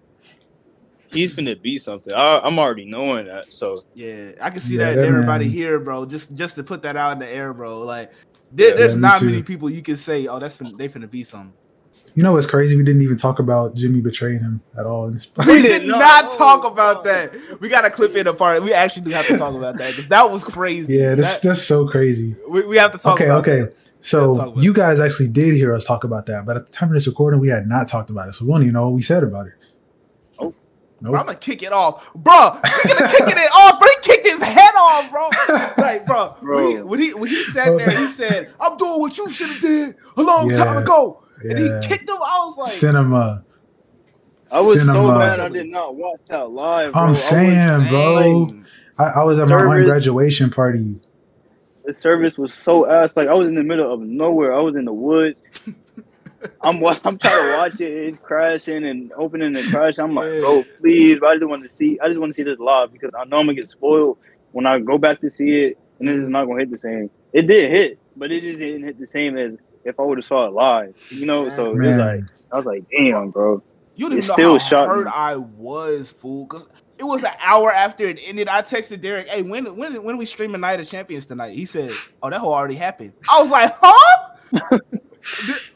he's finna be something. I, I'm already knowing that. So Yeah, I can see Yeah, that, that everybody man- here, bro. Just just to put that out in the air, bro. Like, there, Yeah, there's me not too. many people you can say, oh, that's finna, they finna be something. You know what's crazy? We didn't even talk about Jimmy betraying him at all. in Spider- We did No, not talk no. about that. We got to clip in a part. We actually do have to talk about that that was crazy. yeah, that's That- that's so crazy. we, we have to talk Okay, about okay. that. So you guys actually did hear us talk about that, but at the time of this recording, we had not talked about it, so we don't even know what we said about it. Oh. Bro, I'm gonna kick it off, bro. Speaking of kicking it off, bro, he kicked his head off, bro. Like, bro, When, he, when he when he sat there, he said, "I'm doing what you should have did a long time Yeah. and he kicked him. I was like, Cinema. I was Cinema. so mad I did not watch that live. Bro. I I'm was- saying, bro. I, I was at my Service. own graduation party. the service was so ass. Like I was in the middle of nowhere. I was in the woods. I'm I'm trying to watch it. It's crashing and opening and crashing. I'm like, Yeah. bro, please. But I just want to see. I just want to see this live because I know I'm gonna get spoiled when I go back to see it, and it's not gonna hit the same. It did hit, but it just didn't hit the same as if I would have saw it live. You know, so it was like I was like, damn, bro. You didn't It know still how shocked hurt me. I was, fool. Cause it was an hour after it ended. I texted Derek, "Hey, when when when we streaming Night of Champions tonight?" He said, "Oh, that whole already happened." I was like, "Huh?"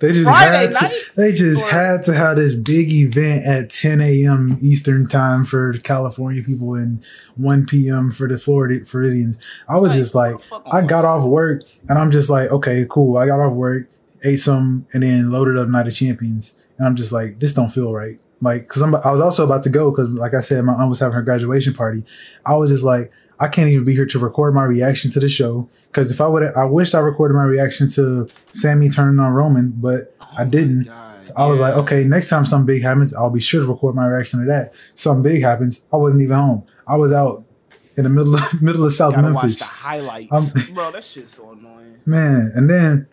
They just Friday had to, night? they just Or- had to have this big event at 10 a.m. Eastern time for California people and 1 p.m. for the Florida Floridians. I was just like, I got off work and I'm just like, okay, cool. I got off work, ate some, and then loaded up Night of Champions. And I'm just like, this don't feel right. Like, cause I'm, I was also about to go because, like I said, my aunt was having her graduation party. I was just like, I can't even be here to record my reaction to the show. Cause if I would, I wished I recorded my reaction to Sami turning on Roman, but I oh didn't. I was like, okay, next time something big happens, I'll be sure to record my reaction to that. Something big happens. I wasn't even home. I was out in the middle of, middle of South Gotta Memphis. highlights, bro. That shit's so annoying. Man, and then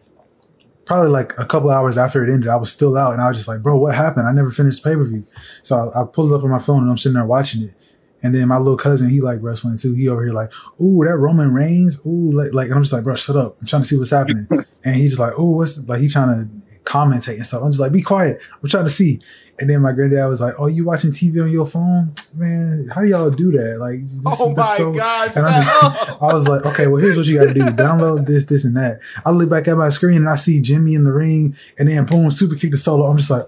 probably like a couple hours after it ended, I was still out, and I was just like, "Bro, what happened? I never finished pay per view." So I, I pulled it up on my phone, and I'm sitting there watching it. And then my little cousin, he like wrestling too. He over here like, "Ooh, that Roman Reigns." Ooh, like, like and I'm just like, "Bro, shut up! I'm trying to see what's happening." and he's just like, "Ooh, what's like?" He trying to commentate and stuff. I'm just like, "Be quiet! I'm trying to see." And then my granddad was like, "Oh, you watching TV on your phone, man? How do y'all do that? Like, this, Oh this my so- gosh! and I'm just. I was like, okay, well, here's what you got to do: download this, this, and that. I look back at my screen and I see Jimmy in the ring, and then boom, super kick the solo. I'm just like,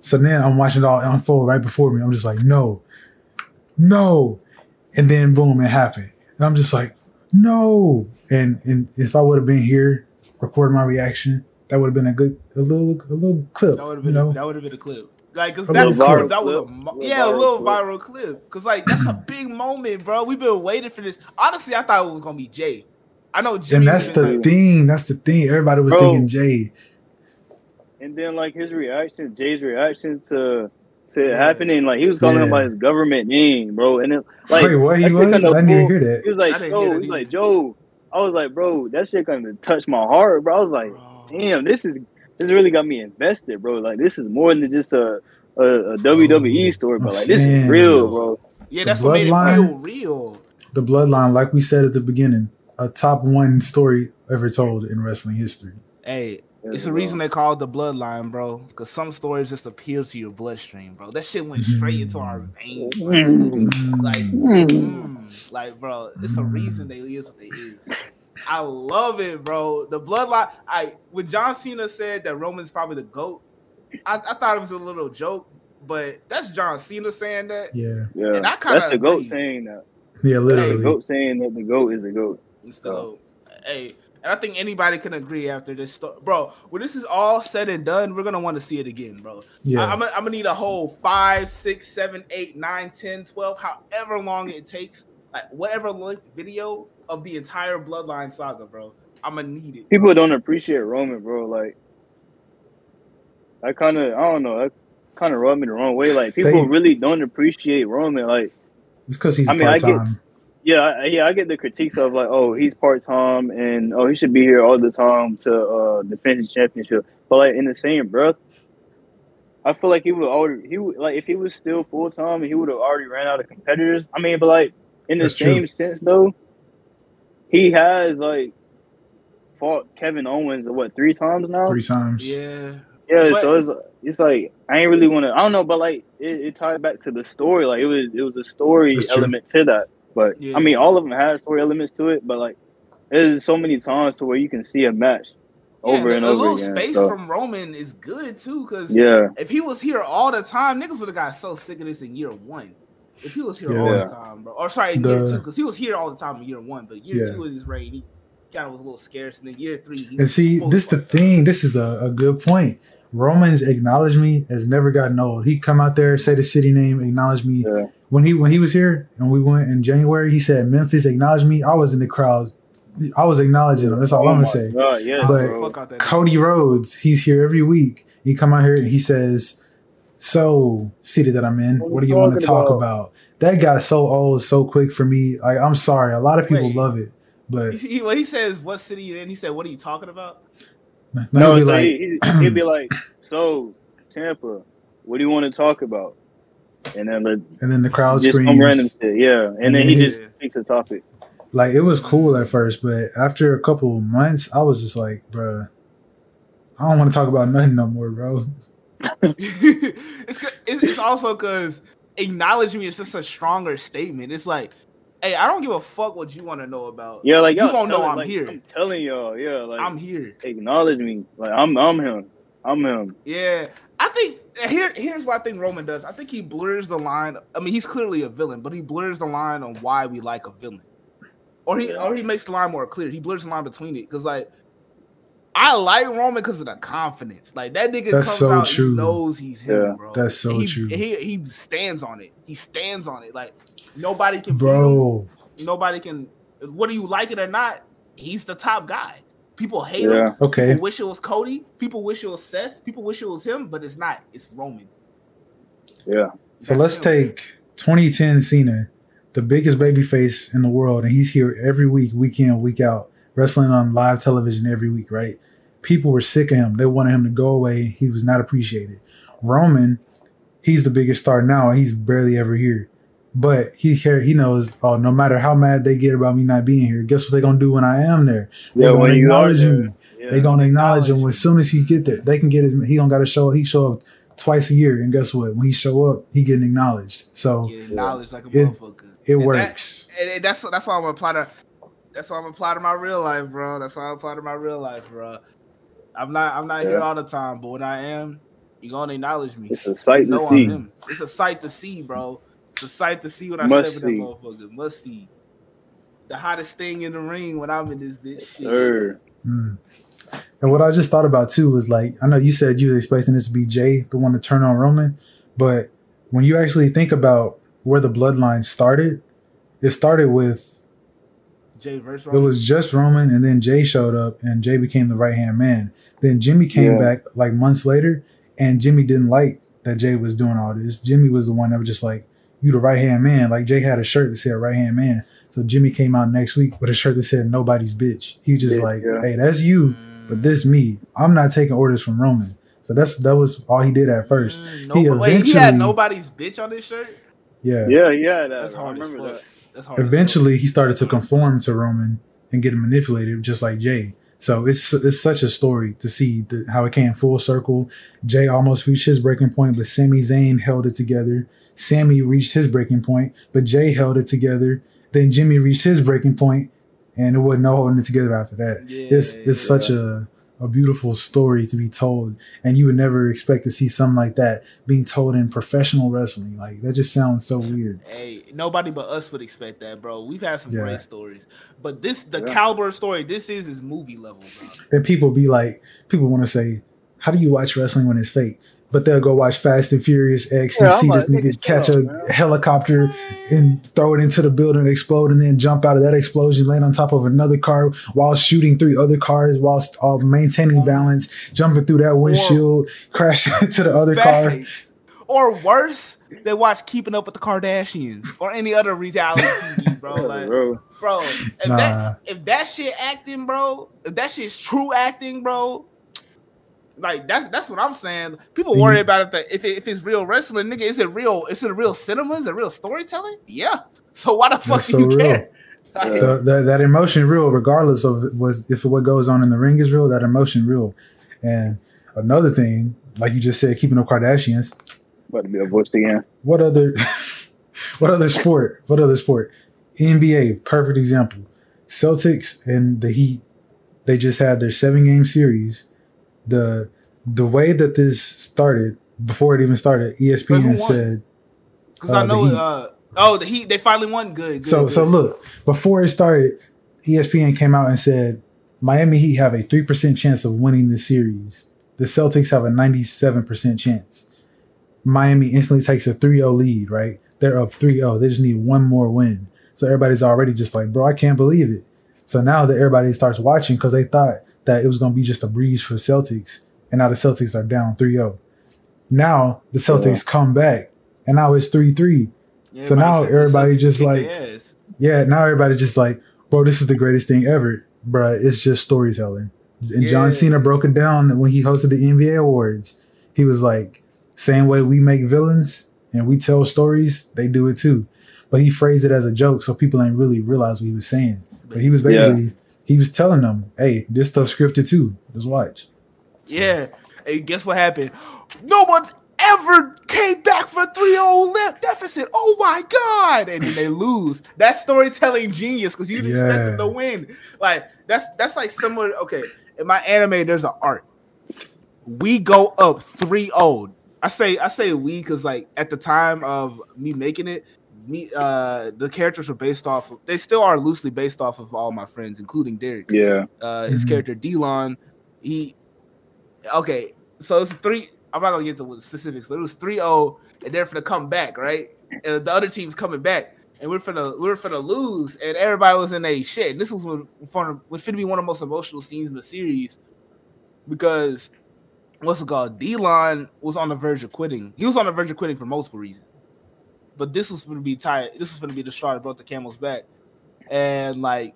so then I'm watching it all unfold right before me. I'm just like, no, no, and then boom, it happened. And I'm just like, no. And and if I would have been here recording my reaction, that would have been a good, a little, a little clip. That would have you been know, that would have been a clip. Like, cause A that, little clip, viral that was a mo- Little yeah, a viral little clip. viral clip. Cause like that's a big moment, bro. We've been waiting for this. Honestly, I thought it was gonna be Jay. I know Jimmy. and that's the like, thing. That's the thing. Everybody was Bro. thinking Jay. And then like his reaction, Jay's reaction to to it Yeah. happening, like he was calling him by his government name, bro. And it like Wait, what he was? I kinda didn't even pulled- hear that. He was like, Joe, hear he was like. Joe. I was like, bro, that shit kind of touched my heart, bro. I was like, bro. damn, this is this really got me invested, bro. Like this is more than just a a, a WWE story, but like this is real, bro. Yeah, The that's what made it bloodline- feel real. the bloodline, like we said at the beginning, a top one story ever told in wrestling history. Hey, it's the reason they call it the bloodline, bro. Because some stories just appeal to your bloodstream, bro. That shit went straight into our veins. Mm. Like, mm, like, bro, it's a reason they is what they is. I love it, bro. The bloodline. I when John Cena said that Roman's probably the goat, I, I thought it was a little joke, but that's John Cena saying that. Yeah, Yeah, And I kinda that's the goat agree. saying that. yeah, The literally. goat saying that the goat is the goat. It's the goat. Hey, and I think anybody can agree after this, sto- bro. When this is all said and done, we're gonna want to see it again, bro. Yeah, I, am gonna I'm gonna need a whole five, six, seven, eight, nine, ten, twelve, however long it takes, like whatever length video of the entire Bloodline saga, bro. I'm gonna need it. People don't appreciate Roman, bro. Like, I kind of, I don't know, that kind of rubbed me the wrong way. Like, people They- really don't appreciate Roman. Like, it's because he's I mean, I part get- time. yeah, I, yeah, I get the critiques of like, oh, he's part time and oh, he should be here all the time to uh, defend his championship. But like in the same breath, I feel like he would already, he would like if he was still full time, he would have already ran out of competitors. I mean, but like in the That's true. same sense though, he has like fought Kevin Owens what three times now. Three times. Yeah, Yeah, But- so it's, it's like I ain't really want to. I don't know, but like it, it tied back to the story. Like it was it was a story That's true. element to that. But Yeah. I mean, all of them had story elements to it. But like there's so many times to where you can see a match over yeah, and a over little again. space So, from Roman is good too, because yeah, if he was here all the time, niggas would have got so sick of this in year one. If he was here all the time, bro, or sorry, in year two, because he was here all the time in year one, but year Yeah. two of his reign, he kind of was a little scarce, and then year three, he And see, fully this the fucked thing. This is a, a good point. Roman's acknowledge me has never gotten old. He come out there, say the city name, acknowledge me. yeah, When he when he was here and we went in January, he said Memphis acknowledge me. I was in the crowd. I was acknowledging him. That's all Oh I'm gonna say. God, yeah, But- bro. fuck out that Cody Rhodes, he's here every week. He come out here and he says, "So city that I'm in, What what do you you want to talk about?" about?" That got so old so quick for me. Like I'm sorry, a lot of people Wait. love it, but He, he- when he says what city you in, he said, "What are you talking about?" No, he'll be so like, he, he, he'd be like, so Tampa, what do you want to talk about? And then let and then the crowd just some random screams. shit, yeah. And, And then he then he- just picks a topic. Like it was cool at first, but after a couple months, I was just like, bruh, I don't want to talk about nothing no more, bro. it's, it's also because acknowledging me is just a stronger statement. It's like, hey, I don't give a fuck what you want to know about. Yeah, like You gonna know I'm like, here. I'm telling y'all, yeah, like I'm here. acknowledge me. Like I'm I'm him. I'm him. Yeah, I think here here's what I think Roman does. I think he blurs the line. I mean, he's clearly a villain, but he blurs the line on why we like a villain, or he or he makes the line more clear. He blurs the line between it because like. I like Roman because of the confidence. Like that nigga That's comes so out, true. he knows he's him, Yeah, bro. that's so he, true. He he stands on it. He stands on it. Like nobody can, beat Bro, him. Nobody can. Whether you like it or not, he's the top guy. People hate him. Okay. People wish it was Cody. People wish it was Seth. People wish it was him, but it's not. It's Roman. Yeah. So That's let's him. take 2010 Cena, the biggest baby face in the world, and he's here every week, week in, week out, wrestling on live television every week, right? people were sick of him. They wanted him to go away. He was not appreciated. Roman, he's the biggest star now, and he's barely ever here. But he care he knows, oh, no matter how mad they get about me not being here, guess what they're gonna do when I am there? They're Yeah, gonna when you are acknowledge there. me. Yeah. They gonna acknowledge him as soon as he get there. They can get his he don't gotta show he show up twice a year, and guess what? When he show up, he getting acknowledged. So Get acknowledged like a It- motherfucker. it And works. and, and that's that's why I'm gonna apply to. That's why I'm gonna apply to my real life, bro. That's why I apply to my real life, bro. I'm not I'm not here all the time, but when I am, you gonna acknowledge me. It's a sight to see. him. It's a sight to see, bro. It's a sight to see when I Must step in that motherfucker. Must see. The hottest thing in the ring when I'm in this bitch. Shit. Sir. Mm. And what I just thought about too was like, I know you said you were expecting this to be Jay, the one to turn on Roman, but when you actually think about where the bloodline started, it started with Jay versus it was just Roman, and then Jay showed up, and Jay became the right hand man. Then Jimmy came Yeah. back like months later, and Jimmy didn't like that Jay was doing all this. Jimmy was the one that was just like, "You the right hand man." Like Jay had a shirt that said "right hand man," so Jimmy came out next week with a shirt that said "Nobody's bitch." He was just Yeah, like, yeah. "Hey, that's you." but this me. I'm not taking orders from Roman. So that's that was all he did at first. Mm, He no, wait, he had eventually- nobody's bitch on his shirt. Yeah. Yeah, yeah. That, That's I hard as remember fuck. that. Eventually, he started to conform to Roman and get manipulated, just like Jay. So it's it's such a story to see the, how it came full circle. Jay almost reached his breaking point, but Sami Zayn held it together. Sami reached his breaking point, but Jay held it together. Then Jimmy reached his breaking point, and it wasn't no holding it together after that. Yeah, it's it's yeah. such a a beautiful story to be told, and you would never expect to see something like that being told in professional wrestling. Like that just sounds so weird. Hey, nobody but us would expect that, bro. We've had some Yeah. great stories, but this the Yeah. caliber story this is is movie level, bro. And people be like, people want to say, how do you watch wrestling when it's fake? But they'll go watch Fast and Furious X and Yeah, see like, this nigga nigga, catch shut a man. helicopter and throw it into the building and explode and then jump out of that explosion, land on top of another car while shooting three other cars whilst uh, maintaining balance, jumping through that windshield, crashing into the other car. Or worse, they watch Keeping Up with the Kardashians or any other reality TV, bro. Like, bro. bro, if Nah. that if that shit acting, bro, if that shit's true acting, bro. Like that's that's what I'm saying. People And worry about if the, if it, if it's real wrestling, nigga. Is it real? Is it real cinema? Is it real storytelling? Yeah. So why the fuck That's do so you real. care? Like, Yeah. The, the, that emotion real, regardless of was if what goes on in the ring is real. That emotion real. And another thing, like you just said, keeping up Kardashians. About to be divorced again. What other what other sport? What other sport? NBA, perfect example. Celtics and the Heat, they just had their seven game series. The the way that this started, before it even started, ESPN said Because Uh, I know, uh, oh, the Heat, they finally won. Good. good so good. so look, before it started, ESPN came out and said Miami Heat have a three percent chance of winning the series. The Celtics have a ninety-seven percent chance. Miami instantly takes a 3-0 lead, right? They're up 3-0. They just need one more win. So everybody's already just like, bro, I can't believe it. So now that everybody starts watching because they thought that it was going to be just a breeze for Celtics, and now the Celtics are down 3-0. Now the Celtics come back, and now it's 3-3. so now everybody just like- Yeah, now everybody's just like, bro, this is the greatest thing ever. Bruh, it's just storytelling. And Yeah. John Cena broke it down when he hosted the NBA Awards. He was like, same way we make villains and we tell stories, they do it too. But he phrased it as a joke, so people ain't really realize what he was saying. But he was Yeah. basically, he was telling them, hey, this stuff scripted too. Just watch. Yeah. Hey, guess what happened? No one's ever came back for 3-0 left deficit. Oh my god. And then they lose. That's storytelling genius because you didn't expect them to win. Like that's that's like similar. Okay. In my anime, there's an art. We go up 3-0. I say I say we because like at the time of me making it, me uh the characters were based off of they still are loosely based off of all my friends, including Derek Yeah. uh his Mhm. character Delon, he okay, so it's three I'm not gonna get into the specifics, but it was 3-0 and they're gonna come back, right? And the other team's coming back, and we're finna we're finna lose, and everybody was in a shit. And this was when when was finna be one of the most emotional scenes in the series because what's it called? Delon was on the verge of quitting. He was on the verge of quitting for multiple reasons. But this was gonna be tied. This was gonna be the straw that broke the camel's back. And like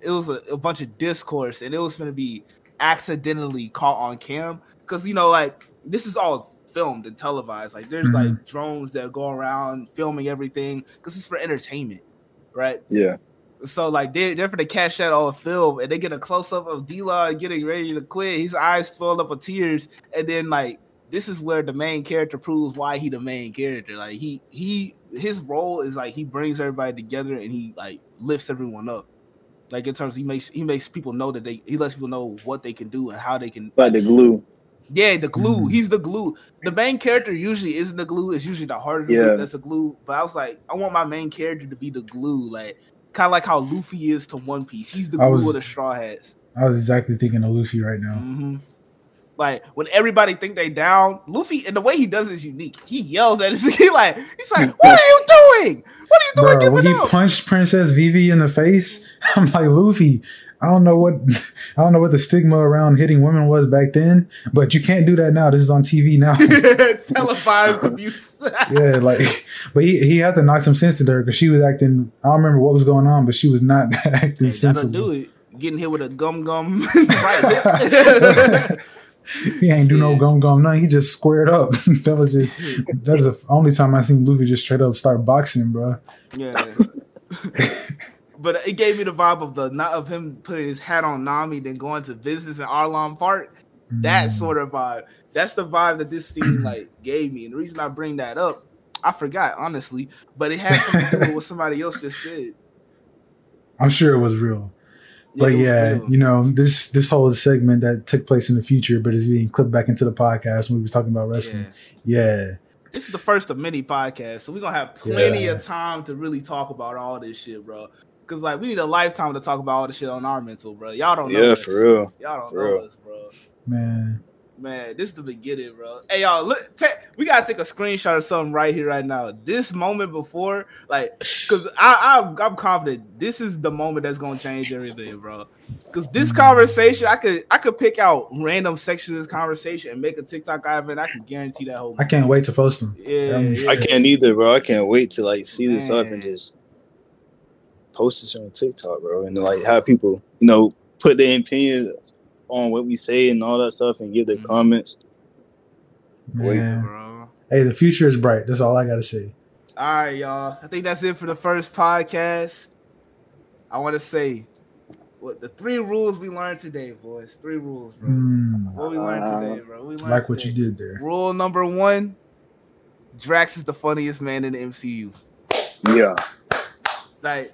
it was a, a bunch of discourse, and it was gonna be accidentally caught on cam because you know like this is all filmed and televised. Like there's Mhm. like drones that go around filming everything because it's for entertainment, right? Yeah. So like they they're for to catch that on film and they get a close up of D Law getting ready to quit. His eyes filled up with tears, and then like this is where the main character proves why he the main character. Like he he his role is like he brings everybody together and he like lifts everyone up. Like in terms he makes he makes people know that they he lets people know what they can do and how they can Like the glue. yeah, the glue. Mhm. He's the glue. The main character usually isn't the glue. It's usually the heart of the Yeah. that's the glue. But I was like, I want my main character to be the glue, like kind of like how Luffy is to One Piece. He's the I glue was- of the Straw Hats. I was exactly thinking of Luffy right now. hmm Like when everybody think they down, Luffy and the way he does it is unique. He yells at us. He like he's like, "What are you doing? What are you doing? Bro, when he up?" punched Princess Vivi in the face, I'm like, Luffy, I don't know what I don't know what the stigma around hitting women was back then, but you can't do that now. This is on TV now. Televised abuse. yeah, like, but he, he had to knock some sense into her because she was acting. I don't remember what was going on, but she was not acting Hey, sensible. do it. Getting hit with a gum gum. He ain't do no gum gum, nothing. He just squared up. that was just that's the only time I seen Luffy just straight up start boxing, bro. Yeah. but it gave me the vibe of the not of him putting his hat on Nami, then going to business in Arlong Park. That Mm. sort of vibe. That's the vibe that this scene like gave me. And the reason I bring that up, I forgot honestly, but it had something to do with what somebody else just said. I'm sure it was real. But it was yeah, you know, this this whole segment that took place in the future, but is being clipped back into the podcast when we was talking about wrestling. Yeah. Yeah. This is the first of many podcasts, so we're gonna have plenty Yeah. of time to really talk about all this shit, bro. Cause like we need a lifetime to talk about all the shit on our mental, bro. Y'all don't know. Yeah, us. for real. Y'all don't For know real. us, bro. Man. Man, this is the beginning, bro. Hey, y'all, look, ta- we gotta take a screenshot of something right here, right now. This moment before, like, cause I, I I'm confident this is the moment that's gonna change everything, bro. Cause this hmm. conversation, I could I could pick out random sections of this conversation and make a TikTok out of it. I can guarantee that whole. I can't wait to post them. Yeah, yeah. I can't either, bro. I can't wait to like see this up and just post this on TikTok, bro, and like have people, you know, put their opinions on what we say and all that stuff, and give their Mhm. comments. Wait, Yeah, Man. bro. Hey, the future is bright. That's all I gotta say. All right, y'all. I think that's it for the first podcast. I want to say what the three rules we learned today, boys. Three rules, bro. Mm, What we learned today, bro. We learned like what you did there. Rule number one: Drax is the funniest man in the MCU. Yeah. Like,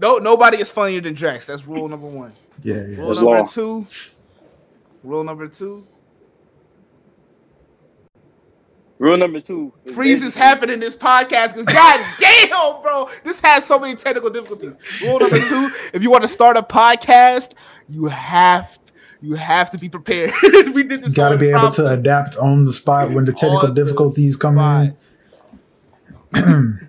no, nobody is funnier than Drax. That's rule number one. Yeah, yeah. Rule That's number law. two. Rule number two: Rule number two. is freezes basically- happen in this podcast because god damn, bro, this has so many technical difficulties. Rule number two: if you want to start a podcast, you have to, you have to be prepared. we did this. Gotta on be able to adapt on the spot when the technical On the difficulties come spot. in.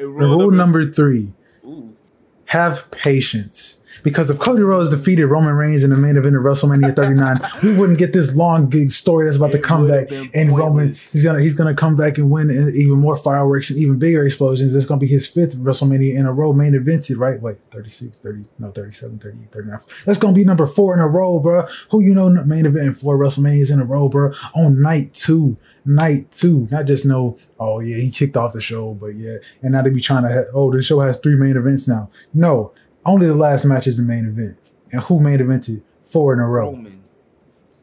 And Rule number three. Ooh. have patience. Because if Cody Rhodes defeated Roman Reigns in the main event of WrestleMania 39, we wouldn't get this long story that's about to come back. And Roman, he's gonna he's gonna come back and win even more fireworks and even bigger explosions. It's gonna be his fifth WrestleMania in a row main evented, right? Wait, 36, 30, no, 37, 38, 39. That's gonna be number four in a row, bro. Who you know main event four WrestleManias in a row, bro? On night two. Night two, not just no. Oh yeah, he kicked off the show, but yeah, and now they be trying to. Ha- oh, the show has three main events now. No, only the last match is the main event. And who main evented four in a row? Roman.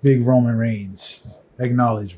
Big Roman Reigns. Acknowledge.